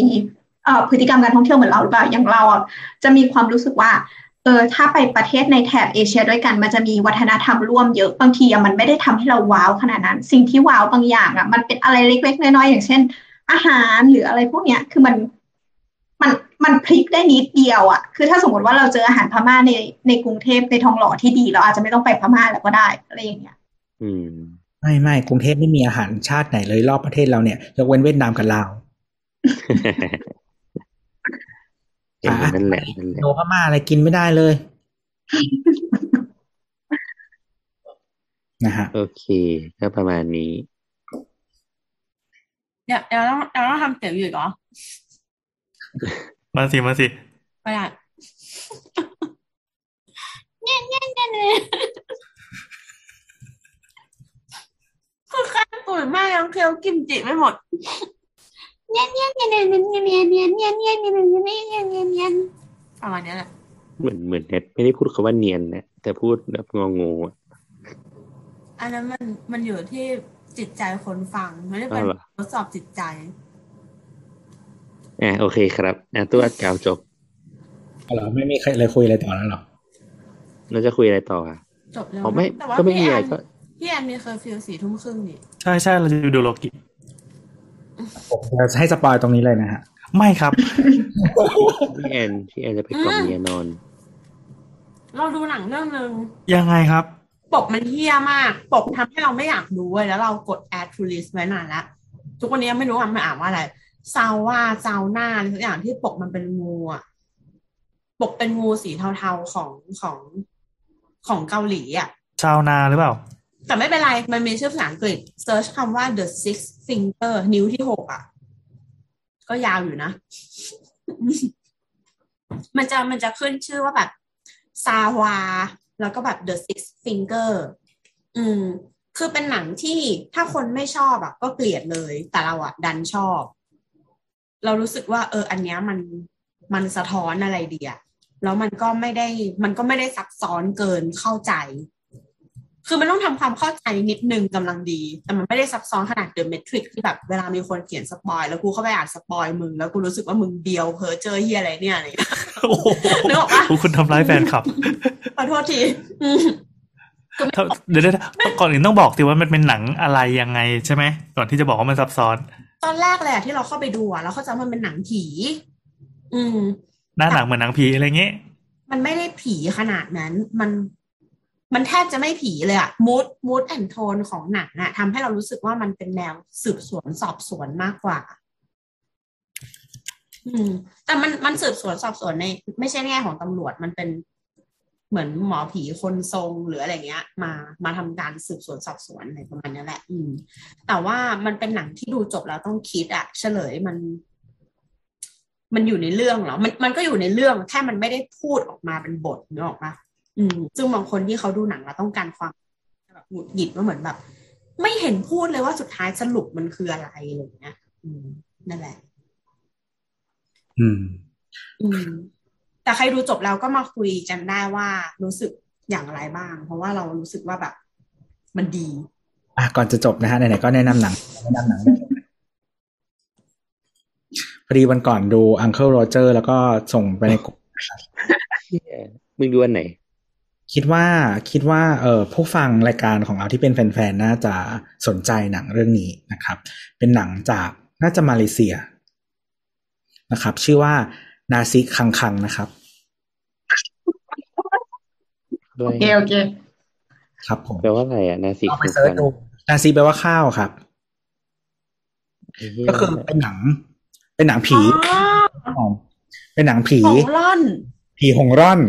เอ่อพฤติกรรมการท่องเที่ยวเหมือนเราหรือเปล่า อย่างเราอะจะมีความรู้สึกว่าเออถ้าไปประเทศในแถบเอเชียด้วยกันมันจะมีวัฒนธรรมร่วมเยอะบางทีมันไม่ได้ทำให้เราว้าวขนาดนั้น สิ่งที่ว้าวบางอย่างอะมันเป็นอะไรเล็กๆน้อยๆอย่างเช่น อาหารหรืออะไรพวกเนี้ยคือมัน มันมันพลิกได้นิดเดียวอะ คือถ้าสมมติว่าเราเจออาหารพม่าในในกรุงเทพในทองหล่อที่ดี เราอาจจะไม่ต้องไปพม่าแล้วก็ได้อะไรอย่างเงี้ย อืม ไม่ไม่กรุงเทพไม่มีอาหารชาติไหนเลยรอบประเทศเราเนี่ยยกเว้นเวียดนามกับลาวเห็นนั่นแหละนั่นแหละโนพม่าอะไรกินไม่ได้เลยนะฮะโอเคก็ประมาณนี้เดี๋ยวเดี๋ยวต้องเดี๋ยวต้องทำเสียงอยู่อีกเหรอ มาสิมาสิไม่ได้เนี่ยเนี่ยเนี่ยเนี่ยคือข้าวตุ๋ยมากยังเคี้ยวกิมจิไม่หมดเนี่ยเนี่ยเนี่ยเนี่ยเนี่ยเนี่ยเนี่ยเนี่ยเนี่ยเนี่ยเนี่ยเนี่ยเนี่ยเนี่ยประมาณนี้แหละเหมือนเหมือนเน็ตไม่ได้พูดคำว่าเนียนนะแต่พูดแบบงองูอะอันนั้นมันมันอยู่ที่จิตใจคนฟังไม่ได้เป็นอ้าวเหรอทดสอบจิตใจ อ่าโอเคครับอะตัวกล่าวจบเหรอไม่มีใครเลยคุยอะไรต่อแล้วเหรอเราจะคุยอะไรต่ออะจบแล้วอ๋อไม่แต่ว่าก็ไม่มีพี่อะไรแอนก็พี่แอนมีเคอร์ฟิวสี่ทุ่มครึ่งนี่ใช่ใช่เราจะดูโลกิผมจะให้ spoil ตรงนี้เลยนะฮะ ไม่ครับ พี่แอนพี่แอนจะไปกล่อมเมียนอน เราดูหนังเรื่องหนึ่งยังไงครับ ปกมันเฮี้ยมาก ปกทำให้เราไม่อยากดูเว้ยแล้วเรากด add to list ไว้นานแล้ว ทุกวันนี้ยังไม่รู้ว่ามันอ่านว่าอะไร ซาวว่าซาวหน้าอะไรทุกอย่างที่ปกมันเป็นงูอะปกเป็นงูสีเทาๆของของของเกาหลีอะชาวนาหรือเปล่า แต่ไม่เป็นไร มันมีชื่อภาษาอังกฤษ search คำว่า the six finger นิ้วที่หกอะก็ยาวอยู่นะ มันจะมันจะขึ้นชื่อว่าแบบซาวา แล้วก็แบบ the six finger อืม คือเป็นหนังที่ถ้าคนไม่ชอบอะก็เกลียดเลย แต่เราอะดันชอบ เรารู้สึกว่า เออ อันเนี้ยมันมันสะท้อนอะไรดีอะแล้วมันก็ไม่ได้มันก็ไม่ได้ซับซ้อนเกินเข้าใจ คือมันต้องทำความเข้าใจนิดนึงกำลังดี แต่มันไม่ได้ซับซ้อนขนาด The Matrix ที่แบบเวลามีคนเขียน spoil แล้วกูเข้าไปอ่าน spoil มึง แล้วกูรู้สึกว่ามึงเบียวเพ้อเจ้อเหี้ยอะไรเนี่ยอะไรอย่างเงี้ยโอ้โหนึกออกปะคุณทำร้ายแฟนคลับขอโทษทีอืมเท่าเดี๋ยวเดี๋ยวก่อนอื่นต้องบอกสิว่ามันเป็นหนังอะไรยังไงใช่ไหมก่อนที่จะบอกว่ามันซับซ้อน ตอนแรกเลยอะที่เราเข้าไปดูอะเราเข้าใจว่ามันเป็นหนังผี อืมหน้าหนังเหมือนหนังผีอะไรเงี้ยมันไม่ได้ผีขนาดนั้น มันมันแทบจะไม่ผีเลยอะมูดมูดแอนโทนของหนังอะทำให้เรารู้สึกว่ามันเป็นแนวสืบสวนสอบสวนมากกว่า อืม แต่มันมันสืบสวนสอบสวนใน ไม่ใช่แง่ของตำรวจมันเป็น เหมือนหมอผีคนทรงหรืออะไรเงี้ย มามาทำการสืบสวนสอบสวนอะไรประมาณนี้แหละ อืม แต่ว่ามันเป็นหนังที่ดูจบแล้วต้องคิดอะเฉลยมัน มันอยู่ในเรื่องเหรอมันมันก็อยู่ในเรื่องแค่มันไม่ได้พูดออกมาเป็นบทนึกออกปะอืม ซึ่งบางคนที่เขาดูหนังแล้วต้องการความแบบหงุดหงิดว่าเหมือนแบบ ไม่เห็นพูดเลยว่าสุดท้ายสรุปมันคืออะไรอะไรอย่างเงี้ยอืม นั่นแหละ อืม อืม แต่ใครดูจบแล้วก็มาคุยกันได้ว่ารู้สึกอย่างไรบ้าง เพราะว่าเรารู้สึกว่าแบบ มันดี อะก่อนจะจบนะฮะไหนๆก็แนะนำหนังแนะนำหนังพอดีวันก่อนดู Uncle Roger แล้วก็ส่งไปในกลุ่มเชี่ยมึงดูอันไหน คิดว่าคิดว่า เออผู้ฟังรายการของเราที่เป็นแฟนๆ น่าจะสนใจหนังเรื่องนี้นะครับ เป็นหนังจากน่าจะมาเลเซียนะครับ ชื่อว่านาซิคังคังนะครับ ด้วโอยเคโอเค ครับผมแปลว่าอะไรอะนาซีเอาไปเซิร์ชดูนาซีแปลว่าข้าวครับไอ้เหี้ยก็คือเป็นหนัง เป็นหนังผีอ๋อเป็นหนังผีของร่อน ผีหงร่อน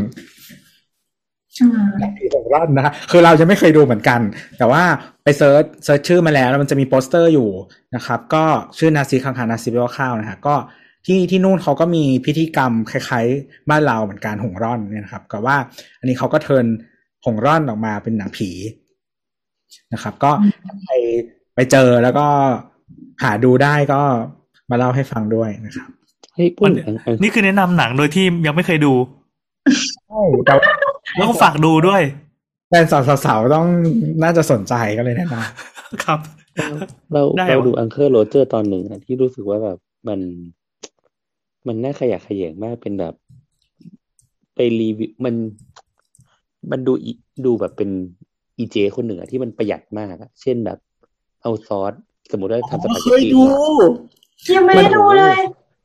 อืมหนังผีหงร่อนนะคะคือเราจะไม่เคยดูเหมือนกัน แต่ว่าไป search search ชื่อมาแล้วแล้วมันจะมีโปสเตอร์อยู่นะครับ ก็ชื่อ Nasi Kangkang nasi แปลว่าข้าวนะฮะก็ ที่ที่นู่นเขาก็มีพิธีกรรมคล้ายๆ บ้านเราเหมือนกันหงร่อนเนี่ยนะครับก็ว่าอันนี้เขาก็ turn หงร่อนออกมาเป็นหนังผีนะครับ ก็ถ้าใครไปเจอแล้วก็หาดูได้ก็มาเล่าให้ฟังด้วยนะครับเฮ้ยปุ้นอันอันนี่คือแนะนำหนังโดยที่ยังไม่เคยดูใช่แต่ว่าแล้วก็ฝากดูด้วยแฟนสาวๆต้องน่าจะสนใจก็เลยแนะนครับ เราได้เราวะดูอังเคอร์โรเจอร์ตอนหนึ่งอะที่รู้สึกว่าแบบมัน มันน่าขยะแขยงมากเป็นแบบ ไปรีวิวมันมันดูอีดูแบบเป็นอีเจคนหนึ่งอะที่มันประหยัดมากอะเช่นแบบ เอาซอสสมมติว่าทำสปาำเกเคตยตี้ดูยังไม่ได้ดูเลย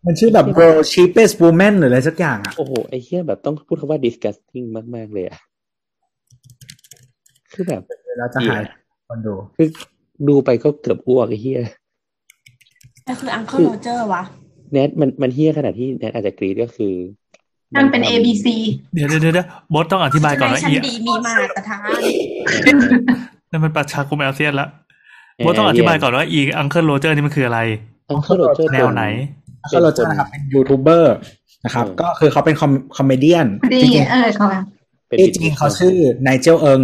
มันชื่อแบบ World Cheapest Woman หรืออะไรสักอย่างอะโอ้โห ไอ้เหี้ยแบบต้องพูดคำว่า disgusting มาก ๆ เลยอะคือแบบเราจะหาคนดู คือดูไปก็เกือบอ้วกไอ้เหี้ยแต่คืออังเคิลโรเจอร์วะ แนทมันมันเฮี้ยขนาดที่แนทอาจจะกรีดก็คือมันเป็นทำ A B C เดี๋ยวเดี๋ยวเดี๋ยวบอสต้องอธิบายก่อนว่าฉันอีดีมีมาตรฐานนั่นมันประชาคมอาเซียนละบอสต้องอธิบายก่อนว่าอี Uncle Roger นี่มันคืออะไรอังเคิลโรเจอร์แนวไหนก็เราจะนะครับเป็นยูทูบเบอร์นะครับเออก็คือเขาเป็น com comedian ดีจริงเออเขาแบบเป็นๆจริงๆเขาชื่อ Nigel Ng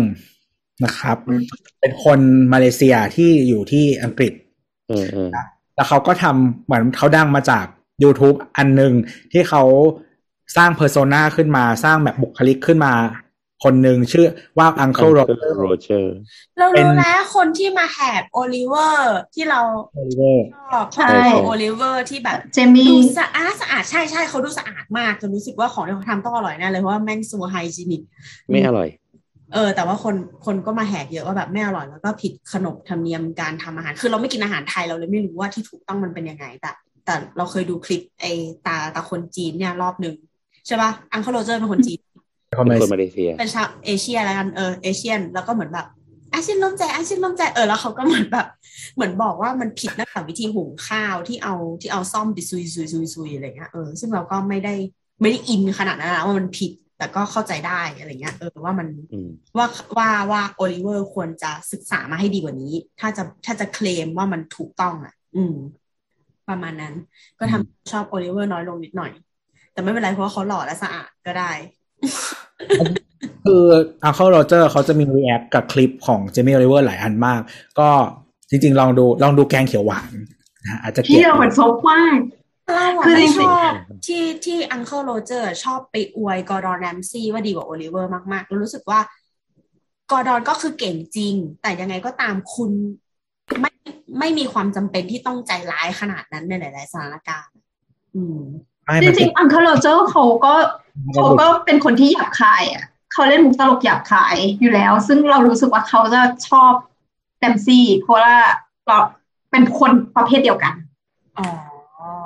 นะครับอืมเป็นคนมาเลเซียที่อยู่ที่อังกฤษเออเออ แล้วเขาก็ทำเหมือนเขาดังมาจาก YouTube อันหนึ่งที่เขาสร้าง persona ขึ้นมาสร้างแบบบุคลิกขึ้นมา คนหนึ่งชื่อว่า Uncle Roger โรเจอร์เราเป็นรู้แล้วคนที่มาแหกโอลิเวอร์ที่เรา Oliver ชอบใช่โอลิเวอร์ที่แบบเจมี่ดูสะอาดสะอาดใช่ใช่เขาดูสะอาดมากจนรู้สึกว่าของที่เขาทำต้องอร่อยแน่เลยเพราะว่าแม่ง so hygienic ไม่อร่อย เออแต่ว่าคนคนก็มาแหกเยอะว่าแบบไม่อร่อยแล้วก็ผิดขนบธรรมเนียมการทำอาหาร คือเราไม่กินอาหารไทยเราเลยไม่รู้ว่าที่ถูกต้องมันเป็นยังไง แต่ แต่เราเคยดูคลิปไอตาตาคนจีนเนี่ยรอบหนึ่งใช่ปะ Uncle Roger เป็นคนจีนเขาเป็นมาคนมาเลเซียเป็นชาวเอเชียแล้วกันเออ Asian แล้วก็เหมือนแบบอาเซียนร่วมใจอาเซียนร่วมใจเออแล้วเขาก็เหมือนแบบเหมือนบอกว่ามันผิดตั้งแต่วิธีหุงข้าวที่เอาที่เอาส้อมไปซุยซุยซุยซุยอะไรเงี้ยเออซึ่งเราก็ไม่ได้ไม่ได้อินขนาดนั้นนะว่ามันผิด แต่ก็เข้าใจได้อะไรเงี้ยเออว่ามันอืมว่าว่าว่าโอลิเวอร์ควรจะศึกษามาให้ดีกว่านี้ ถ้าจะถ้าจะเคลมว่ามันถูกต้องอะ อืม ประมาณนั้น ก็ทำให้ชอบโอลิเวอร์น้อยลงนิดหน่อย แต่ไม่เป็นไรเพราะว่าเขาหล่อและสะอาดก็ได้ คือ Uncle Roger เขาจะมี react กับคลิปของ Jamie Oliver หลายอันมาก ก็จริง ๆ ลองดูลองดูแกงเขียวหวานนะฮะอาจจะเกลีที่ยดเราเหมือนโซฟว่า เราอะคือไม่จริชงอบที่ที่อังเคิลโรเจอร์ชอบไปอวยกอร์ดอนแรมซี่ว่าดีกว่าโอลิเวอร์มากๆ แล้วรู้สึกว่ากอร์ดอนก็คือเก่งจริง แต่ยังไงก็ตามคุณไม่ไม่มีความจำเป็นที่ต้องใจร้ายขนาดนั้นในหลาย ๆ สถานการณ์ อืมไม่จมันริงๆอังเคอร์โรเจอร์เขาก็เขาก็เป็นคนที่หยาบคายอะเขาเล่นมุกตลกหยาบคายอยู่แล้ว ซึ่งเรารู้สึกว่าเขาจะชอบแดมซี่เพราะว่าเราเป็นคนประเภทเดียวกัน อ๋อ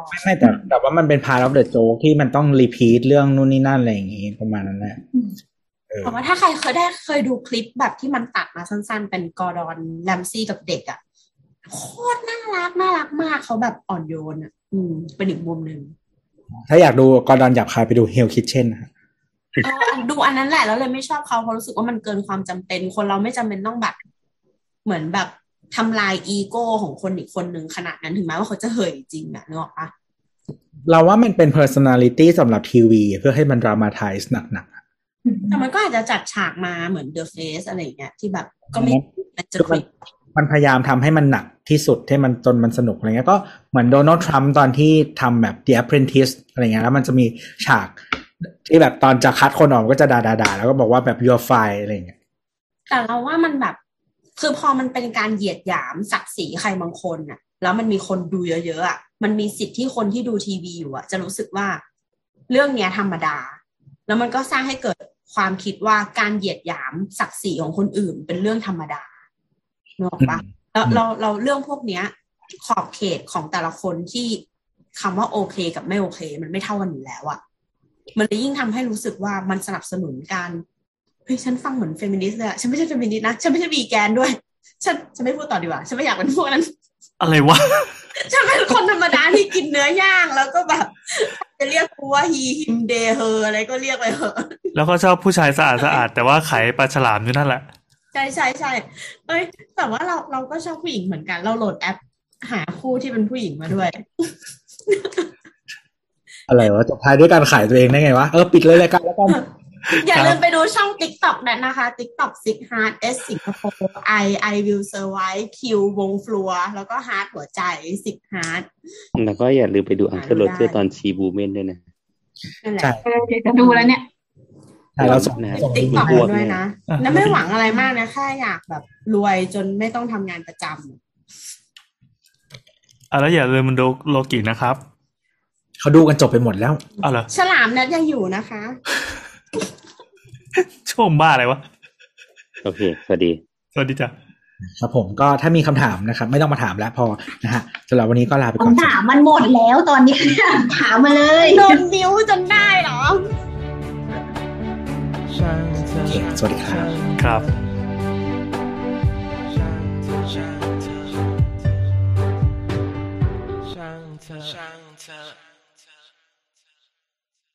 ไม่ไม่แต่แต่ว่ามันเป็น part of the joke ที่มันต้อง repeat เรื่องนู่นนี่นั่นอะไรอย่างงี้ประมาณนั้นแหละอืมเออแต่ว่าถ้าใครเคยได้เคยดูคลิปแบบที่มันตัดมาสั้นๆ เป็นกอร์ดอนแรมซี่กับเด็กอะอะโคตรน่ารักน่ารักมากเขาแบบอ่อนโยนอะ อืมเป็นอีกมุมหนึ่งถ้าอยากดูกอร์ดอนหยาบคายไปดู Hell Kitchen นะฮะเอออันดูอันนั้นแหละแล้วเลยไม่ชอบเขาเพราะรู้สึกว่ามันเกินความจำเป็น คนเราไม่จำเป็นต้องแบบ เหมือนแบบทำลายอีโก้ของคนอีกคนหนึ่งขนาดนั้นถึงแม้ว่าเขาจะห่วยจริงอะนึกออกปะ เราว่ามันเป็น personality สำหรับทีวี เพื่อให้มัน dramatize หนักๆอะแต่มันก็อาจจะจัดฉากมาเหมือน The Face อะไรอย่างเงี้ยที่แบบก็ไม่มันจะคือมันมันพยายามทำให้มันหนักที่สุดให้มันจนมันสนุกอะไรเงี้ยก็เหมือนโดนัลด์ทรัมป์ตอนที่ทำแบบ The Apprentice อะไรเงี้ยแล้วมันจะมีฉากที่แบบตอนจะคัดคนออกมันก็จะด่าๆๆแล้วก็บอกว่าแบบ your fire อะไรเงี้ยแต่เราว่ามันแบบคือพอมันเป็นการเหยียดหยามศักดิ์ศรีใครบางคนน่ะ แล้วมันมีคนดูเยอะๆอะ มันมีสิทธิ์ที่คนที่ดูทีวีอยู่อะจะรู้สึกว่าเรื่องเนี้ยธรรมดา แล้วมันก็สร้างให้เกิดความคิดว่าการเหยียดหยามศักดิ์ศรีของคนอื่น เป็นเรื่องธรรมดานึกออกปะแล้วเราเราเรื่องพวกเนี้ย ขอบเขตของแต่ละคนที่คำว่าโอเคกับไม่โอเค มันไม่เท่ากันอยู่แล้วอะมันเลยยิ่งทำให้รู้สึกว่ามันสนับสนุนการเฮ้ยฉันฟังเหมือนเฟมินิสต์เลยอะฉันไม่ใช่เฟมินิสต์นะ ฉันไม่ใช่วีแกนด้วย ฉันฉันไม่พูดต่อดีกว่า ฉันไม่อยากเป็นพวกนั้น อะไรวะฉันเป็นคนธรรมดาที่กินเนื้อย่างแล้วก็แบบ จะเรียกกูว่าฮีฮิมเดเฮออะไรก็เรียกไปเถอะแล้วก็ชอบผู้ชายสะอาดสะอาดแต่ว่าไขปลาฉลามอยู่นั่นแหละ ใช่ใช่ใช่เอ้ย แต่ว่าเราเราก็ชอบผู้หญิงเหมือนกัน เราโหลดแอป หาคู่ที่เป็นผู้หญิงมาด้วย อะไรวะจบท้ายด้วยการขายตัวเองได้ไงวะเออปิดเลยรายการแล้วกัน อย่าครับลืมไปดูช่อง TikTok นั้นนะคะ TikTok Six Heart S สิงคโปร์ I I will survive Q วงฟลัว แล้วก็ Heart หัวใจ Six Heart แล้วก็อย่าลืมไปดูอังเคิลโรเจอร์ได้ตอนชีบูเมนด้วยนะนั่นแหละใช่เออเดี๋ยวจะดูแล้วเนี่ยใช่เราส่งนะส่งติ๊กลิงต็อกก์ให้ด้วยนะอะแล้วไม่หวังอะไรมากนะ แค่อยากแบบรวยจนไม่ต้องทำงานประจำอะแล้วอย่าลืมมันดูโลกินะครับ เขาดูกันจบไปหมดแล้วเอาเหรอฉลามนัดยังอยู่นะคะ ชมบ้าอะไรวะ โอเค สวัสดี สวัสดีจ้ะครับผมก็ถ้ามีคำถามนะครับ ไม่ต้องมาถามแล้วพอนะฮะสำหรับวันนี้ก็ลาไปก่อนคำถามมันหมดแล้วตอนนี้ถามมาเลยโดนนิ้วจนได้หรอโอเคสวัสดีครับครับ上。